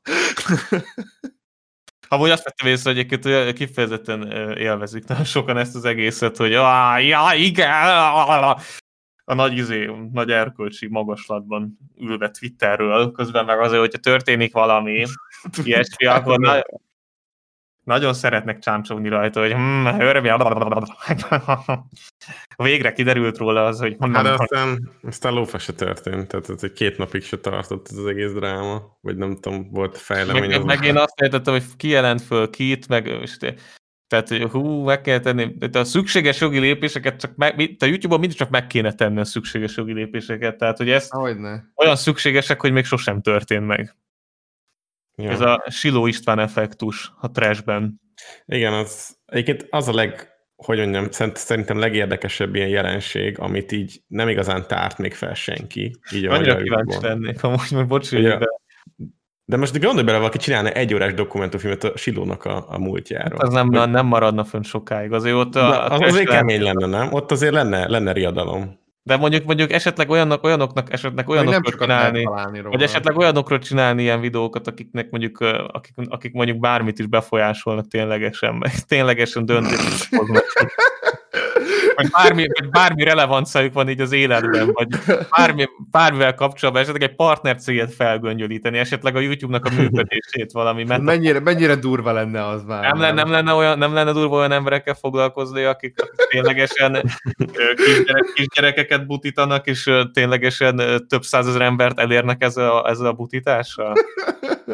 Amúgy azt vettem észre, hogy egyébként olyan kifejezetten élvezik nagyon sokan ezt az egészet, hogy ja, igen, a nagy, izé, nagy erkölcsi magaslatban ülve Twitterről, közben meg azért, hogyha történik valami, ilyesmi, akkor na, nagyon szeretnek csámcsogni rajta, hogy hm, örömi, végre kiderült róla az, hogy Hát de aztán, aztán lófa se történt, tehát ez egy két napig se tartott ez az egész dráma, vagy nem tudom, volt fejlemény. meg, meg én azt értettem, hogy ki jelent föl kit, meg tehát, hogy hú, meg kell tenni, de a szükséges jogi lépéseket csak meg, a YouTube-on mindig csak meg kéne tenni a szükséges jogi lépéseket, tehát, hogy ez olyan szükségesek, hogy még sosem történt meg. Ja. Ez a Siló István effektus a trashben. Igen, az egyébként az a leg, hogy mondjam, szerint- szerintem legérdekesebb ilyen jelenség, amit így nem igazán tárt még fel senki. Így Annyira kíváncsi lennék, amúgy, mert bocs, hogy Ugye, ide- De most gondolj bele, valaki csinálna egy órás dokumentumfilmet a Silónak a, a múltjáról. az nem, nem maradna fönn sokáig. Azért ott a, De a az azért kemény lenne, nem? Ott azért lenne, lenne riadalom. De mondjuk, mondjuk esetleg olyanok, olyanoknak, esetleg olyanokról csinálni, vagy esetleg olyanokról csinálni ilyen videókat, akiknek mondjuk, akik, akik mondjuk bármit is befolyásolnak ténylegesen, meg ténylegesen döntést hoznak. Vagy bármi, vagy bármi relevanciájuk van így az életben, vagy bármi, bármivel kapcsolatban, esetleg egy partnercéget felgöngyölíteni, esetleg a YouTube-nak a működését valami, mert Mennyire, mennyire durva lenne az már. nem lenne, nem, lenne olyan, nem lenne durva olyan emberekkel foglalkozni, akik, ténylegesen kisgyerek, kisgyerekeket butítanak, és ténylegesen több százezer embert elérnek ezzel a, ezzel a butítással?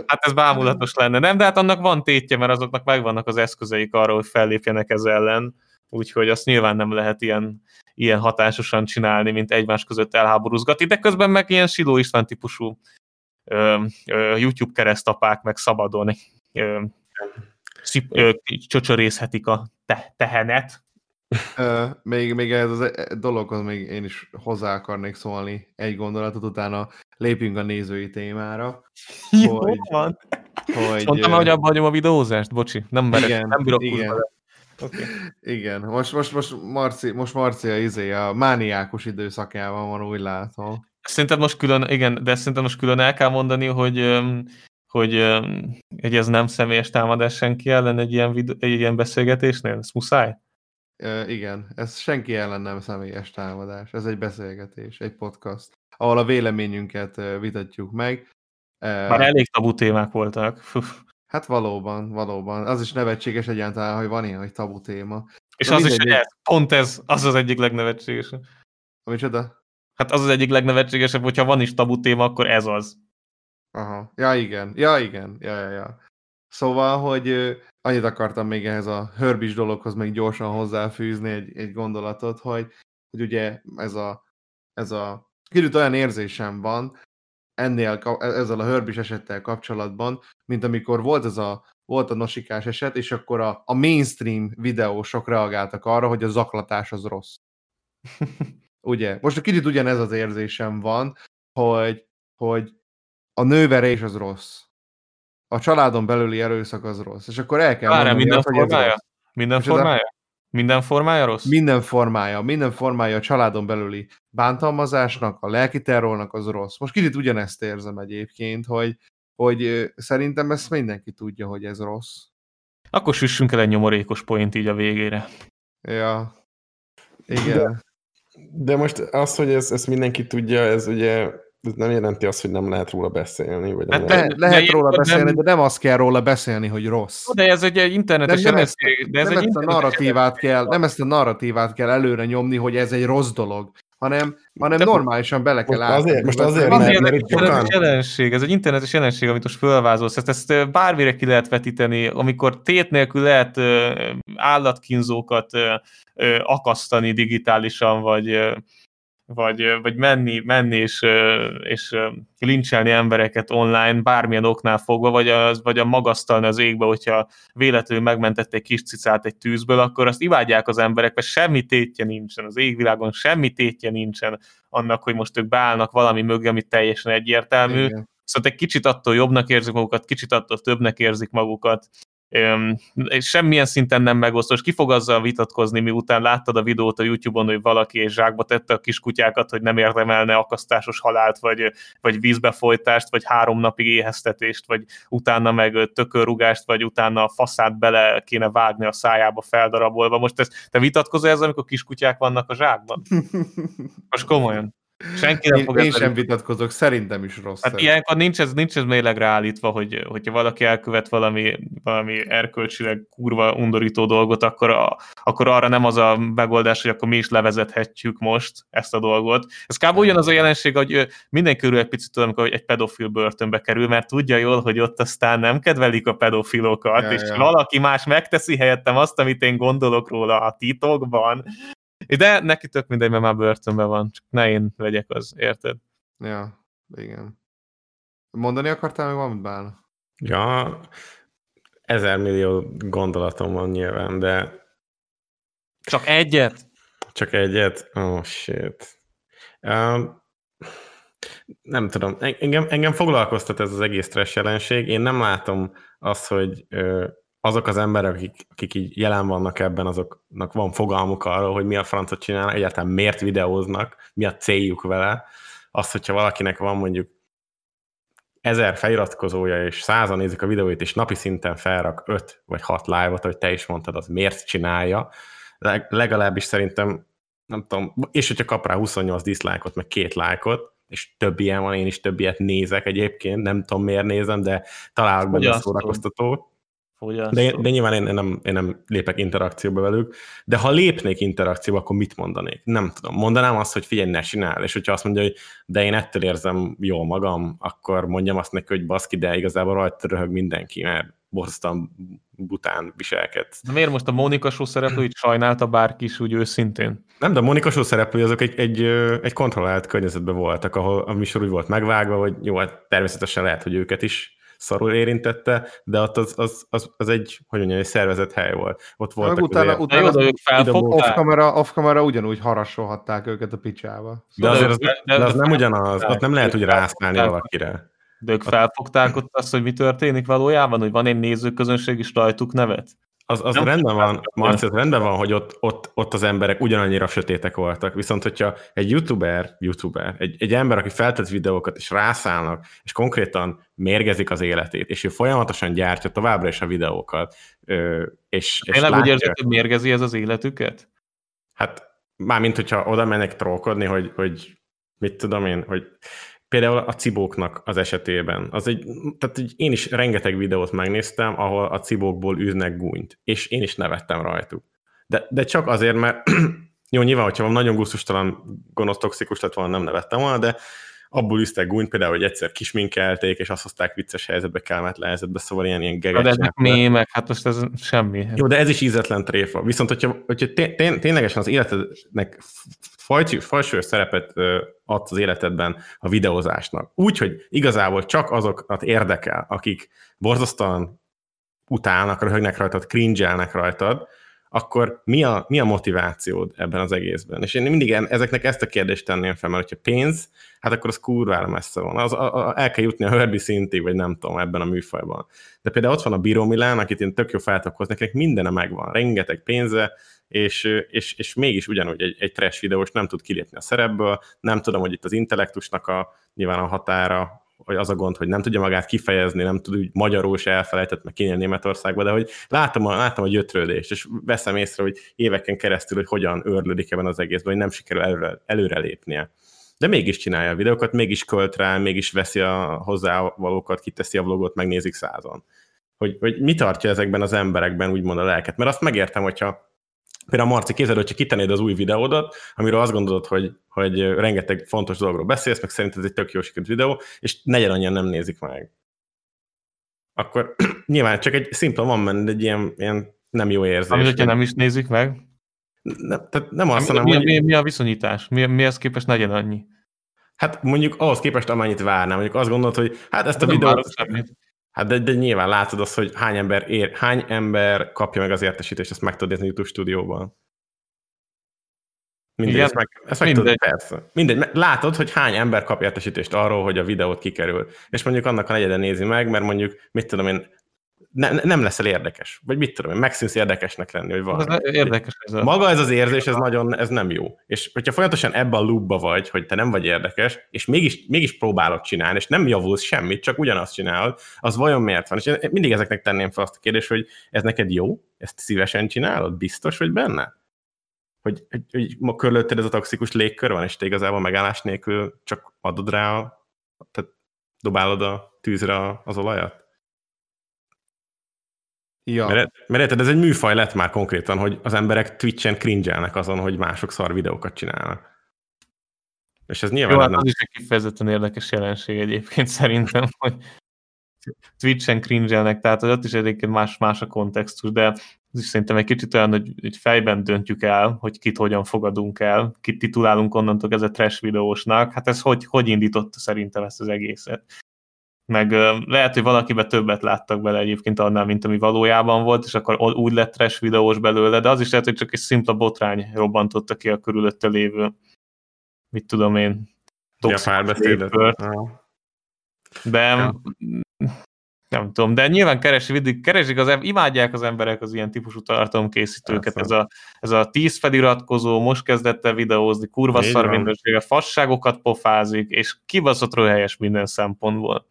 Hát ez bámulatos lenne, nem? De hát annak van tétje, mert azoknak megvannak az eszközeik arra, hogy fellépjenek ez ellen, úgyhogy azt nyilván nem lehet ilyen, ilyen hatásosan csinálni, mint egymás között elháborúzgatni, de közben meg ilyen Siló István típusú ö, ö, YouTube keresztapák, meg szabadon ö, szip, ö, csöcsörészhetik a te, tehenet. Ö, még, még ez az e- dologhoz még én is hozzá akarnék szólni egy gondolatot, utána lépjünk a nézői témára, Jó Hogy- van. hogy... Mondtam hogy abba hagyom a videózást, bocsi. Nem, merek, Igen, nem bírok igen. kurva Oké. Igen, most, most, most, Marci, most Marcia izé a mániákus időszakában van, úgy látom. Szerinted most külön, igen, de szerintem most külön el kell mondani, hogy, hogy, hogy ez nem személyes támadás senki ellen egy ilyen, videó, egy ilyen beszélgetésnél? Ez muszáj? Ö, igen, ez senki ellen nem személyes támadás, ez egy beszélgetés, egy podcast, ahol a véleményünket vitatjuk meg. Már elég tabu témák voltak. Hát valóban, valóban. Az is nevetséges egyáltalán, hogy van ilyen, hogy tabu téma. És Na az is, hogy ez, pont ez, az az egyik legnevetségesebb. Micsoda? Hát az az egyik legnevetségesebb, hogyha van is tabu téma, akkor ez az. Aha. Ja, igen. Ja, igen. Ja, ja, ja. Szóval, hogy annyit akartam még ehhez a hörbis dologhoz még gyorsan hozzáfűzni egy, egy gondolatot, hogy, hogy ugye ez a, ez a kicsit olyan érzésem van ennél, ka- ezzel a hörbis esettel kapcsolatban, mint amikor volt ez a volt a nosikás eset, és akkor a, a mainstream videósok reagáltak arra, hogy a zaklatás az rossz. Ugye? Most egy kicsit ugyanez az érzésem van, hogy, hogy a nőverés az rossz. A családon belüli erőszak az rossz. És akkor el kell Várjál, mondani minden azt, formája? Minden Micsoda? formája? Minden formája rossz? Minden formája, minden formája a családon belüli bántalmazásnak, a lelki terrornak az rossz. Most kicsit ugyanezt érzem egyébként, hogy, hogy szerintem ezt mindenki tudja, hogy ez rossz. Akkor süssünk el egy nyomorékos point így a végére. Ja. Igen. De most az, hogy ez, ezt mindenki tudja, ez ugye ez nem jelenti azt, hogy nem lehet róla beszélni. Vagy nem Hát lehet. De róla nem- beszélni, de nem azt kell róla beszélni, hogy rossz. De ez egy internetes nem ezt- jelenség. De ez nem egy ezt a narratívát kell, nem ezt a narratívát kell előre nyomni, hogy ez egy rossz dolog, hanem, hanem De- normálisan bele kell állni. azért- most azért, Azért mert- ez mert internetes sokan- jelenség, ez egy internetes jelenség, amit most fölvázolsz. Ezt, ezt bármire ki lehet vetíteni, amikor tét nélkül lehet állatkínzókat akasztani digitálisan, vagy, vagy, vagy menni, menni és, és lincselni embereket online, bármilyen oknál fogva, vagy, az, vagy a magasztalni az égbe, hogyha véletlenül megmentett egy kis cicát egy tűzből, akkor azt imádják az emberek, mert semmi tétje nincsen az égvilágon, semmi tétje nincsen annak, hogy most ők beállnak valami mögé, ami teljesen egyértelmű. Igen. Viszont egy kicsit attól jobbnak érzik magukat, kicsit attól többnek érzik magukat, és semmilyen szinten nem megosztó, és ki fog azzal vitatkozni, miután láttad a videót a YouTube-on, hogy valaki egy zsákba tette a kiskutyákat, hogy nem érdemelne akasztásos halált, vagy, vagy vízbefolytást, vagy három napig éheztetést, vagy utána meg tökörrugást, vagy utána a faszát bele kéne vágni a szájába feldarabolva. Most ezt, te vitatkozol ezzel, amikor kiskutyák vannak a zsákban? Most komolyan. Senki nem Én, fog én ezzel sem vitatkozok, szerintem is rossz. Hát ilyenkor nincs ez, nincs ez mérlegre állítva, hogy, hogyha valaki elkövet valami, valami erkölcsileg kurva undorító dolgot, akkor, a, akkor arra nem az a megoldás, hogy akkor mi is levezethetjük most ezt a dolgot. Ez kb. ugyanaz a jelenség, hogy ö, mindenki körül egy picit tudom, amikor egy pedofil börtönbe kerül, mert tudja jól, hogy ott aztán nem kedvelik a pedofilokat, Ja, és ja. valaki más megteszi helyettem azt, amit én gondolok róla a titokban. De neki tök mindegy, mert már börtönben van, csak ne én legyek az, érted? Ja, igen. Mondani akartál még valamit, Bálna? Ja, ezer millió gondolatom van nyilván, de Csak egyet? csak egyet. Oh, shit. Um, nem tudom, engem, engem foglalkoztat ez az egész stress jelenség. Én nem látom azt, hogy ö, azok az emberek, akik, akik így jelen vannak ebben, azoknak van fogalmuk arról, hogy mi a francot csinálnak, egyáltalán miért videóznak, mi a céljuk vele. Az, hogyha valakinek van mondjuk ezer feliratkozója, és százan nézik a videóit, és napi szinten felrak öt vagy hat live-ot, hogy te is mondtad, az miért csinálja. Leg, legalábbis szerintem, nem tudom, és hogyha kap rá 28 dislike-ot, meg két lájkot, és több ilyen van, én is több ilyet nézek egyébként, nem tudom miért nézem, de találok benne Fogyasztó. Fogyasztó. De, de nyilván én, én, nem, én nem lépek interakcióba velük, de ha lépnék interakcióba, akkor mit mondanék? Nem tudom. Mondanám azt, hogy figyelj, ne csinál, és hogyha azt mondja, hogy de én ettől érzem jól magam, akkor mondjam azt neki, hogy baszki, de igazából rajta röhög mindenki, mert borzasztóan bután viselkedsz. De miért most a Mónika show szereplőit sajnálta bárki is úgy őszintén? Nem, de a Monika Show szereplői azok egy, egy, egy kontrollált környezetben voltak, ahol a műsor úgy volt megvágva, hogy jó, hát természetesen lehet, hogy őket is szarul érintette, de ott az, az, az, az egy, hogy mondjam, egy szervezett hely volt. Ott voltak Meg utána, azért, utána de ők felfogták. off-camera, off-camera ugyanúgy harasolhatták őket a picsába. de azért az, de- az nem ugyanaz, ott nem lehet úgy rászállni de- valakire. De ők felfogták ott azt, hogy mi történik valójában, hogy van egy nézőközönség is rajtuk nevet? Az, az Nem rendben van. Marci, az rendben van, hogy ott, ott, ott az emberek ugyanannyira sötétek voltak, viszont hogyha egy youtuber, youtuber egy, egy ember, aki feltett videókat, és rászállnak, és konkrétan mérgezik az életét, és ő folyamatosan gyártja továbbra is a videókat, és, és Tényleg úgy látja, érzed, hogy mérgezi ez az életüket? hát mármint, hogyha oda mennek trollkodni, hogy, hogy mit tudom én, hogy például a cibóknak az esetében, az egy, tehát így én is rengeteg videót megnéztem, ahol a cibókból űznek gúnyt, és én is nevettem rajtuk. De, de csak azért, mert jó, nyilván, hogyha van nagyon gusztustalan, gonosz, toxikus lett volna, nem nevettem volna, de abból üztek gúnyt, például, hogy egyszer kisminkelték, és azt hozták vicces helyzetbe, kellemetlen helyzetbe, szóval ilyen, ilyen De geget ezek csináltak. mémek, hát most ez semmi. Jó, de ez is ízetlen tréfa. Viszont, hogyha, hogyha té- té- ténylegesen az életednek fajsú, fajsú szerepet adsz az életedben a videózásnak, úgy, hogy igazából csak azokat érdekel, akik borzasztóan utálnak, röhögnek rajtad, cringe rajtad, akkor mi a, mi a motivációd ebben az egészben? És én mindig ezeknek ezt a kérdést tenném fel, mert hogyha pénz, hát akkor az kurvára messze van. Az, a, a, el kell jutni a hörbi szintig, vagy nem tudom, ebben a műfajban. De például ott van a Bíró Milán, akit én tök jó fel tudok hozni, akinek mindene megvan, rengeteg pénze, és, és, és mégis ugyanúgy egy, egy trash videós nem tud kilépni a szerepből, nem tudom, hogy itt az intellektusnak a nyilván a határa, hogy az a gond, hogy nem tudja magát kifejezni, nem tud úgy magyarul se elfelejtett meg kinél Németországba, de hogy látom a, látom a gyötrődést, és veszem észre, hogy éveken keresztül, hogy hogyan őrlődik ebben az egészben, hogy nem sikerül előre, előre lépnie. De mégis csinálja a videókat, mégis költ rá, mégis veszi a hozzávalókat, kiteszi a vlogot, megnézik százon. Hogy, hogy mi tartja ezekben az emberekben úgymond a lelket. Mert azt megértem, hogyha Például Marci, képzeld, hogyha kitennéd az új videódat, amiről azt gondolod, hogy, hogy rengeteg fontos dologról beszélsz, meg szerinted ez egy tök jó sikerült videó, és negyed annyian nem nézik meg. Akkor nyilván csak egy szimpla van benne egy ilyen, ilyen nem jó érzés. Amit, hogyha nem is nézik meg. nem, tehát nem azt mondom, mi, hogy mi, mi, a viszonyítás? Mi, mihez képest legyen annyi? hát mondjuk ahhoz képest amennyit várnám, mondjuk azt gondolod, hogy hát ezt a Nem videót. Hát de, de, nyilván látod azt, hogy hány ember, ér, hány ember kapja meg az értesítést, ezt meg tudod nézni YouTube stúdióban. Mindegy, Igen, ezt meg, ezt meg tudod, mindegy. persze. Mindegy, látod, hogy hány ember kap értesítést arról, hogy a videót kikerül. És mondjuk annak a negyede nézi meg, mert mondjuk, mit tudom én, ne, ne- nem leszel érdekes. Vagy mit tudom én, megszűnsz érdekesnek lenni, hogy van. Ez érdekes ez a... Maga ez az érzés, ez nagyon, ez nem jó. És hogyha folyamatosan ebben a loopba vagy, hogy te nem vagy érdekes, és mégis, mégis próbálod csinálni, és nem javulsz semmit, csak ugyanazt csinálod, az vajon miért van? És én mindig ezeknek tenném fel azt a kérdést, hogy ez neked jó? Ezt szívesen csinálod? Biztos vagy benne? Hogy, hogy, hogy ma körülötted ez a toxikus légkör van, és te igazából megállás nélkül csak adod rá, a, tehát dobálod a tűzre az olajat? Ja. Mert, mert érted, ez egy műfaj lett már konkrétan, hogy az emberek Twitch-en cringe azon, hogy mások szar videókat csinálnak. És ez nyilván Jó, hát az is egy kifejezetten érdekes jelenség egyébként szerintem, hogy Twitch-en cringe tehát hogy ott is egyébként más, más a kontextus, de ez is szerintem egy kicsit olyan, hogy, hogy fejben döntjük el, hogy kit hogyan fogadunk el, kit titulálunk onnantól ez a trash videósnak, hát ez hogy, hogy indította szerintem ezt az egészet. Meg lehet, hogy valakibe többet láttak bele egyébként annál, mint ami valójában volt, és akkor úgy lett trash videós belőle, de az is lehet, hogy csak egy szimpla botrány robbantotta ki a körülötte lévő, mit tudom én, párbeszédet. De Ja. nem tudom, de nyilván keresik, keresik az, imádják az emberek az ilyen típusú tartalomkészítőket, ez a, ez a tíz feliratkozó, most kezdett el videózni, kurva szar van. mindensége, fasságokat pofázik, és kibaszott helyes minden szempontból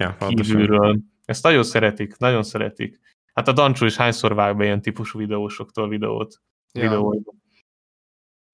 Ja, pontosan. kívülről. Ezt nagyon szeretik, nagyon szeretik. Hát a Dancsó is hányszor vág be ilyen típusú videósoktól videót. Ja. videóiba.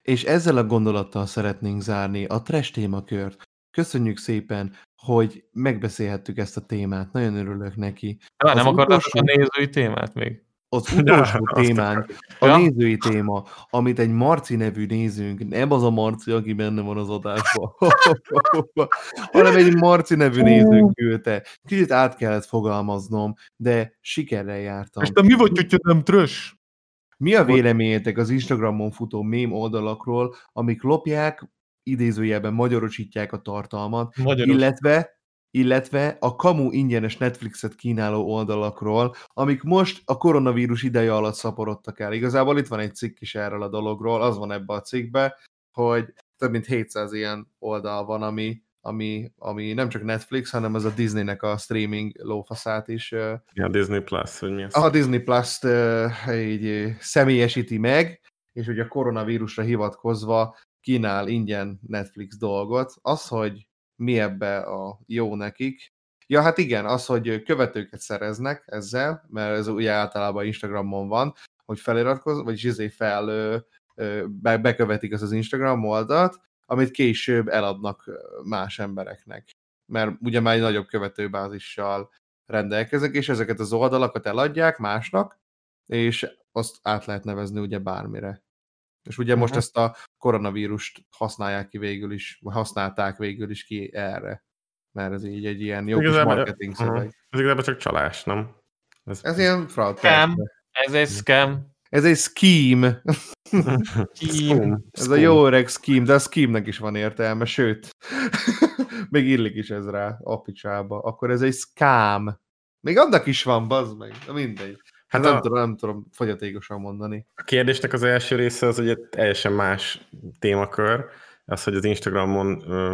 És ezzel a gondolattal szeretnénk zárni a trash témakört. Köszönjük szépen, hogy megbeszélhettük ezt a témát. Nagyon örülök neki. Az nem akartátok utolsó- a nézői témát még? Az utolsó témánk, a Ja. nézői téma, amit egy Marci nevű nézőnk, nem az a Marci, aki benne van az adásban, hanem egy Marci nevű nézőnk küldte. Kicsit át kellett fogalmaznom, de sikerrel jártam. te mi vagy, hogyha nem trös? Mi a véleményetek az Instagramon futó mém oldalakról, amik lopják, idézőjelben magyarosítják a tartalmat, Magyarul. illetve illetve a kamu ingyenes Netflixet kínáló oldalakról, amik most a koronavírus ideje alatt szaporodtak el. Igazából itt van egy cikk is erről a dologról, az van ebbe a cikkbe, hogy több mint 700 ilyen oldal van, ami, ami, ami nem csak Netflix, hanem az a Disneynek a streaming lófaszát is Ja, Disney Plus, hogy mi az. a Disney Plus-t így személyesíti meg, és ugye a koronavírusra hivatkozva kínál ingyen Netflix dolgot. Az, hogy mi ebbe a jó nekik. Ja, hát igen, az, hogy követőket szereznek ezzel, mert ez ugye általában Instagramon van, hogy feliratkoz, vagyis izé fel be, bekövetik az az Instagram oldalt, amit később eladnak más embereknek. Mert ugye már egy nagyobb követőbázissal rendelkezek, és ezeket az oldalakat eladják másnak, és azt át lehet nevezni ugye bármire. És ugye most Mhm. ezt a koronavírust használják ki végül is, vagy használták végül is ki erre. Mert ez így egy ilyen jó kis marketing Aha. szöveg. Ez igazából csak csalás, nem? Ez ilyen fraud. Scam. Ez egy scam. Ez egy scheme. Scum. Ez a jó öreg scheme, de a scheme-nek is van értelme, sőt, még illik is ez rá a picsába. Akkor ez egy scam. Még annak is van, bazd meg. Na mindegy. Hát nem, a, tudom, nem tudom fogyatékosan mondani. a kérdésnek az első része az egy teljesen más témakör, az, hogy az Instagramon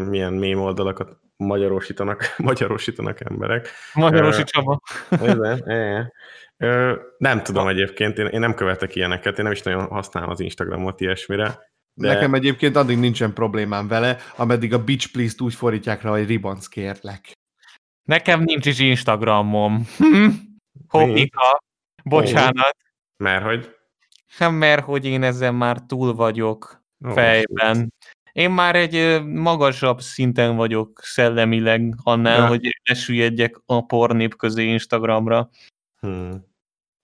milyen mém oldalakat magyarosítanak, magyarosítanak emberek. Magyarosi Csaba. Nem tudom egyébként, én, én nem követek ilyeneket, én nem is nagyon használom az Instagramot ilyesmire. De... Nekem egyébként addig nincsen problémám vele, ameddig a Beach Please-t úgy fordítják rá, hogy ribanc kérlek. Nekem nincs is Instagramom. Hm. Hopika. Bocsánat. Mert hogy... Nem, mert hogy én ezzel már túl vagyok Ó, fejben. Én már egy magasabb szinten vagyok szellemileg annál, Ja. hogy esüllyedjek a pornép közé Instagramra. Hmm.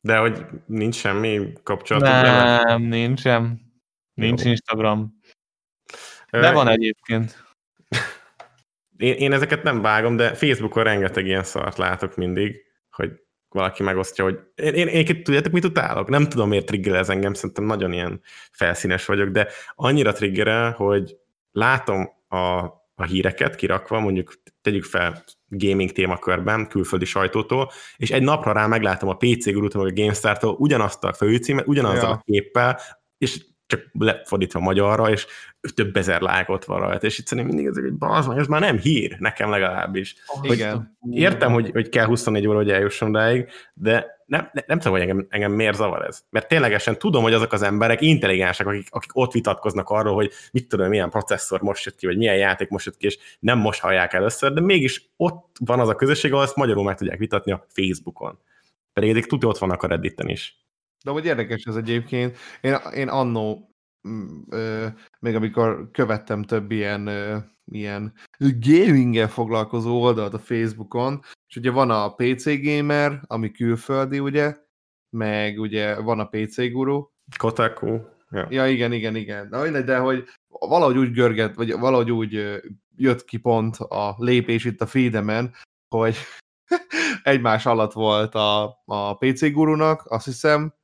De hogy nincs semmi kapcsolatok vele? Nem, nincsen. Nincs Jó. Instagram. De van egyébként. Én, én ezeket nem vágom, de Facebookon rengeteg ilyen szart látok mindig, hogy valaki megosztja, hogy én, én, én tudjátok, mit utálok? Nem tudom, miért trigger ez engem, szerintem nagyon ilyen felszínes vagyok, de annyira triggerel, hogy látom a, a híreket kirakva, mondjuk tegyük fel gaming témakörben, külföldi sajtótól, és egy napra rá meglátom a PC gurútól, meg a GameStar-tól ugyanazt a főcímet, ugyanazzal Ja. a képpel, és csak lefordítva magyarra, és több ezer lájkot van rajta, és itt szerintem mindig ez, hogy bazd meg, ez már nem hír, nekem legalábbis. Igen. Értem, hogy, hogy kell 24 óra, hogy eljusson odáig, de nem, nem, nem tudom, hogy engem, engem miért zavar ez. Mert ténylegesen tudom, hogy azok az emberek intelligensek, akik, akik ott vitatkoznak arról, hogy mit tudom, milyen processzor most jött ki, vagy milyen játék most jött ki, és nem most hallják először, de mégis ott van az a közösség, ahol ezt magyarul meg tudják vitatni a Facebookon. Pedig ezek tudja ott vannak a Redditen is. De hogy érdekes ez egyébként. Én, én annó, mm, ö, még amikor követtem több ilyen, ö, ilyen gaminggel foglalkozó oldalt a Facebookon, és ugye van a PC Gamer, ami külföldi, ugye, meg ugye van a PC Guru. Kotaku. Ja. Ja, igen, igen, igen. Na, mindegy, de hogy valahogy úgy görget, vagy valahogy úgy jött ki pont a lépés itt a feedemen, hogy egymás alatt volt a, a PC gurunak, azt hiszem,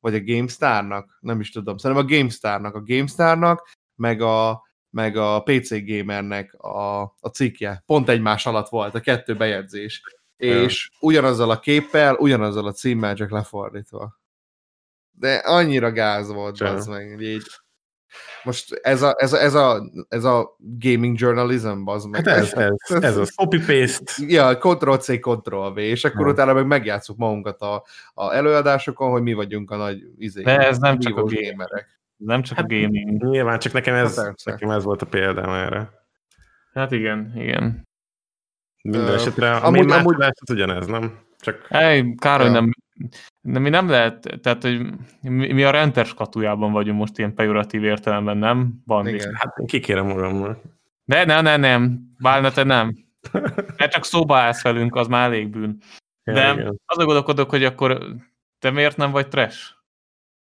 vagy a GameStar-nak, nem is tudom, szerintem a GameStar-nak, a GameStar-nak, meg a meg a PC Gamernek a, a cikkje. Pont egymás alatt volt a kettő bejegyzés. És ugyanazzal a képpel, ugyanazzal a címmel, csak lefordítva. De annyira gáz volt, Sem. az meg, így. Most ez a, ez a, ez a, ez a gaming journalism, az meg. Hát ez, ez, ez az copy-paste. Ja, Ctrl-C, Ctrl-V, és akkor Ja. utána meg megjátszuk magunkat a, a előadásokon, hogy mi vagyunk a nagy izé, De ez nem csak a gamerek. Nem csak a Hát- gaming. Nyilván, csak nekem ez, Hát nekem ez volt a példám erre. Hát igen, igen. Minden Ö, esetre a amúgy- amúgy, amúgy... ugyanez, nem? Csak Ej, Károly, Ja. nem, nem, mi nem lehet, tehát, hogy mi, mi a renter skatujában vagyunk most ilyen pejoratív értelemben, nem? Van Igen. hát kikérem magammal. De ne, ne, nem. Bálna, te nem. Te csak szóba állsz velünk, az már elég bűn. Ja, De igen. azon gondolkodok, hogy akkor te miért nem vagy trash?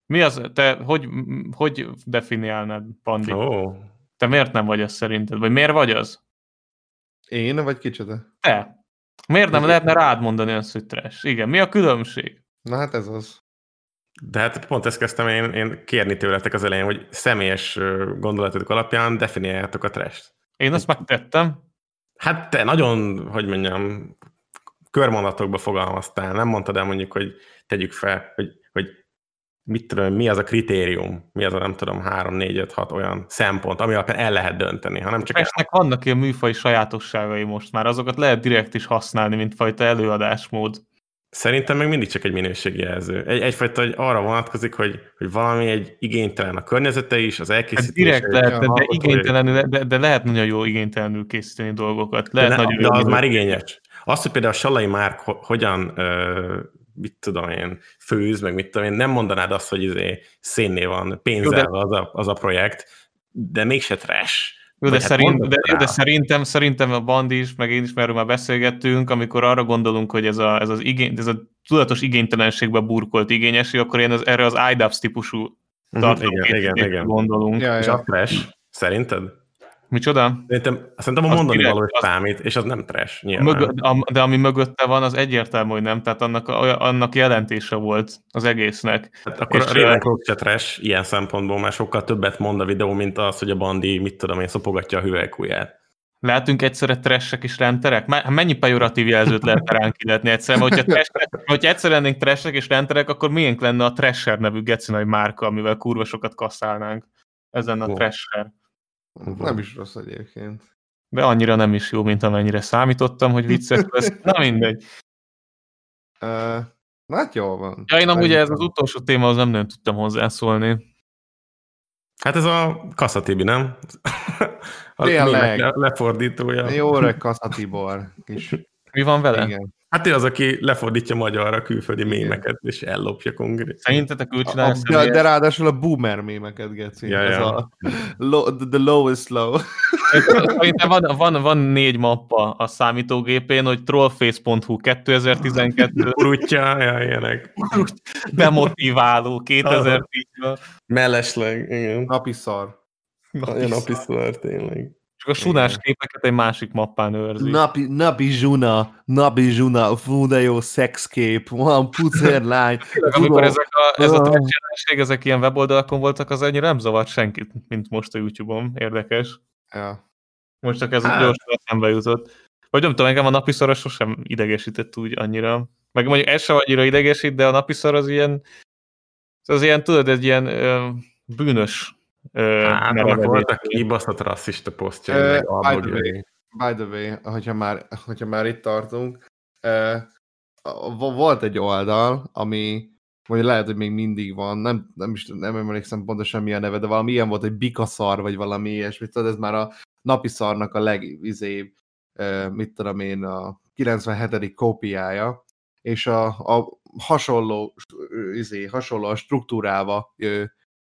Mi az, te hogy, hogy definiálnád, Pandi? Ó, Te miért nem vagy az szerinted? Vagy miért vagy az? Én, vagy kicsoda? Te. Miért nem lehetne rád mondani azt, hogy trash? Igen, mi a különbség? Na hát ez az. De hát pont ezt kezdtem én, én kérni tőletek az elején, hogy személyes gondolatotok alapján definiáljátok a trash Én azt megtettem. Hát te nagyon, hogy mondjam, körmondatokba fogalmaztál, nem mondtad el mondjuk, hogy tegyük fel, hogy, hogy mit tudom, mi az a kritérium, mi az a nem tudom, 3, 4, 5, 6 olyan szempont, ami alapján el lehet dönteni, hanem csak Trashnek vannak ilyen műfai sajátosságai most már, azokat lehet direkt is használni, mint fajta előadásmód. Szerintem meg mindig csak egy minőségi jelző. Egy, egyfajta, hogy arra vonatkozik, hogy, hogy valami egy igénytelen a környezete is, az Hát elkészítése. direkt lehet, de, de, igénytelenül, de, de lehet nagyon jó igénytelenül készíteni dolgokat. Lehet de, ne, nagyon de jó az minőség. már igényes. Azt, hogy például a Salai Márk ho- hogyan, ö, mit tudom én, főz, meg mit tudom én, nem mondanád azt, hogy izé szénné van pénzzel Jó, az, a, az a projekt, de mégse trash. Jó, de, hát szerint, de, jó, de szerintem, szerintem a Bandi is, meg én is, mert már beszélgettünk, amikor arra gondolunk, hogy ez, a, ez, az igény, ez a tudatos igénytelenségbe burkolt igényesség, akkor én az, erre az IDAPS típusú Mhm, igen, igen, tartalomkészítésre igen. gondolunk. Ja, És ja. a trash, szerinted? Micsoda? Szerintem, szerintem a mondani való az- számít, és az nem trash, nyilván. Mögö, a, de ami mögötte van, az egyértelmű, hogy nem, tehát annak, annak jelentése volt az egésznek. Hát akkor És, a Ravencroft se trash ilyen szempontból, már sokkal többet mond a videó, mint az, hogy a Bandi, mit tudom én, szopogatja a hüvelykujját. Lehetünk egyszerre tressek és renterek? Me- Mennyi pejoratív jelzőt lehet ránk illetni egyszerre? Mert Hogyha, trash, hogyha egyszer lennénk tressek és renterek, akkor milyen lenne a Trasher nevű gecinai márka, amivel kurva sokat kasszálnánk? Ez lenne a. Nem is rossz egyébként. De annyira nem is jó, mint amennyire számítottam, hogy vicces lesz. Na mindegy. Uh, hát jól van. Ja, én amúgy ez az utolsó téma, az nem nagyon tudtam hozzászólni. Hát ez a Kasszatibi, nem? A Tényleg. le- lefordítója. Jó öreg Kassa Tibor. Kis, Mi van vele? igen. Hát ő az, aki lefordítja magyarra külföldi mémeket, és ellopja konkrét. Szerintetek ő A, csinálja a, de, de ráadásul a boomer mémeket, Geci. Ja, Ez ja. a low, the, the lowest low. Szerintem van, van, van négy mappa a számítógépén, hogy trollface.hu 2012 Urutja, ja, ilyenek. demotiváló 2010-ben. Mellesleg, igen. Napi szar. Nagyon napi szar, tényleg. Csak a sunás képeket egy másik mappán őrzi. Napi, napi zsuna, napi zsuna, fú, de jó szexkép, van pucerlány. Amikor ezek a, ez a Ah. jelenség, ezek ilyen weboldalakon voltak, az ennyire nem zavart senkit, mint most a YouTube-on. Érdekes. Ja. Most csak ez Hát. gyorsan eszembe jutott. Vagy nem tudom, engem a napi szar az sosem idegesített úgy annyira. Meg mondjuk ez sem annyira idegesít, de a napi szar az ilyen, az ilyen, tudod, egy ilyen ö, bűnös Hát, annak voltak kibaszott rasszista posztjai, Ö, meg by the way, by the way, hogyha már, hogyha már itt tartunk, uh, volt egy oldal, ami vagy lehet, hogy még mindig van, nem, nem is nem emlékszem pontosan mi a neve, de valami ilyen volt, hogy bikaszar, vagy valami ilyesmi, tudod, ez már a napi szarnak a legizébb, mit tudom én, a 97. kópiája, és a, a hasonló, izé, hasonló a struktúrába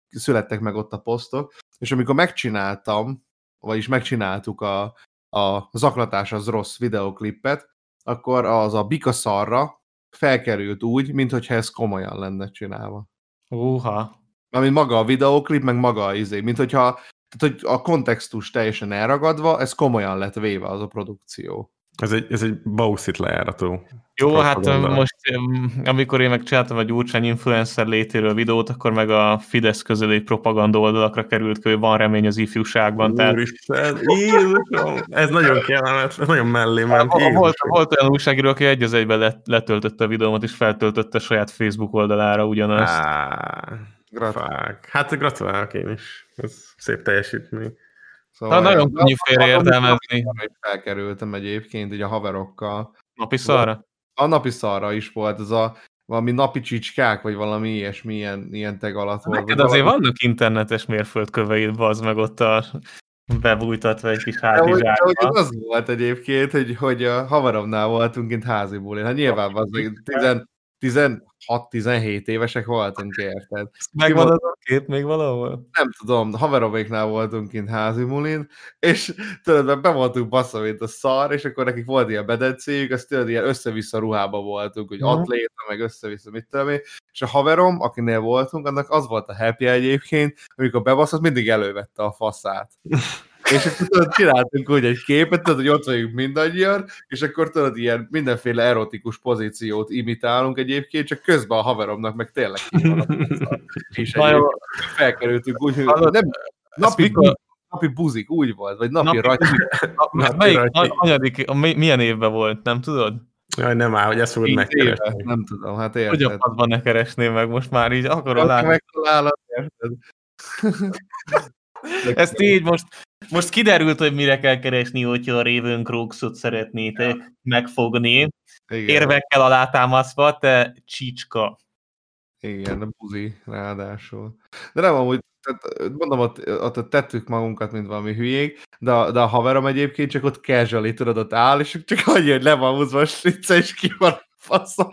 születtek meg ott a posztok, és amikor megcsináltam, vagyis megcsináltuk a, a zaklatás az rossz videoklipet, akkor az a bikaszarra felkerült úgy, mintha ez komolyan lenne csinálva. Uha. Mármint maga a videoklip, meg maga a izé, mint hogyha tehát, hogy a kontextus teljesen elragadva, ez komolyan lett véve az a produkció. Ez egy, ez egy bauszit lejárató. Jó, hát propaganda. most em, amikor én megcsináltam a Gyurcsány influencer létéről videót, akkor meg a Fidesz közeli propaganda oldalakra került hogy van remény az ifjúságban. Tehát Jézusom, ez nagyon kellemetlen, ez nagyon mellé ment. volt, Jézusom. volt olyan újságíró, aki egy az egyben let, letöltötte a videómat, és feltöltötte saját Facebook oldalára ugyanazt. Á, Grat. fák. Hát gratulálok én is. Ez szép teljesítmény. Szóval Na, nagyon könnyű félreértelmezni. Hogy felkerültem egyébként így a haverokkal. Napi szarra? A napi szarra is volt, ez a valami napi csicskák, vagy valami ilyesmi, ilyen, ilyen teg alatt volt. Neked azért valami- vannak internetes mérföldköveid, bazd meg ott a bebújtatva egy kis hogy, de hogy hátizsákba. az volt egyébként, hogy, hogy a haveromnál voltunk kint háziból. Hát nyilván az, 16-17 évesek voltunk, érted? Megvan az a kép még valahol? nem tudom, haveroméknál voltunk kint házi mulin, és tudod, be voltunk bassza, mint a szar, és akkor nekik volt ilyen bedencéjük, azt tudod, ilyen össze-vissza ruhába voltunk, hogy Mhm. atléta, meg össze-vissza, mit tudom én, és a haverom, akinél voltunk, annak az volt a happy egyébként, amikor bebaszott, mindig elővette a faszát. És akkor tudod, csináltunk úgy egy képet, tudod, hogy ott vagyunk mindannyian, és akkor tudod, ilyen mindenféle erotikus pozíciót imitálunk egyébként, csak közben a haveromnak meg tényleg. És felkerültünk úgy, hogy nem, napi, mikor- napi buzik, úgy volt, vagy napi, Napi Na, melyik, anyadik, milyen évben volt, nem tudod? Jaj, nem áll, hogy ezt fogod éve, megkeresni. nem tudom, hát Hogy a érted. padban ne keresném meg, most már így Valaki látni. megtalálod, érted? Ezt így most, most kiderült, hogy mire kell keresni, hogyha a Raven Crooksot szeretnétek megfogni. Igen, Érvekkel alátámasztva, te csicska. igen, buzi ráadásul. De nem amúgy, tehát, mondom, ott, ott tettük magunkat, mint valami hülyék, de, a- de a haverom egyébként csak ott casually, tudod, ott áll, és csak annyi, hogy le van húzva a slice, és ki van a faszom.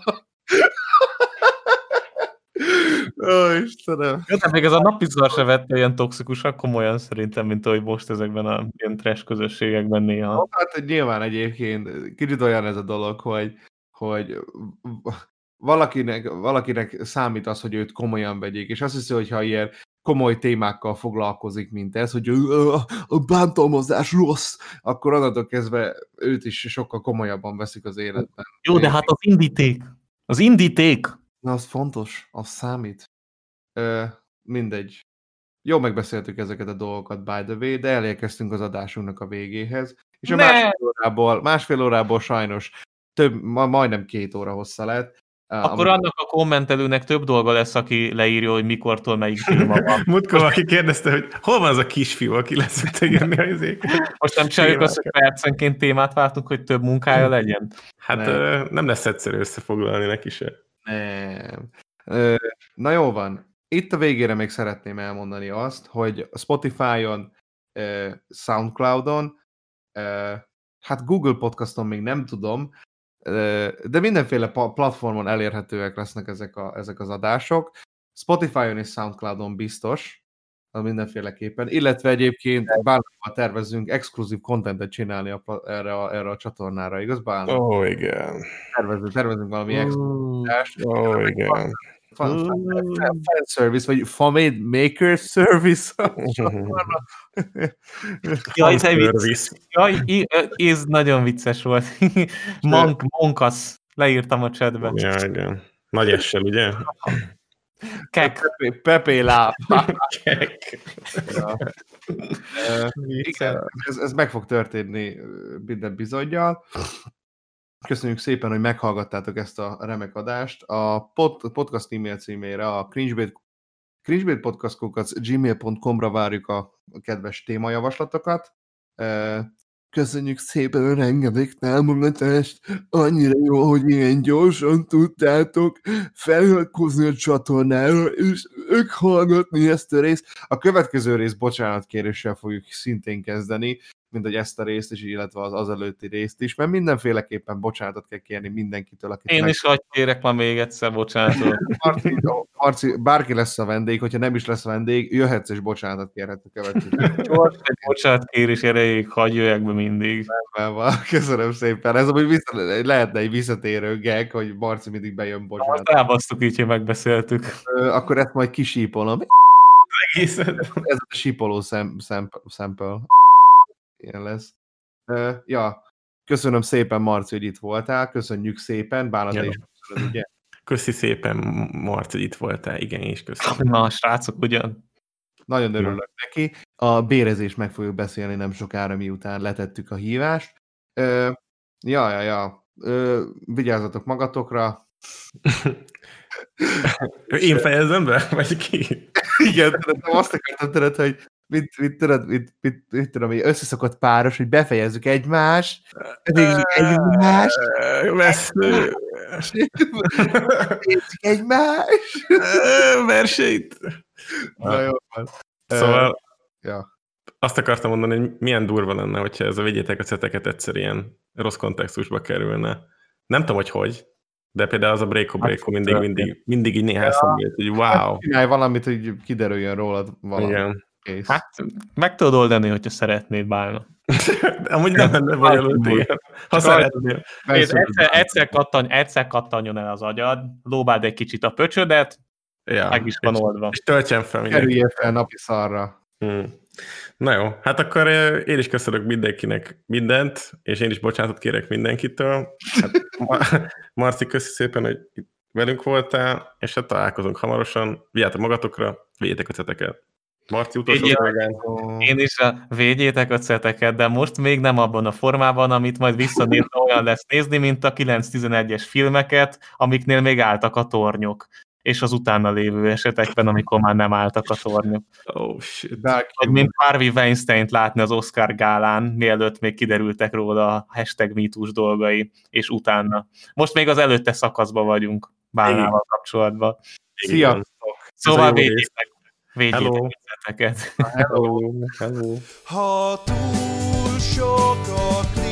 Ó, Istenem. Jó, tehát még ez a napizar se vette ilyen toxikusak komolyan szerintem, mint ahogy most ezekben a ilyen trash közösségekben néha. Hát hogy nyilván egyébként kicsit olyan ez a dolog, hogy, hogy valakinek, valakinek számít az, hogy őt komolyan vegyék, és azt hiszi, hogy ha ilyen komoly témákkal foglalkozik, mint ez, hogy "Ö, a, a bántalmazás rossz, akkor onnantól kezdve őt is sokkal komolyabban veszik az életben. Jó, de hát az indíték. Az indíték. Na, az fontos, az számít. Ö, mindegy. Jó megbeszéltük ezeket a dolgokat, by the way, de elérkeztünk az adásunknak a végéhez. És a Ne! másfél órából, másfél órából sajnos több, ma, majdnem két óra hossza lett. Akkor annak a kommentelőnek több dolga lesz, aki leírja, hogy mikortól melyik téma van. Múltkor valaki kérdezte, hogy hol van az a kisfiú, aki lesz szokta írni a izéket. Most nem csináljuk azt, hogy percenként témát váltunk, hogy több munkája legyen. Hát Nem. nem. nem lesz egyszerű összefoglalni neki se. Nem. Ö, Na jó van. Itt a végére még szeretném elmondani azt, hogy Spotify-on, Soundcloud-on, hát Google Podcaston még nem tudom, de mindenféle platformon elérhetőek lesznek ezek, a, ezek az adások. Spotify-on és Soundcloud-on biztos, az mindenféleképpen, illetve egyébként Bálnával tervezünk exkluzív contentet csinálni a, erre, a, erre a csatornára, igaz Bálna? Ó, oh, igen. Tervezünk, tervezünk valami exkluzív adást. Ó, oh, igen. fan, fan, fan, fan service, vagy fan maker service. Jaj, te vicc. Jaj, ez nagyon vicces volt. Monk, monkasz. Leírtam a chatbe. Ja, igen. Nagy essel, ugye? Kek. Pepe, Pepe láb. Kek. Ja. Igen, ez, ez meg fog történni minden bizonyal. Köszönjük szépen, hogy meghallgattátok ezt a remek adást. A pod, podcast e-mail címére a cringebait cringebaitpodcastkokat gmail.com-ra várjuk a kedves témajavaslatokat. Köszönjük szépen a rengeteg támogatást, annyira jó, hogy ilyen gyorsan tudtátok feliratkozni a csatornára, és ők hallgatni ezt a részt. A következő rész bocsánatkéréssel fogjuk szintén kezdeni, mint hogy ezt a részt is, illetve az az előtti részt is, mert mindenféleképpen bocsánatot kell kérni mindenkitől, akit Én meg... is hagyj kérek már még egyszer, bocsánatot. Marci, Marci, bárki lesz a vendég, hogyha nem is lesz vendég, jöhetsz és bocsánatot kérhet a következő Gyors egy bocsánatkérés erejéig hagyj jöjjek be mindig. van. Köszönöm szépen. Ez amúgy vissza, lehetne egy visszatérő gag, hogy Marci mindig bejön bocsánat. elbasztuk így, hogy megbeszéltük. Akkor ezt majd kisípolom. Egészen. Ez a sípoló szem, szem, sample. Ilyen lesz. Ö, ja, Köszönöm szépen, Marci, hogy itt voltál. Köszönjük szépen. Bálint Ja. is köszönöd, ugye? Köszi szépen, Marci, hogy itt voltál. Igen, és köszönöm. Na, srácok, ugyan. Nagyon örülök neki. A bérezést meg fogjuk beszélni nem sokára, miután letettük a hívást. Ö, ja, ja, ja. Ö, vigyázzatok magatokra. Én fejezem be? Vagy ki? Igen, nem azt akartam tudod, hogy mit, mit, tudod, mit, mit, mit tudom, hogy összeszokott páros, hogy befejezzük egymást, egymást, Vesző. befejezzük egymást. Verseit. Na, jó van. Szóval Ja. azt akartam mondani, hogy milyen durva lenne, hogyha ez a vigyétek a ceteket egyszer ilyen rossz kontextusba kerülne. Nem tudom, hogy hogy, de például az a break break mindig, mindig, mindig így néhány ja. jött, hogy wow. Csinálj valamit, hogy kiderüljön rólad valami. Igen. Kész. Hát, meg tudod oldani, hogyha szeretnéd bálna. Amúgy nem lenne bonyolult, igen. Ha szeretnél. Egyszer, egyszer, kattan, egyszer kattanjon el az agyad, lóbáld egy kicsit a pöcsödet, Ja. meg is van és, oldva. és töltsen fel. Kerülje fel napi szarra. Hmm. Na jó, hát akkor eh, én is köszönök mindenkinek mindent, és én is bocsánatot kérek mindenkitől. Hát, Ma- Marci, köszi szépen, hogy velünk voltál, és hát találkozunk hamarosan. Vigyázzatok magatokra, vigyétek a ceteket. Marci, utolsó. Én is a, védjétek a ceteket, de most még nem abban a formában, amit majd visszanézve olyan lesz nézni, mint a 9-11-es filmeket, amiknél még álltak a tornyok, és az utána lévő esetekben, amikor már nem álltak a tornyok. Oh, shit. Vagy mint Harvey Weinstein látni az Oscar gálán, mielőtt még kiderültek róla a hashtag MeToo-s dolgai, és utána. Most még az előtte szakaszban vagyunk Bálnával kapcsolatban. Sziasztok! Szóval védjétek, védjétek Hello. Hello. Hello. Ha túl sok a